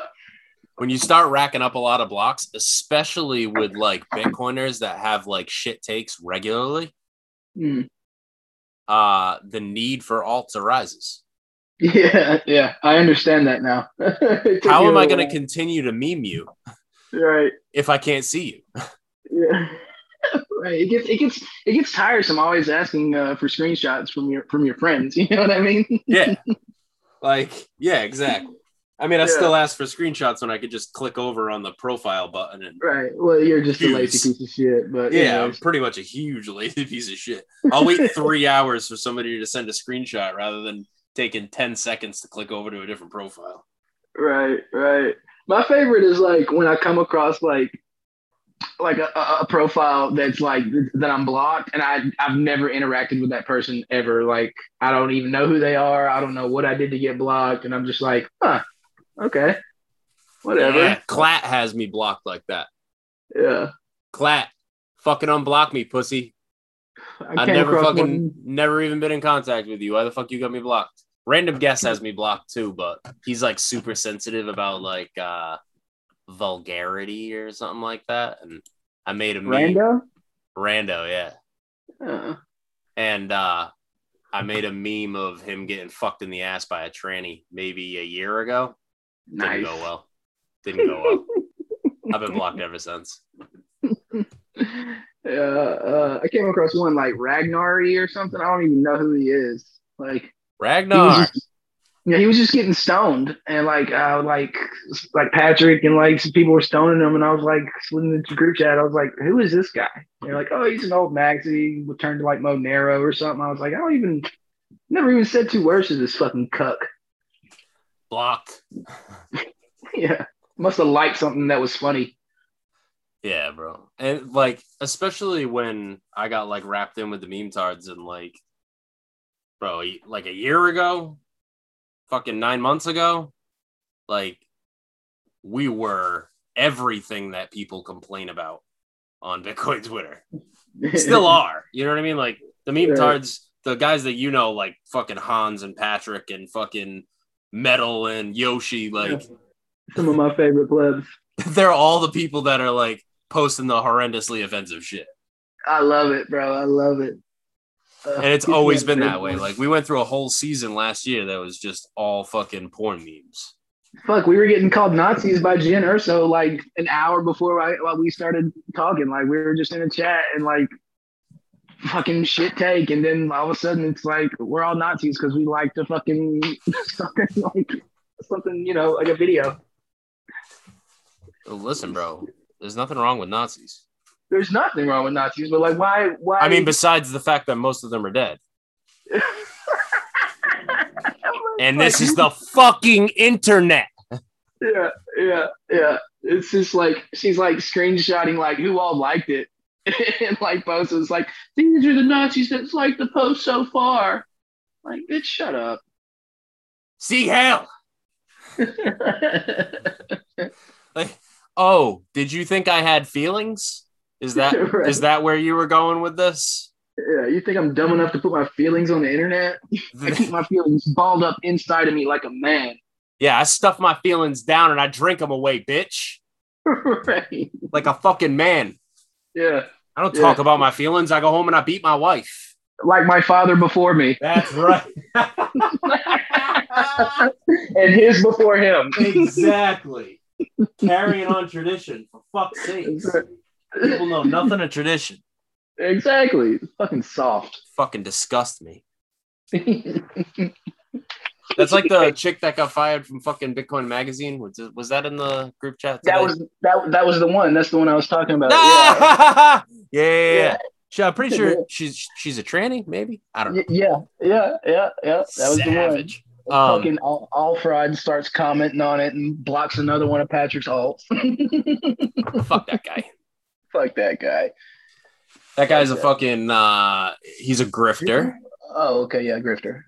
S1: when you start racking up a lot of blocks especially with like bitcoiners that have like shit takes regularly
S2: Mm.
S1: Uh the need for alts arises
S2: Yeah. Yeah. I understand that now.
S1: How am I going to continue to meme you
S2: Right.
S1: if i can't see you
S2: Yeah. right. It gets it gets it gets tiresome always asking uh, for screenshots from your from your friends. You know what I mean?
S1: yeah like yeah exactly i mean i
S2: Yeah.
S1: still ask for screenshots when i could just click over on the profile button and
S2: right. Well, you're just a lazy piece of shit. But
S1: yeah i'm pretty much a huge lazy piece of shit i'll wait three hours for somebody to send a screenshot rather than taking 10 seconds to click over to a different profile
S2: Right, right. My favorite is like when I come across like like a, a a profile that's like that I'm blocked and I I've never interacted with that person ever. Like I don't even know who they are. I don't know what I did to get blocked, and I'm just like, huh, okay, whatever.
S1: yeah clat has me blocked like that
S2: Yeah.
S1: clat fucking unblock me pussy
S2: I
S1: I've never fucking
S2: one-
S1: never even been in contact with you. Why the fuck you got me blocked? Random guest has me blocked too, but he's like super sensitive about like uh vulgarity or something like that. And I made a meme.
S2: Rando.
S1: Rando, yeah.
S2: Uh,
S1: And uh I made a meme of him getting fucked in the ass by a tranny maybe a year ago. Didn't go well. Didn't go well. I've been blocked ever since.
S2: uh, uh, I came across one like Ragnari or something. I don't even know who he is. Like
S1: Ragnar.
S2: just, yeah, he was just getting stoned, and like uh, like like Patrick and like some people were stoning him, and I was like slitting into the group chat. I was like, who is this guy? And they're like, oh, he's an old maxi, returned to like Monero or something. I was like, I don't even never even said two words to this fucking cuck.
S1: Blocked.
S2: yeah, must have liked something that was funny.
S1: Yeah, bro. And like, especially when I got like wrapped in with the meme tards and like, bro, like a year ago, fucking nine months ago, like, we were everything that people complain about on Bitcoin Twitter. Still are. You know what I mean? Like, the meme
S2: Yeah.
S1: tards, the guys that you know, like fucking Hans and Patrick and fucking Metal and Yoshi, like,
S2: Some of my favorite plebs.
S1: they're all the people that are like posting the horrendously offensive shit.
S2: I love it, bro. I love it. Uh,
S1: And it's always been that way. Like we went through a whole season last year that was just all fucking porn memes.
S2: fuck, we were getting called Nazis by Jen Urso like an hour before I, while we started talking. Like we were just in a chat and like fucking shit take, and then all of a sudden it's like we're all Nazis because we like to fucking something like something you know like a video.
S1: Listen, bro, there's nothing wrong with Nazis.
S2: There's nothing wrong with Nazis, but like why why?
S1: I mean, besides the fact that most of them are dead. And this is the fucking internet.
S2: yeah yeah yeah. It's just like she's like screenshotting like who all liked it. and like posts it's like these are the Nazis that's like the post so far. Like, bitch, shut up.
S1: See hell. Like, oh, did you think I had feelings? Is that is
S2: Right.
S1: that where you were going with this?
S2: Yeah, you think I'm dumb enough to put my feelings on the internet? I keep my feelings balled up inside of me like a man.
S1: yeah, I stuff my feelings down and I drink them away, bitch.
S2: right.
S1: Like a fucking man.
S2: Yeah.
S1: I don't
S2: Yeah.
S1: talk about my feelings. I go home and I beat my wife.
S2: Like my father before me.
S1: That's right.
S2: and his before him.
S1: exactly. Carrying on tradition, for fuck's sake. People know nothing of tradition.
S2: exactly. It's fucking soft.
S1: Fucking disgust me. That's like the chick that got fired from fucking Bitcoin Magazine. Was, it- was that in the group chat?
S2: that was that that was the one. That's the one I was talking about.
S1: Ah! yeah, yeah, yeah.
S2: Yeah.
S1: She- I'm pretty sure she's she's a tranny, maybe. I don't know.
S2: Yeah. Yeah, yeah, yeah. That was the one.
S1: Savage. Um,
S2: fucking all, all fraud starts commenting on it and blocks another one of Patrick's alts.
S1: Fuck that guy.
S2: Fuck that guy.
S1: That guy's a fucking. uh He's a grifter.
S2: Oh, okay, yeah, grifter.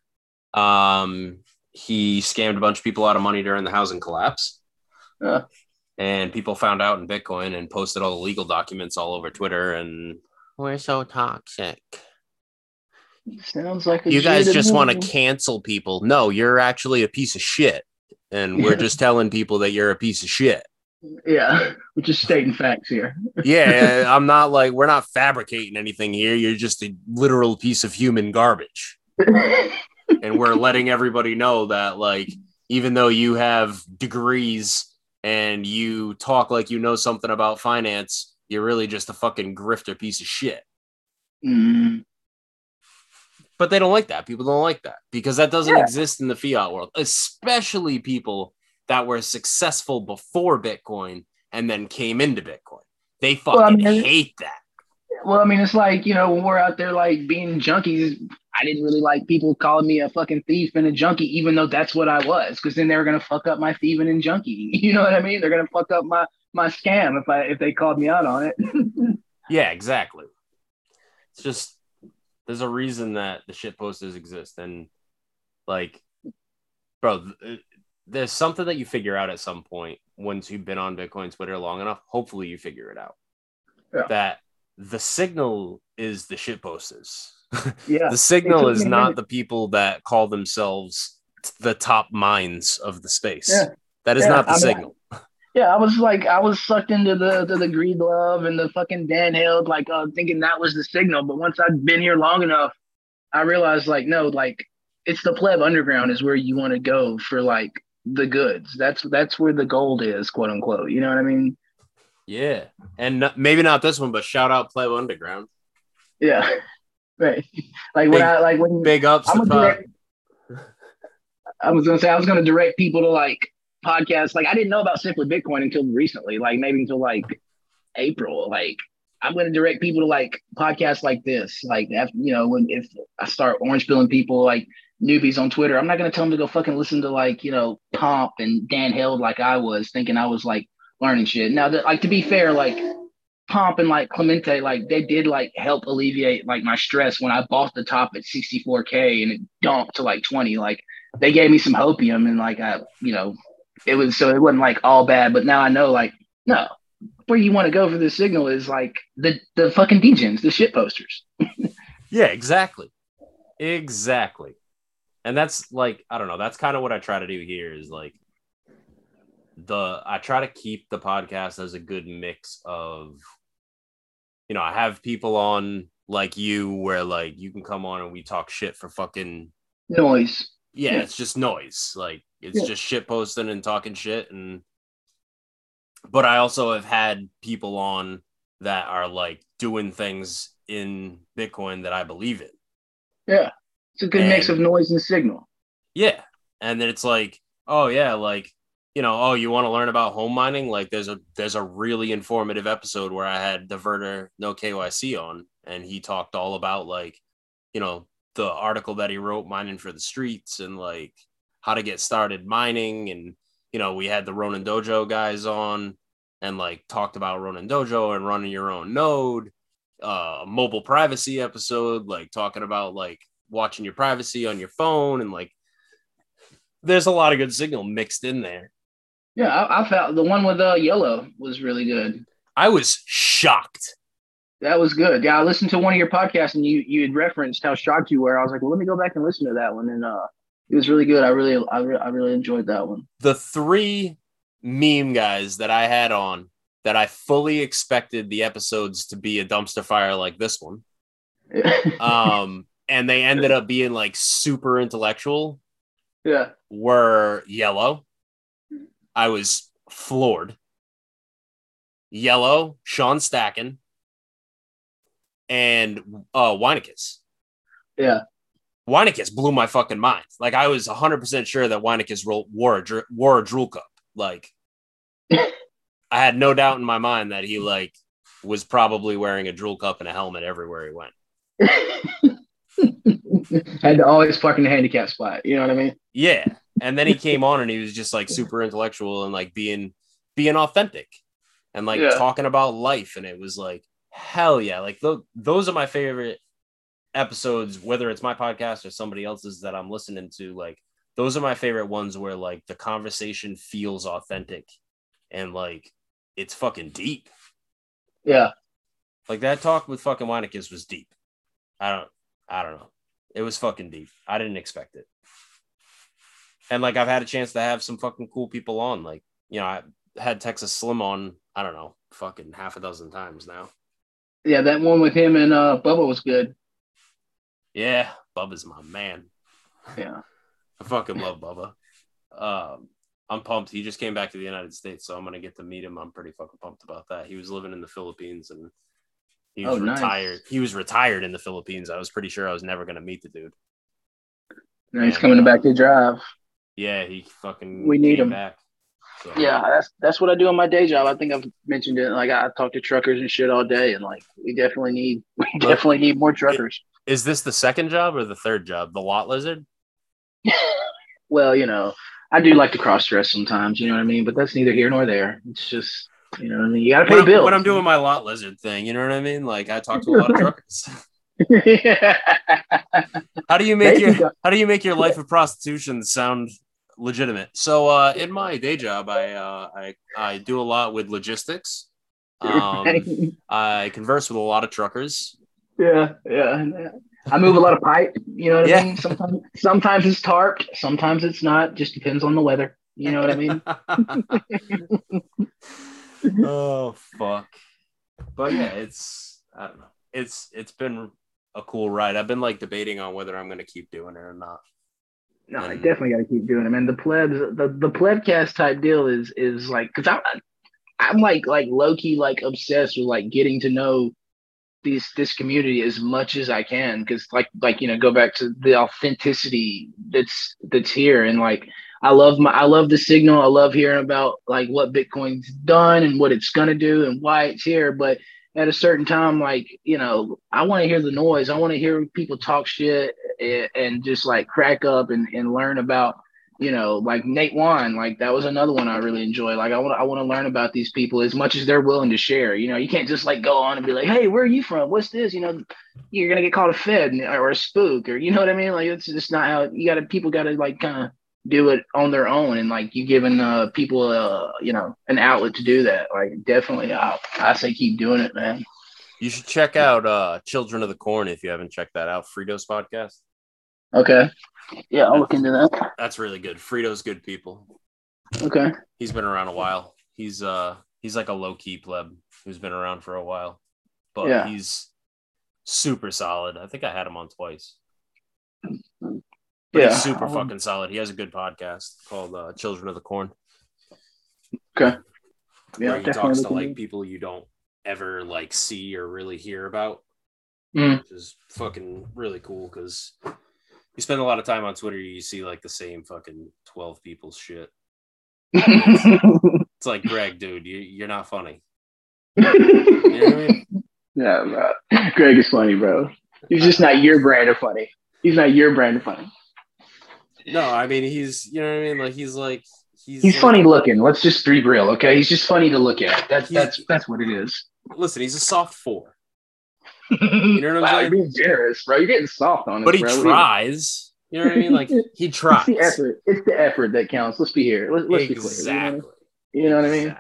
S1: Um, he scammed a bunch of people out of money during the housing collapse.
S2: Uh.
S1: And people found out in Bitcoin and posted all the legal documents all over Twitter. And we're so toxic.
S2: Sounds like a
S1: You guys just want to cancel people. No, you're actually a piece of shit. And we're just telling people that you're a piece of shit.
S2: Yeah, we're just stating facts here.
S1: Yeah, I'm not like, we're not fabricating anything here. You're just a literal piece of human garbage. and we're letting everybody know that like even though you have degrees and you talk like you know something about finance you're really just a fucking grifter piece of shit.
S2: Mm,
S1: but they don't like that. People don't like that because that doesn't
S2: Yeah.
S1: exist in the fiat world especially people that were successful before bitcoin and then came into bitcoin. They fucking
S2: Well, I mean-
S1: hate that
S2: well, I mean, it's like you know when we're out there like being junkies. I didn't really like people calling me a fucking thief and a junkie, even though that's what I was, because then they were gonna fuck up my thieving and junkie. You know what I mean? They're gonna fuck up my my scam if I if they called me out on it.
S1: Yeah, exactly. It's just there's a reason that the shit posters exist, and like, bro, th- uh, there's something that you figure out at some point once you've been on Bitcoin Twitter long enough. Hopefully, you figure it out
S2: Yeah.
S1: that the signal is the shit posters.
S2: Yeah.
S1: the signal is not the people that call themselves the top minds of the space.
S2: Yeah.
S1: That is
S2: Yeah,
S1: not the
S2: I mean,
S1: signal.
S2: Yeah, I was like, I was sucked into the to the greed love and the fucking Dan Held, like uh, thinking that was the signal. But once I'd been here long enough, I realized like, no, like it's the pleb underground is where you want to go for like the goods. That's that's where the gold is, quote unquote. You know what I mean?
S1: Yeah. And n- maybe not this one, but shout out Pleb Underground.
S2: Yeah, right. Like when
S1: Big-
S2: I like when
S1: Big ups
S2: I'm
S1: to
S2: direct, I was gonna say I was gonna direct people to like podcasts. Like I didn't know about Simply Bitcoin until recently, like maybe until like April. Like I'm gonna direct people to like podcasts like this. Like after, you know, when if I start orange pilling people like newbies on Twitter, I'm not gonna tell them to go fucking listen to like, you know, Pomp and Dan Held like I was thinking I was like learning shit. Now that like to be fair, like Pomp and like Clemente, like they did like help alleviate like my stress when I bought the top at 64k and it dumped to like 20. Like they gave me some hopium and like I, you know, it was so it wasn't like all bad. But now I know like no, where you want to go for the signal is like the the fucking degens, the shit posters.
S1: Yeah, exactly. Exactly. And that's like, I don't know, that's kind of what I try to do here is like the I try to keep the podcast as a good mix of you know, I have people on like you where like you can come on and we talk shit for fucking
S2: Noise.
S1: yeah,
S2: Yeah.
S1: it's just noise. Like it's
S2: Yeah.
S1: just shit posting and talking shit and but I also have had people on that are like doing things in Bitcoin that I believe in.
S2: Yeah. It's a good mix of noise and signal.
S1: Yeah. And then it's like, oh yeah, like, you know, oh, you want to learn about home mining? Like there's a there's a really informative episode where I had the Diverter No KYC on and he talked all about like, you know, the article that he wrote mining for the streets and like how to get started mining and you know, we had the Ronin Dojo guys on and like talked about Ronin Dojo and running your own node, uh mobile privacy episode, like talking about like watching your privacy on your phone and like there's a lot of good signal mixed in there.
S2: Yeah, I, I felt the one with uh yellow was really good.
S1: I was shocked.
S2: That was good. Yeah, I listened to one of your podcasts and you you had referenced how shocked you were. I was like, well, let me go back and listen to that one, and uh, it was really good. I really I, re- I really enjoyed that one.
S1: The three meme guys that I had on that I fully expected the episodes to be a dumpster fire like this one. Um, and they ended up being like super intellectual
S2: yeah,
S1: were yellow. I was floored. Yellow, Sean Stacken, and uh Weinicus.
S2: yeah,
S1: Weinicus blew my fucking mind. Like I was 100% sure that Weinicus wore a, wore a drool cup. Like I had no doubt in my mind that he like was probably wearing a drool cup and a helmet everywhere he went.
S2: had to always park in the handicap spot. You know what I mean?
S1: Yeah. And then he came on and he was just like super intellectual and like being being authentic and like
S2: Yeah.
S1: talking about life and it was like hell yeah. Like th- those are my favorite episodes whether it's my podcast or somebody else's that I'm listening to like those are my favorite ones where like the conversation feels authentic and like it's fucking deep.
S2: Yeah,
S1: Like that talk with fucking Weinicus was deep. I don't I don't know. It was fucking deep. I didn't expect it. And like I've had a chance to have some fucking cool people on. Like, you know, I had Texas Slim on, I don't know, fucking half a dozen times now.
S2: yeah. That one with him and uh, Bubba was good.
S1: Yeah, Bubba's my man.
S2: Yeah,
S1: I fucking love Bubba. Um, I'm pumped. He just came back to the United States, so I'm gonna get to meet him. I'm pretty fucking pumped about that. He was living in the Philippines and he was
S2: Oh, nice.
S1: retired. He was retired in the Philippines. I was pretty sure I was never gonna meet the dude.
S2: now he's
S1: And,
S2: coming
S1: uh,
S2: back to drive.
S1: Yeah, he fucking
S2: We need
S1: came
S2: him.
S1: back. So,
S2: Yeah, that's that's what I do on my day job. I think I've mentioned it. Like I talk to truckers and shit all day, and like we definitely need we definitely need more truckers.
S1: Is this the second job or the third job? The lot lizard?
S2: well, you know, I do like to cross dress sometimes. You know what I mean? But that's neither here nor there. It's just you know what I mean. You got to pay
S1: When
S2: bills.
S1: when I'm doing my lot lizard thing, you know what I mean? Like I talk to a lot of truckers. How do you make your
S2: think
S1: how do you make your life of prostitution sound legitimate? So uh in my day job I uh I, I do a lot with logistics. Um, I converse with a lot of truckers.
S2: Yeah, yeah. yeah. I move a lot of pipe. You know what
S1: Yeah.
S2: I mean? Sometimes, sometimes it's tarped. Sometimes it's not. Just depends on the weather. You know what I mean?
S1: oh fuck. But yeah, it's I don't know. It's it's been a cool ride. I've been like debating on whether I'm gonna keep doing it or not.
S2: No, I definitely got to keep doing it, man. The plebs, the the plebcast type deal is is like because I'm I'm like like low key like obsessed with like getting to know these this community as much as I can because like like you know go back to the authenticity that's that's here and like I love my I love the signal. I love hearing about like what Bitcoin's done and what it's gonna do and why it's here, but at a certain time, like you know, I want to hear the noise. I want to hear people talk shit and, and just like crack up and, and learn about, you know, like Nate Wan. Like that was another one I really enjoy. Like I want I want to learn about these people as much as they're willing to share. You know, you can't just like go on and be like, hey, where are you from? What's this? You know, you're gonna get called a fed or a spook or you know what I mean? Like it's just not how you got to. People got to like kind of do it on their own and like you giving uh people uh you know an outlet to do that like definitely i i say keep doing it man
S1: You should check out uh Children of the Corn if you haven't checked that out. Frito's podcast.
S2: okay yeah i'll look into that
S1: That's really good. Frito's good people.
S2: okay
S1: He's been around a while. He's uh he's like a low key pleb who's been around for a while, but
S2: Yeah.
S1: he's super solid. I think I had him on twice. But
S2: yeah
S1: he's super
S2: Um,
S1: fucking solid. He has a good podcast called uh, Children of the Corn.
S2: okay yeah
S1: where he talks to like people you don't ever like see or really hear about,
S2: Mm.
S1: which is fucking really cool because you spend a lot of time on Twitter, you see like the same fucking twelve people's shit.
S2: it.
S1: It's like Greg, dude, you, you're not funny. You know what I mean?
S2: yeah bro greg is funny bro he's just not your brand of funny he's not your brand of funny
S1: No, I mean he's you know what I mean. Like he's like he's
S2: he's
S1: like-
S2: funny looking let's just be real okay he's just funny to look at that's that's that's what it is
S1: Listen, he's a soft four,
S2: you
S1: know what I'm
S2: wow,
S1: saying?
S2: you're being generous bro you're getting soft on us
S1: but he
S2: bro.
S1: tries. You know what I mean? Like he tries.
S2: It's the effort. It's the effort that counts. Let's be here. Let's, let's
S1: exactly.
S2: be clear. You know what I mean?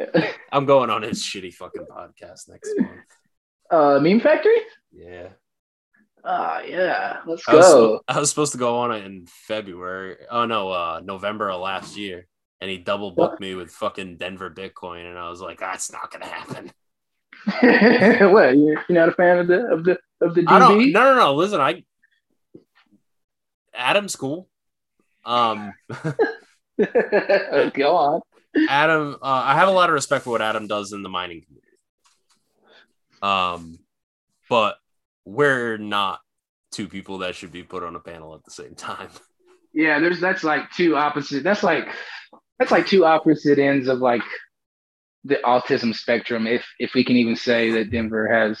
S1: Exactly. I'm going on his shitty fucking podcast next month.
S2: Uh, Meme Factory.
S1: Yeah.
S2: Ah, yeah. Let's
S1: I was,
S2: go.
S1: I was supposed to go on it in February. Oh no, uh November of last year. And he double booked me with fucking Denver Bitcoin. And I was like, that's not gonna happen.
S2: what? You're, not a fan of the of the of the
S1: I don't
S2: DB?
S1: no no no. Listen, I Adam's cool. Um
S2: go on.
S1: Adam, uh, I have a lot of respect for what Adam does in the mining community. Um, but we're not two people that should be put on a panel at the same time.
S2: Yeah, there's that's like two opposite. That's like that's like two opposite ends of like the autism spectrum. If if we can even say that Denver has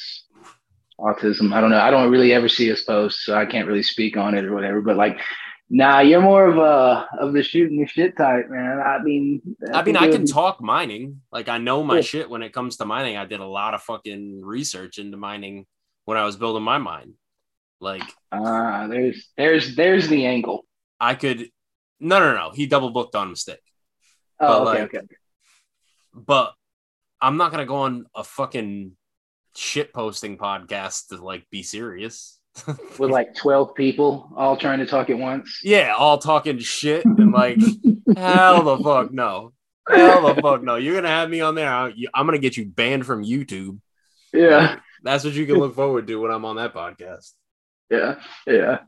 S2: autism, I don't know. I don't really ever see his posts, so I can't really speak on it or whatever. But like, nah, you're more of a of the shooting the shit type, man. I mean,
S1: I mean, I can
S2: be-
S1: talk mining. Like, I know my
S2: Yeah.
S1: shit when it comes to mining. I did a lot of fucking research into mining when I was building my mine. Like,
S2: Ah, there's there's there's the angle.
S1: I could, no, no, no. He double booked on mistake.
S2: Oh,
S1: But,
S2: okay,
S1: like,
S2: okay.
S1: but I'm not gonna go on a fucking shit posting podcast to like be serious.
S2: With like twelve people all trying to talk at once.
S1: yeah, all talking shit and like hell the fuck no, hell the fuck no. You're gonna have me on there. I- I'm gonna get you banned from YouTube.
S2: Yeah,
S1: That's what you can look forward to when I'm on that podcast.
S2: yeah, yeah.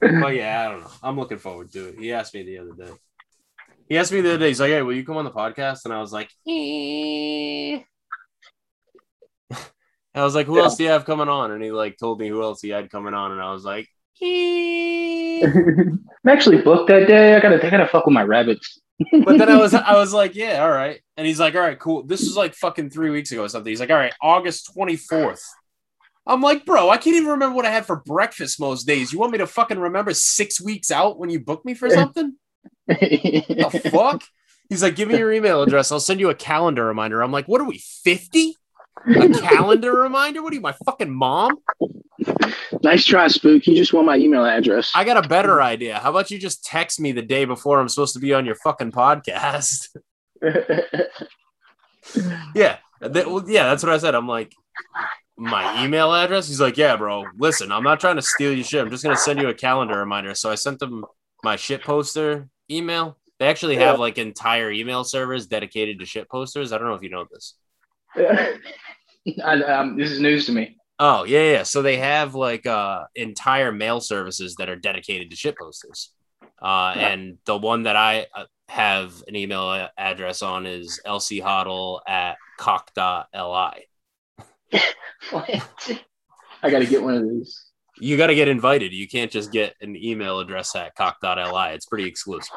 S1: But yeah, I don't know. I'm looking forward to it. He asked me the other day. He asked me the other day. He's like, "Hey, will you come on the podcast?" And I was like, eh. I was like, "Who
S2: Yeah.
S1: else do you have coming on?" And he like told me who else he had coming on, and I was like.
S2: I'm actually booked that day. I gotta, I gotta fuck with my rabbits.
S1: but then I was, I was like, "Yeah, all right." And he's like, "All right, cool." This was like fucking three weeks ago or something. He's like, "All right, August 24th." I'm like, bro, I can't even remember what I had for breakfast most days. You want me to fucking remember six weeks out when you book me for something? the fuck? He's like, give me your email address. I'll send you a calendar reminder. I'm like, what are we, 50? A calendar reminder? What are you, my fucking mom?
S2: Nice try, Spook. You just want my email address.
S1: I got a better idea. How about you just text me the day before I'm supposed to be on your fucking podcast? Yeah, that- well, yeah, that's what I said. I'm like, my email address. He's like, yeah, bro. Listen, I'm not trying to steal your shit. I'm just gonna send you a calendar reminder. So I sent them my shit poster email. They actually have like entire email servers dedicated to shit posters. I don't know if you know this.
S2: I, um, this is news to me.
S1: Oh yeah, yeah. So they have like uh entire mail services that are dedicated to ship posters. Uh,
S2: Yeah.
S1: and the one that I uh, have an email address on is lchodl at cock.li.
S2: I got to get one of these.
S1: You got to get invited. You can't just get an email address at cock.li. It's pretty exclusive.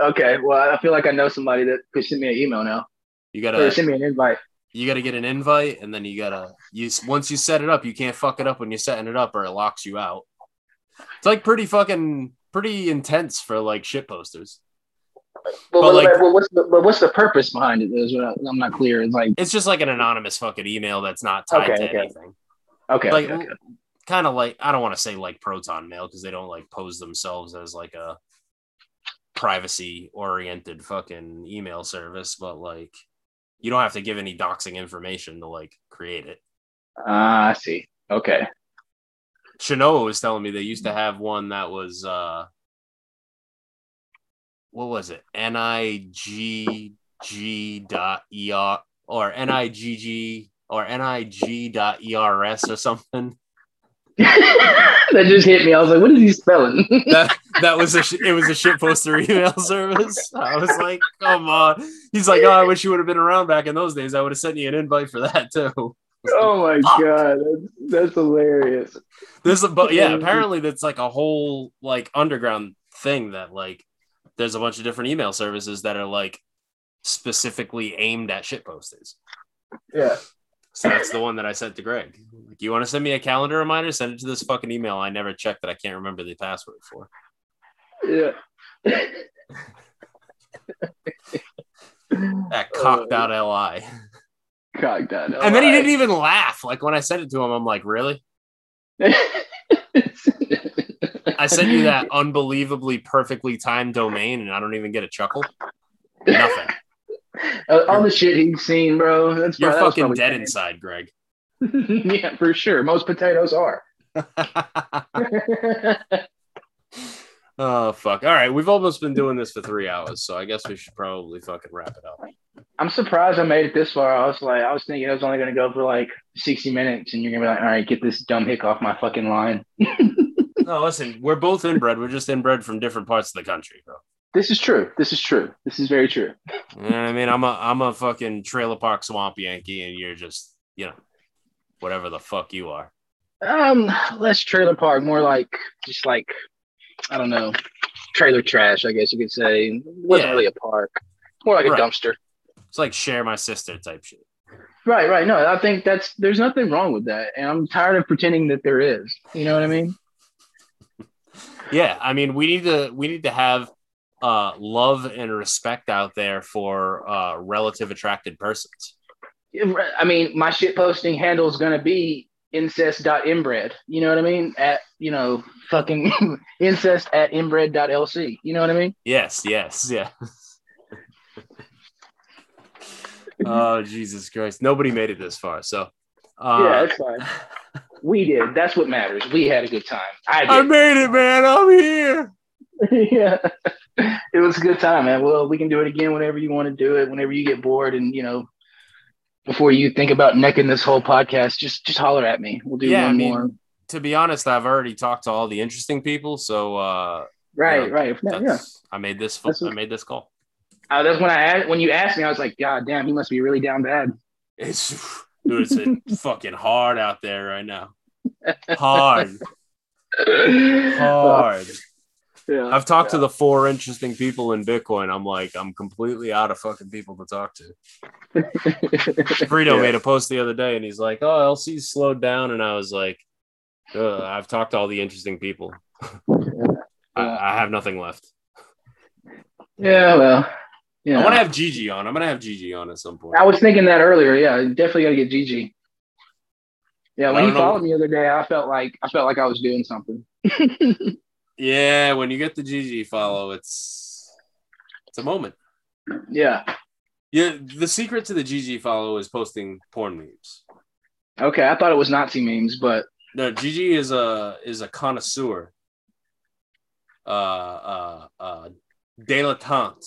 S2: Okay, well, I feel like I know somebody that could send me an email now,
S1: You gotta
S2: send me an invite.
S1: You gotta get an invite, and then you gotta you once you set it up, you can't fuck it up when you're setting it up, or it locks you out. It's like pretty fucking pretty intense for like shit posters.
S2: Well,
S1: But, like-
S2: but what's the but what's the purpose behind it? Is what I'm not clear. It's like
S1: It's just like an anonymous fucking email that's not tied
S2: Okay,
S1: to
S2: okay.
S1: anything.
S2: okay,
S1: like
S2: okay.
S1: kind of like I don't want to say like Proton Mail because they don't like pose themselves as like a privacy oriented fucking email service, but like you don't have to give any doxing information to like create it.
S2: Ah, I see. Okay.
S1: Shinoa was telling me they used to have one that was uh what was it? N I G G dot ER or N I G G or N I G dot ERS or something.
S2: that just hit me. I was like, what is he spelling?
S1: that that was a sh- it was a shit poster email service. I was like, come on. He's like, oh, I wish you would have been around back in those days. I would have sent you an invite for that too.
S2: oh my
S1: Fuck.
S2: god, that's, that's hilarious.
S1: There's a but yeah, apparently that's like a whole like underground thing that like there's a bunch of different email services that are like specifically aimed at shit posters.
S2: Yeah.
S1: So that's the one that I sent to Greg. Like, you want to send me a calendar reminder? Send it to this fucking email. I never checked that I can't remember the password for.
S2: Yeah.
S1: At cock.li.
S2: Uh, Cock dot.
S1: And then he didn't even laugh. Like when I sent it to him, I'm like, really? I sent you that unbelievably perfectly timed domain and I don't even get a chuckle. Nothing.
S2: All the shit he's seen, bro. That's
S1: You're
S2: prob- that was
S1: fucking
S2: probably
S1: dead inside, Greg.
S2: yeah, for sure. Most potatoes are.
S1: oh fuck. All right. We've almost been doing this for three hours, so I guess we should probably fucking wrap it up.
S2: I'm surprised I made it this far. I was like, I was thinking I was only gonna go for like 60 minutes, and you're gonna be like, all right, get this dumb hick off my fucking line.
S1: No, listen, we're both inbred. We're just inbred from different parts of the country, bro.
S2: This is true. This is true. This is very true.
S1: You know I mean? I'm a I'm a fucking trailer park swamp Yankee, and you're just, you know, whatever the fuck you are.
S2: Um, less trailer park, more like just like I don't know, trailer trash. I guess you could say. It wasn't
S1: Yeah.
S2: really a park. More like a dumpster.
S1: It's like share my sister type shit.
S2: Right, right. No, I think that's there's nothing wrong with that, and I'm tired of pretending that there is. You know what I mean?
S1: Yeah, I mean, we need to we need to have uh love and respect out there for uh relative attracted persons.
S2: I mean, my shit posting handle is gonna be incest.inbred. You know what I mean? At you know, fucking incest at inbred.lc. You know what I mean?
S1: Yes, yes, yeah. oh Jesus Christ! Nobody made it this far, so uh,
S2: yeah, it's fine. We did. That's what matters. We had a good time. I
S1: I made it, man. I'm here.
S2: yeah. It was a good time, man. Well, we can do it again whenever you want to do it, whenever you get bored and you know, before you think about necking this whole podcast, just just holler at me. We'll do
S1: Yeah,
S2: one
S1: I mean,
S2: more.
S1: To be honest, I've already talked to all the interesting people, so uh,
S2: Right,
S1: yeah,
S2: right. Yeah, yeah.
S1: I made this.
S2: That's
S1: I made this call.
S2: Uh, that's when I asked, when you asked me, I was like, God damn, he must be really down bad.
S1: It's dude, it's fucking hard out there right now. Hard, hard.
S2: Yeah.
S1: I've talked to the four interesting people in Bitcoin. I'm like, I'm completely out of fucking people to talk to. Frito
S2: Yeah.
S1: made a post the other day and he's like, Oh, LC's slowed down. And I was like, I've talked to all the interesting people. I, I have nothing left.
S2: Yeah, well, yeah.
S1: I want to have Gigi on. I'm going to have Gigi on at some point.
S2: I was thinking that earlier. Yeah, definitely got to get Gigi. Yeah, when you
S1: know.
S2: followed me the other day, I felt like I felt like I was doing something.
S1: Yeah, when you get the Gigi follow, it's it's a moment.
S2: Yeah,
S1: Yeah, the secret to the Gigi follow is posting porn memes.
S2: Okay, I thought it was Nazi memes, but
S1: No, Gigi is a is a connoisseur. Uh uh uh dilettante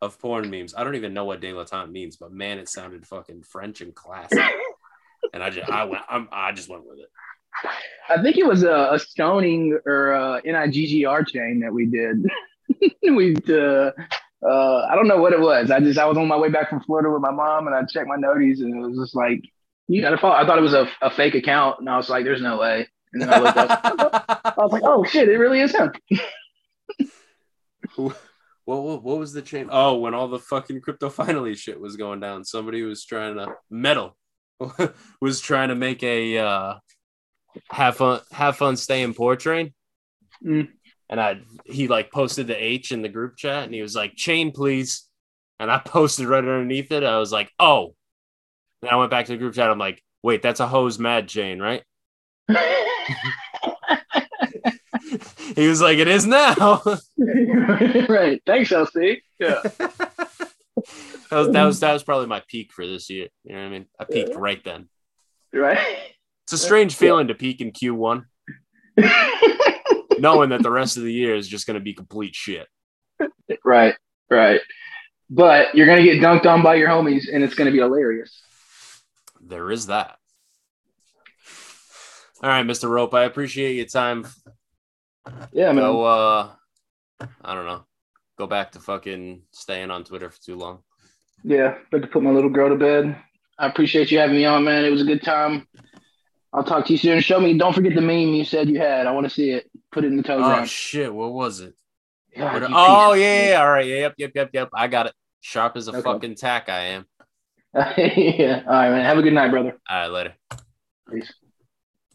S1: of porn memes. I don't even know what dilettante means, but man, it sounded fucking French and classic. and I just I went I'm, I just went with it.
S2: I think it was a, a stoning or a NIGGR chain that we did. we uh, uh, I don't know what it was. I just I was on my way back from Florida with my mom, and I checked my noties, and it was just like you got to follow. I thought it was a, a fake account, and I was like, "There's no way." And then I looked up. I was like, "Oh shit! It really is him."
S1: what, what what was the chain? Oh, when all the fucking crypto finally shit was going down, somebody was trying to metal was trying to make a uh, have fun have fun staying poor train.
S2: Mm.
S1: And I he like posted the H in the group chat and he was like, chain please. And I posted right underneath it. I was like, oh. And I went back to the group chat. I'm like, wait, that's a hose mad chain, right? he was like, it is now.
S2: right. Thanks, LC. Yeah.
S1: that was that was that was probably my peak for this year. You know what I mean? I peaked right then.
S2: Right.
S1: It's a strange feeling to peak in Q1, knowing that the rest of the year is just going to be complete shit.
S2: Right. Right. But you're gonna get dunked on by your homies, and it's gonna be hilarious.
S1: There is that. All right, Mr. Rope, I appreciate your time.
S2: Yeah, man.
S1: Go, uh, I don't know. Go back to fucking staying on Twitter for too long.
S2: Yeah, about to put my little girl to bed. I appreciate you having me on, man. It was a good time. I'll talk to you soon. Show me. Don't forget the meme you said you had. I want to see it. Put it in the telegram.
S1: Oh shit! What was it?
S2: God,
S1: What- oh yeah, yeah, all right, yeah, yep, yep, yep, yep. I got it. Sharp as a
S2: Okay.
S1: fucking tack, I am.
S2: yeah. All right, man. Have a good night, brother.
S1: All right, later.
S2: Peace.